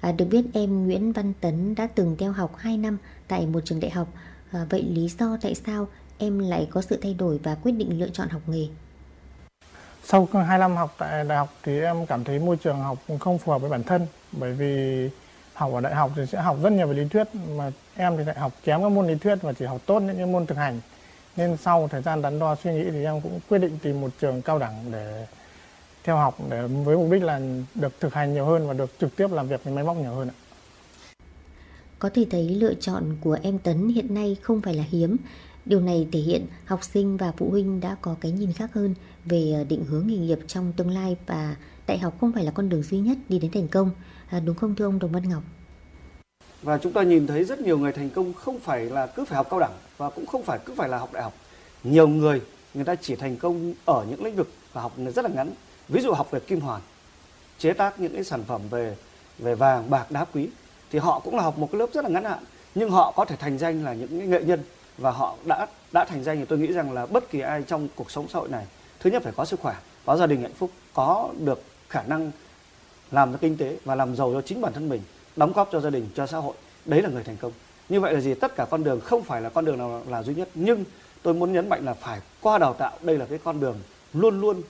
À, được biết em Nguyễn Văn Tấn đã từng theo học 2 năm tại một trường đại học. À, vậy lý do tại sao em lại có sự thay đổi và quyết định lựa chọn học nghề? Sau 2 năm học tại đại học thì em cảm thấy môi trường học không phù hợp với bản thân bởi vì học ở đại học thì sẽ học rất nhiều về lý thuyết, mà em thì lại học kém các môn lý thuyết và chỉ học tốt những cái môn thực hành nên sau thời gian đắn đo suy nghĩ thì em cũng quyết định tìm một trường cao đẳng để theo học, để với mục đích là được thực hành nhiều hơn và được trực tiếp làm việc với máy móc nhiều hơn ạ. Có thể thấy lựa chọn của em Tấn hiện nay không phải là hiếm. Điều này thể hiện học sinh và phụ huynh đã có cái nhìn khác hơn về ờ, định hướng nghề nghiệp trong tương lai và đại học không phải là con đường duy nhất đi đến thành công. À, đúng không thưa ông Đồng Văn Ngọc? Và chúng ta nhìn thấy rất nhiều người thành công không phải là cứ phải học cao đẳng và cũng không phải cứ phải là học đại học. Nhiều người người ta chỉ thành công ở những lĩnh vực và học rất là ngắn. Ví dụ học về kim hoàn, chế tác những cái sản phẩm về về vàng, bạc, đá quý thì họ cũng là học một cái lớp rất là ngắn hạn nhưng họ có thể thành danh là những nghệ nhân và họ đã đã thành danh thì tôi nghĩ rằng là bất kỳ ai trong cuộc sống xã hội này, thứ nhất phải có sức khỏe, có gia đình hạnh phúc, có được khả năng làm ra kinh tế và làm giàu cho chính bản thân mình, đóng góp cho gia đình, cho xã hội. Đấy là người thành công. Như vậy là gì? Tất cả con đường không phải là con đường nào là duy nhất, nhưng tôi muốn nhấn mạnh là phải qua đào tạo. Đây là cái con đường luôn luôn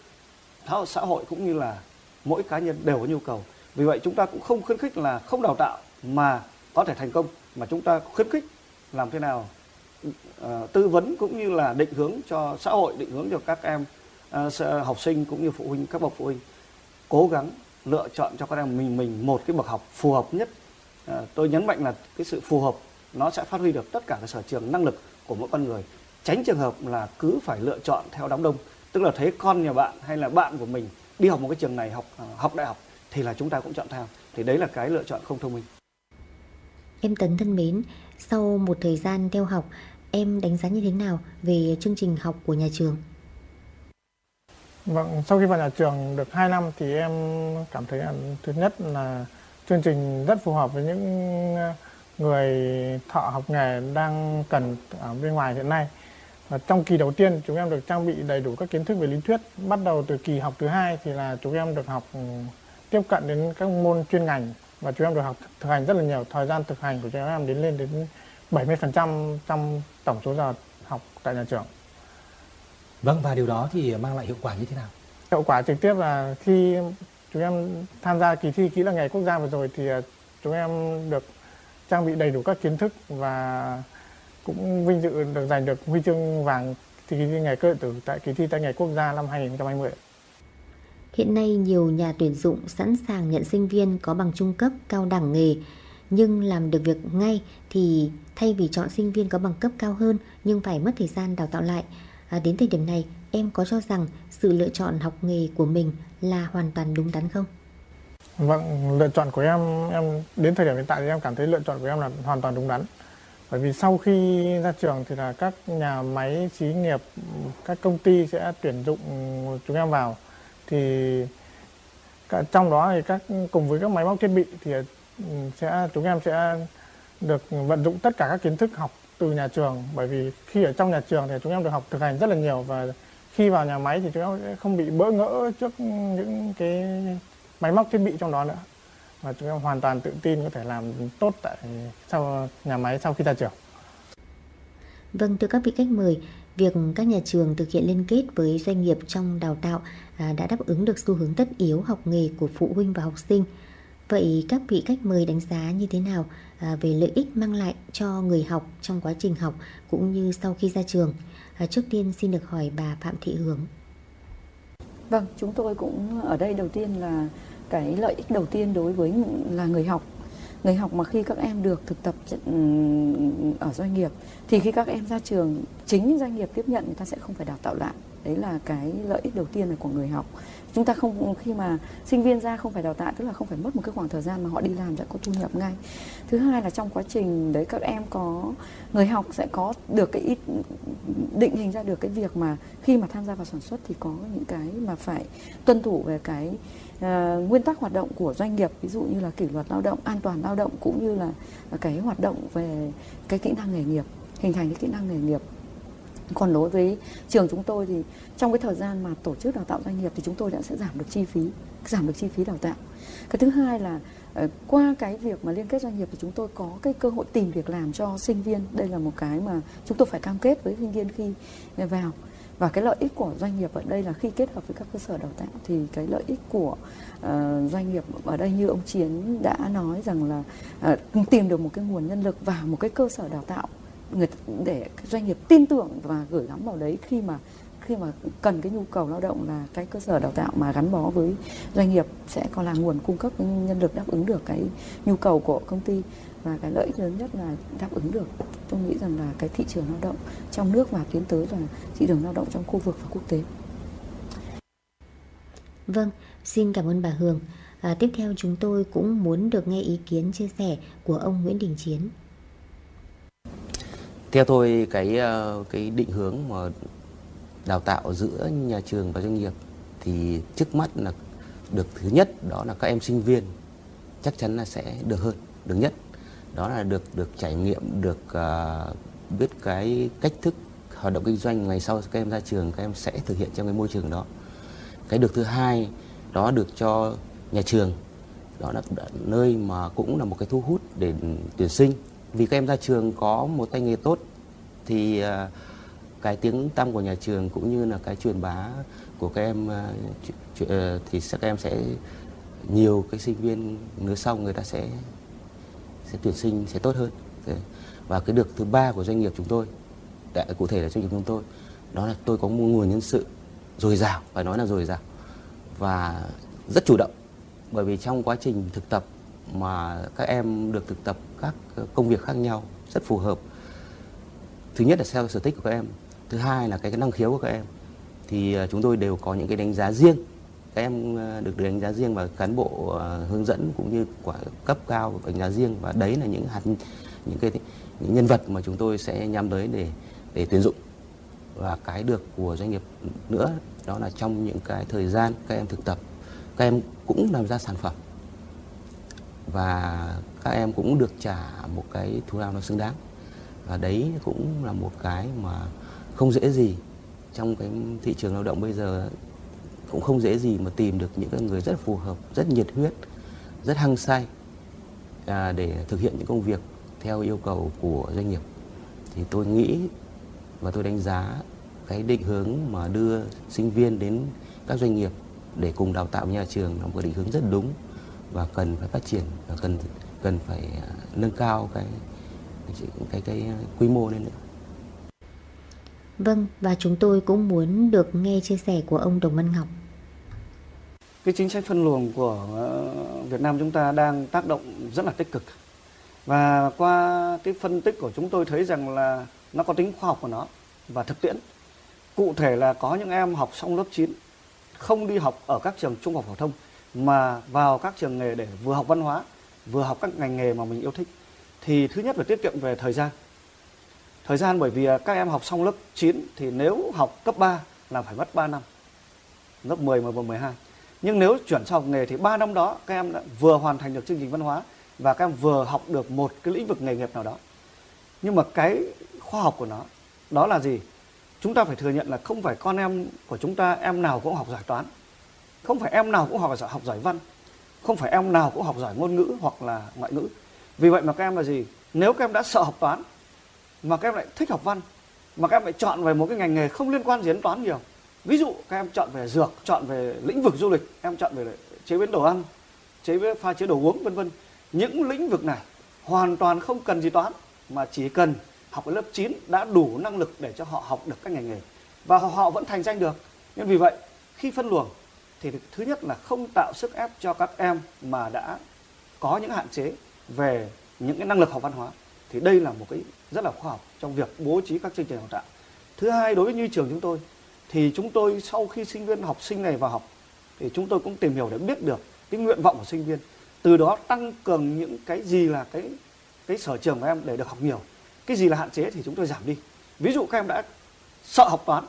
xã hội cũng như là mỗi cá nhân đều có nhu cầu. Vì vậy chúng ta cũng không khuyến khích là không đào tạo mà có thể thành công, mà chúng ta khuyến khích làm thế nào uh, tư vấn cũng như là định hướng cho xã hội định hướng cho các em uh, học sinh cũng như phụ huynh các bậc phụ huynh cố gắng lựa chọn cho các em mình mình một cái bậc học phù hợp nhất. Ờ, tôi nhấn mạnh là cái sự phù hợp nó sẽ phát huy được tất cả các sở trường năng lực của mỗi con người. Tránh trường hợp là cứ phải lựa chọn theo đám đông. Tức là thấy con nhà bạn hay là bạn của mình đi học một cái trường này học học đại học thì là chúng ta cũng chọn theo. Thì đấy là cái lựa chọn không thông minh. Em Tấn thân mến sau một thời gian theo học em đánh giá như thế nào về chương trình học của nhà trường Vâng, sau khi vào nhà trường được 2 năm thì em cảm thấy là thứ nhất là chương trình rất phù hợp với những người thợ học nghề đang cần ở bên ngoài hiện nay. Và trong kỳ đầu tiên chúng em được trang bị đầy đủ các kiến thức về lý thuyết. Bắt đầu từ kỳ học thứ hai thì là chúng em được học ừ, tiếp cận đến các môn chuyên ngành và chúng em được học thực hành rất là nhiều. Thời gian thực hành của chúng em đến lên đến 70% trong tổng số giờ học tại nhà trường. Vâng và điều đó thì mang lại hiệu quả như thế nào? Hiệu quả trực tiếp là khi chúng em tham gia kỳ thi kỹ năng nghề quốc gia vừa rồi thì à, chúng em được trang bị đầy đủ các kiến thức và cũng vinh dự được giành được huy chương vàng kỳ thi nghề cơ tử tại kỳ thi tay nghề quốc gia năm 2020. Hiện nay nhiều nhà tuyển dụng sẵn sàng nhận sinh viên có bằng trung cấp cao đẳng nghề. nhưng làm được việc ngay thì thay vì chọn sinh viên có bằng cấp cao hơn nhưng phải mất thời gian đào tạo lại. À, đến thời điểm này, em có cho rằng sự lựa chọn học nghề của mình là hoàn toàn đúng đắn không? Vâng, lựa chọn của em em đến thời điểm hiện tại thì em cảm thấy lựa chọn của em là hoàn toàn đúng đắn. Bởi vì sau khi ra trường thì là các nhà máy xí nghiệp, các công ty sẽ tuyển dụng chúng em vào thì cả trong đó thì các cùng với các máy móc thiết bị thì ừ, sẽ chúng em sẽ được vận dụng tất cả các kiến thức học từ nhà trường bởi vì khi ở trong nhà trường thì chúng em được học thực hành rất là nhiều và khi vào nhà máy thì chúng em sẽ không bị bỡ ngỡ trước những cái máy móc thiết bị trong đó nữa và chúng em hoàn toàn tự tin có thể làm tốt tại sau nhà máy sau khi ra trường. Vâng, thưa các vị khách mời, việc các nhà trường thực hiện liên kết với doanh nghiệp trong đào tạo à, đã đáp ứng được xu hướng tất yếu học nghề của phụ huynh và học sinh. Vậy các vị khách mời đánh giá như thế nào à, về lợi ích mang lại cho người học trong quá trình học cũng như sau khi ra trường? À, trước tiên xin được hỏi bà Phạm Thị Hướng. Vâng, chúng tôi cũng ở đây đầu tiên là cái lợi ích đầu tiên đối với là người học người học mà khi các em được thực tập ừ, ở doanh nghiệp thì khi các em ra trường chính những doanh nghiệp tiếp nhận người ta sẽ không phải đào tạo lại. Đấy là cái lợi ích đầu tiên là của người học. Chúng ta không khi mà sinh viên ra không phải đào tạo tức là không phải mất một cái khoảng thời gian mà họ đi làm đã có thu nhập ngay. Thứ hai là trong quá trình đấy các em có người học sẽ có được cái ít định hình ra được cái việc mà khi mà tham gia vào sản xuất thì có những cái mà phải tuân thủ về cái uh, nguyên tắc hoạt động của doanh nghiệp. Ví dụ như là kỷ luật lao động an toàn lao động cũng như là cái hoạt động về cái kỹ năng nghề nghiệp hình thành cái kỹ năng nghề nghiệp. Còn đối với trường chúng tôi thì trong cái thời gian mà tổ chức đào tạo doanh nghiệp thì chúng tôi đã sẽ giảm được chi phí giảm được chi phí đào tạo. Cái thứ hai là ờ, qua cái việc mà liên kết doanh nghiệp thì chúng tôi có cái cơ hội tìm việc làm cho sinh viên. Đây là một cái mà chúng tôi phải cam kết với sinh viên khi ờ, vào. Và cái lợi ích của doanh nghiệp ở đây là khi kết hợp với các cơ sở đào tạo thì cái lợi ích của uh, doanh nghiệp ở đây như ông Chiến đã nói rằng là uh, tìm được một cái nguồn nhân lực và một cái cơ sở đào tạo người để doanh nghiệp tin tưởng và gửi gắm vào đấy khi mà khi mà cần cái nhu cầu lao động là cái cơ sở đào tạo mà gắn bó với doanh nghiệp sẽ còn là nguồn cung cấp nhân lực đáp ứng được cái nhu cầu của công ty và cái lợi ích lớn nhất là đáp ứng được tôi nghĩ rằng là cái thị trường lao động trong nước và tiến tới là thị trường lao động trong khu vực và quốc tế. Vâng, xin cảm ơn bà Hường. À, tiếp theo chúng tôi cũng muốn được nghe ý kiến chia sẻ của ông Nguyễn Đình Chiến. Theo tôi cái ờ, cái định hướng mà đào tạo giữa nhà trường và doanh nghiệp thì trước mắt là được thứ nhất đó là các em sinh viên chắc chắn là sẽ được hơn được nhất. Đó là được được trải nghiệm được uh, biết cái cách thức hoạt động kinh doanh ngày sau các em ra trường các em sẽ thực hiện trong cái môi trường đó. Cái được thứ hai đó được cho nhà trường. Đó là nơi mà cũng là một cái thu hút để tuyển sinh vì các em ra trường có một tay nghề tốt, thì à, cái tiếng tăm của nhà trường cũng như là cái truyền bá của các em à, ờ, thì các em sẽ, nhiều cái sinh viên nữa sau người ta sẽ sẽ tuyển sinh sẽ tốt hơn. Và cái được thứ ba của doanh nghiệp chúng tôi đại cụ thể là doanh nghiệp chúng tôi, đó là tôi có một nguồn nhân sự dồi dào, phải nói là dồi dào và rất chủ động. Bởi vì trong quá trình thực tập mà các em được thực tập các công việc khác nhau rất phù hợp. Thứ nhất là theo sở thích của các em thứ hai là cái, cái năng khiếu của các em. Thì ờ, chúng tôi đều có những cái đánh giá riêng. Các em ờ, được đánh giá riêng và cán bộ ờ, hướng dẫn cũng như quả cấp cao đánh giá riêng. Và đấy là những hạt những cái những nhân vật mà chúng tôi sẽ nhắm tới để để tuyển dụng. Và cái được của doanh nghiệp nữa đó là trong những cái thời gian các em thực tập các em cũng làm ra sản phẩm và các em cũng được trả một cái thù lao nó xứng đáng. Và đấy cũng là một cái mà không dễ gì trong cái thị trường lao động bây giờ. Cũng không dễ gì mà tìm được những người rất phù hợp rất nhiệt huyết rất hăng say à, để thực hiện những công việc theo yêu cầu của doanh nghiệp. Thì tôi nghĩ và tôi đánh giá cái định hướng mà đưa sinh viên đến các doanh nghiệp để cùng đào tạo nhà trường là một định hướng rất đúng và cần phải phát triển và cần cần phải à, nâng cao cái cái cái quy mô lên nữa. Vâng, và chúng tôi cũng muốn được nghe chia sẻ của ông Đồng Văn Ngọc. Cái chính sách phân luồng của ờ, Việt Nam chúng ta đang tác động rất là tích cực. và qua cái phân tích của chúng tôi thấy rằng là nó có tính khoa học của nó và thực tiễn cụ thể là có những em học xong lớp 9 không đi học ở các trường trung học phổ thông mà vào các trường nghề để vừa học văn hóa, vừa học các ngành nghề mà mình yêu thích, thì thứ nhất là tiết kiệm về thời gian. Thời gian bởi vì các em học xong lớp 9 thì nếu học cấp 3 là phải mất 3 năm, lớp 10 và 12 nhưng nếu chuyển sang học nghề thì 3 năm đó các em đã vừa hoàn thành được chương trình văn hóa và các em vừa học được một cái lĩnh vực nghề nghiệp nào đó. Nhưng mà cái khoa học của nó, đó là gì? Chúng ta phải thừa nhận là không phải con em của chúng ta, em nào cũng học giỏi toán không phải em nào cũng học giỏi học giỏi văn. Không phải em nào cũng học giỏi ngôn ngữ hoặc là ngoại ngữ. Vì vậy mà các em là gì? Nếu các em đã sợ học toán, mà các em lại thích học văn, mà các em lại chọn về một cái ngành nghề không liên quan gì đến toán nhiều. Ví dụ, các em chọn về dược, chọn về lĩnh vực du lịch, em chọn về chế biến đồ ăn, chế biến, pha chế đồ uống, vân vân. Những lĩnh vực này hoàn toàn không cần gì toán, mà chỉ cần học ở lớp 9 đã đủ năng lực để cho họ học được các ngành nghề. Và họ vẫn thành danh được. Nên vì vậy, khi phân luồng thì thứ nhất là không tạo sức ép cho các em mà đã có những hạn chế về những cái năng lực học văn hóa. Thì đây là một cái rất là khoa học trong việc bố trí các chương trình đào tạo. Thứ hai, đối với như trường chúng tôi, thì chúng tôi sau khi sinh viên, học sinh này vào học, thì chúng tôi cũng tìm hiểu để biết được cái nguyện vọng của sinh viên. Từ đó tăng cường những cái gì là cái cái sở trường của em để được học nhiều. Cái gì là hạn chế thì chúng tôi giảm đi. Ví dụ các em đã sợ học toán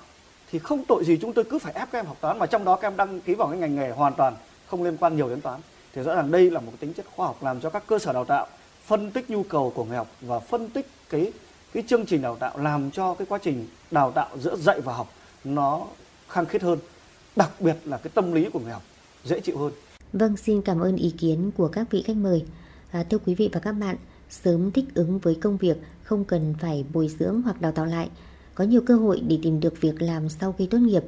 thì không tội gì chúng tôi cứ phải ép các em học toán mà trong đó các em đăng ký vào cái ngành nghề hoàn toàn không liên quan nhiều đến toán. Thì rõ ràng đây là một tính chất khoa học làm cho các cơ sở đào tạo phân tích nhu cầu của người học và phân tích cái cái chương trình đào tạo làm cho cái quá trình đào tạo giữa dạy và học nó khăng khít hơn đặc biệt là cái tâm lý của người học dễ chịu hơn. Vâng, xin cảm ơn ý kiến của các vị khách mời. À, thưa quý vị và các bạn, sớm thích ứng với công việc không cần phải bồi dưỡng hoặc đào tạo lại, có nhiều cơ hội để tìm được việc làm sau khi tốt nghiệp.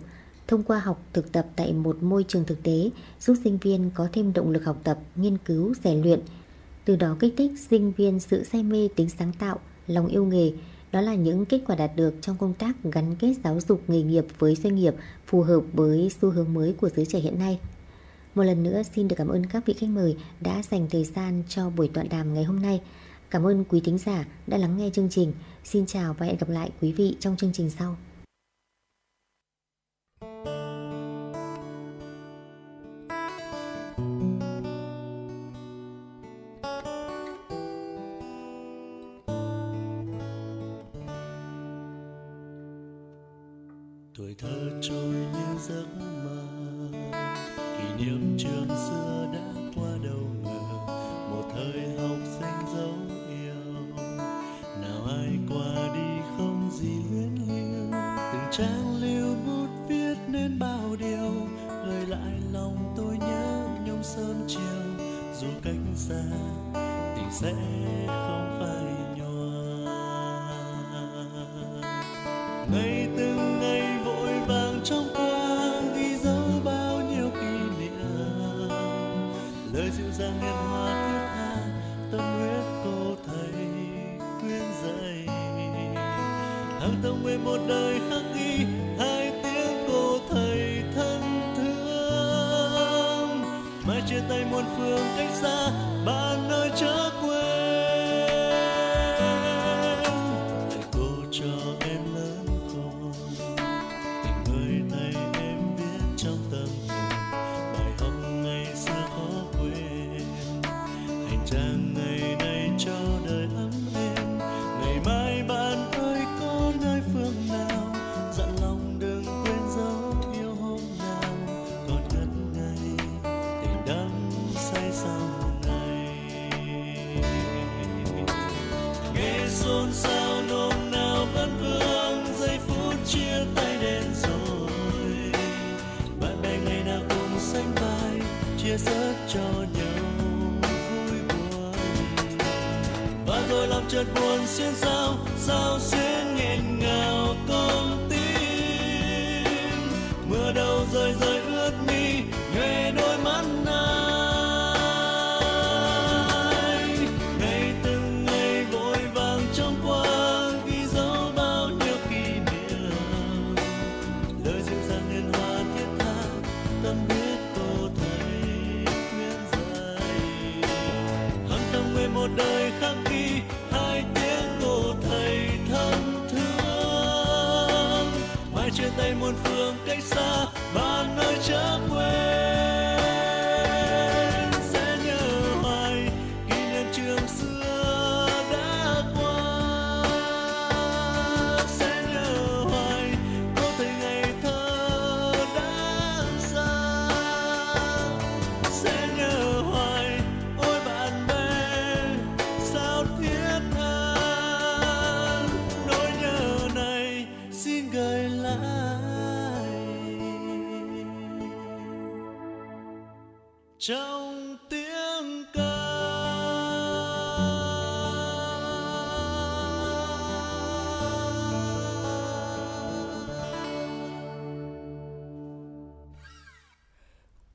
Thông qua học thực tập tại một môi trường thực tế, giúp sinh viên có thêm động lực học tập, nghiên cứu, rèn luyện. Từ đó kích thích sinh viên sự say mê tính sáng tạo, lòng yêu nghề. Đó là những kết quả đạt được trong công tác gắn kết giáo dục nghề nghiệp với doanh nghiệp phù hợp với xu hướng mới của giới trẻ hiện nay. Một lần nữa xin được cảm ơn các vị khách mời đã dành thời gian cho buổi tọa đàm ngày hôm nay. Cảm ơn quý thính giả đã lắng nghe chương trình. Xin chào và hẹn gặp lại quý vị trong chương trình sau. Tình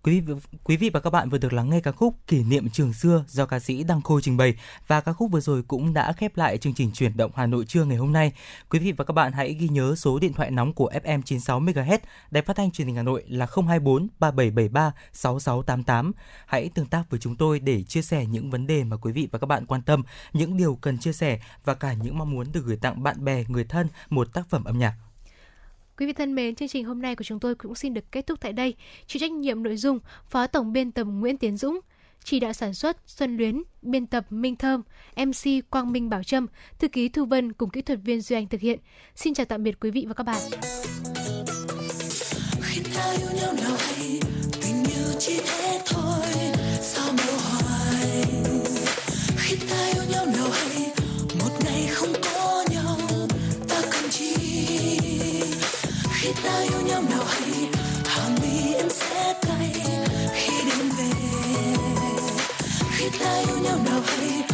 Quý vị, quý vị và các bạn vừa được lắng nghe ca khúc Kỷ niệm trường xưa do ca sĩ Đăng Khôi trình bày và ca khúc vừa rồi cũng đã khép lại chương trình chuyển động Hà Nội trưa ngày hôm nay. Quý vị và các bạn hãy ghi nhớ số điện thoại nóng của FM 96 MHz Đài Phát thanh Truyền hình Hà Nội là 024 3773 6688. Hãy tương tác với chúng tôi để chia sẻ những vấn đề mà quý vị và các bạn quan tâm, những điều cần chia sẻ và cả những mong muốn được gửi tặng bạn bè, người thân một tác phẩm âm nhạc. Quý vị thân mến, chương trình hôm nay của chúng tôi cũng xin được kết thúc tại đây. Chịu trách nhiệm nội dung, Phó Tổng biên tập Nguyễn Tiến Dũng, chỉ đạo sản xuất Xuân Luyến, biên tập Minh Thơm, MC Quang Minh Bảo Trâm, thư ký Thu Vân cùng kỹ thuật viên Duy Anh thực hiện. Xin chào tạm biệt quý vị và các bạn. Khi ta yêu nhau nào hay, tình yêu chỉ thế thôi, sao mơ hoài. Khi ta yêu nhau nào khi ta yêu nhau nào hay hàng mi em sẽ cay khi đêm về khi ta yêu nhau nào hay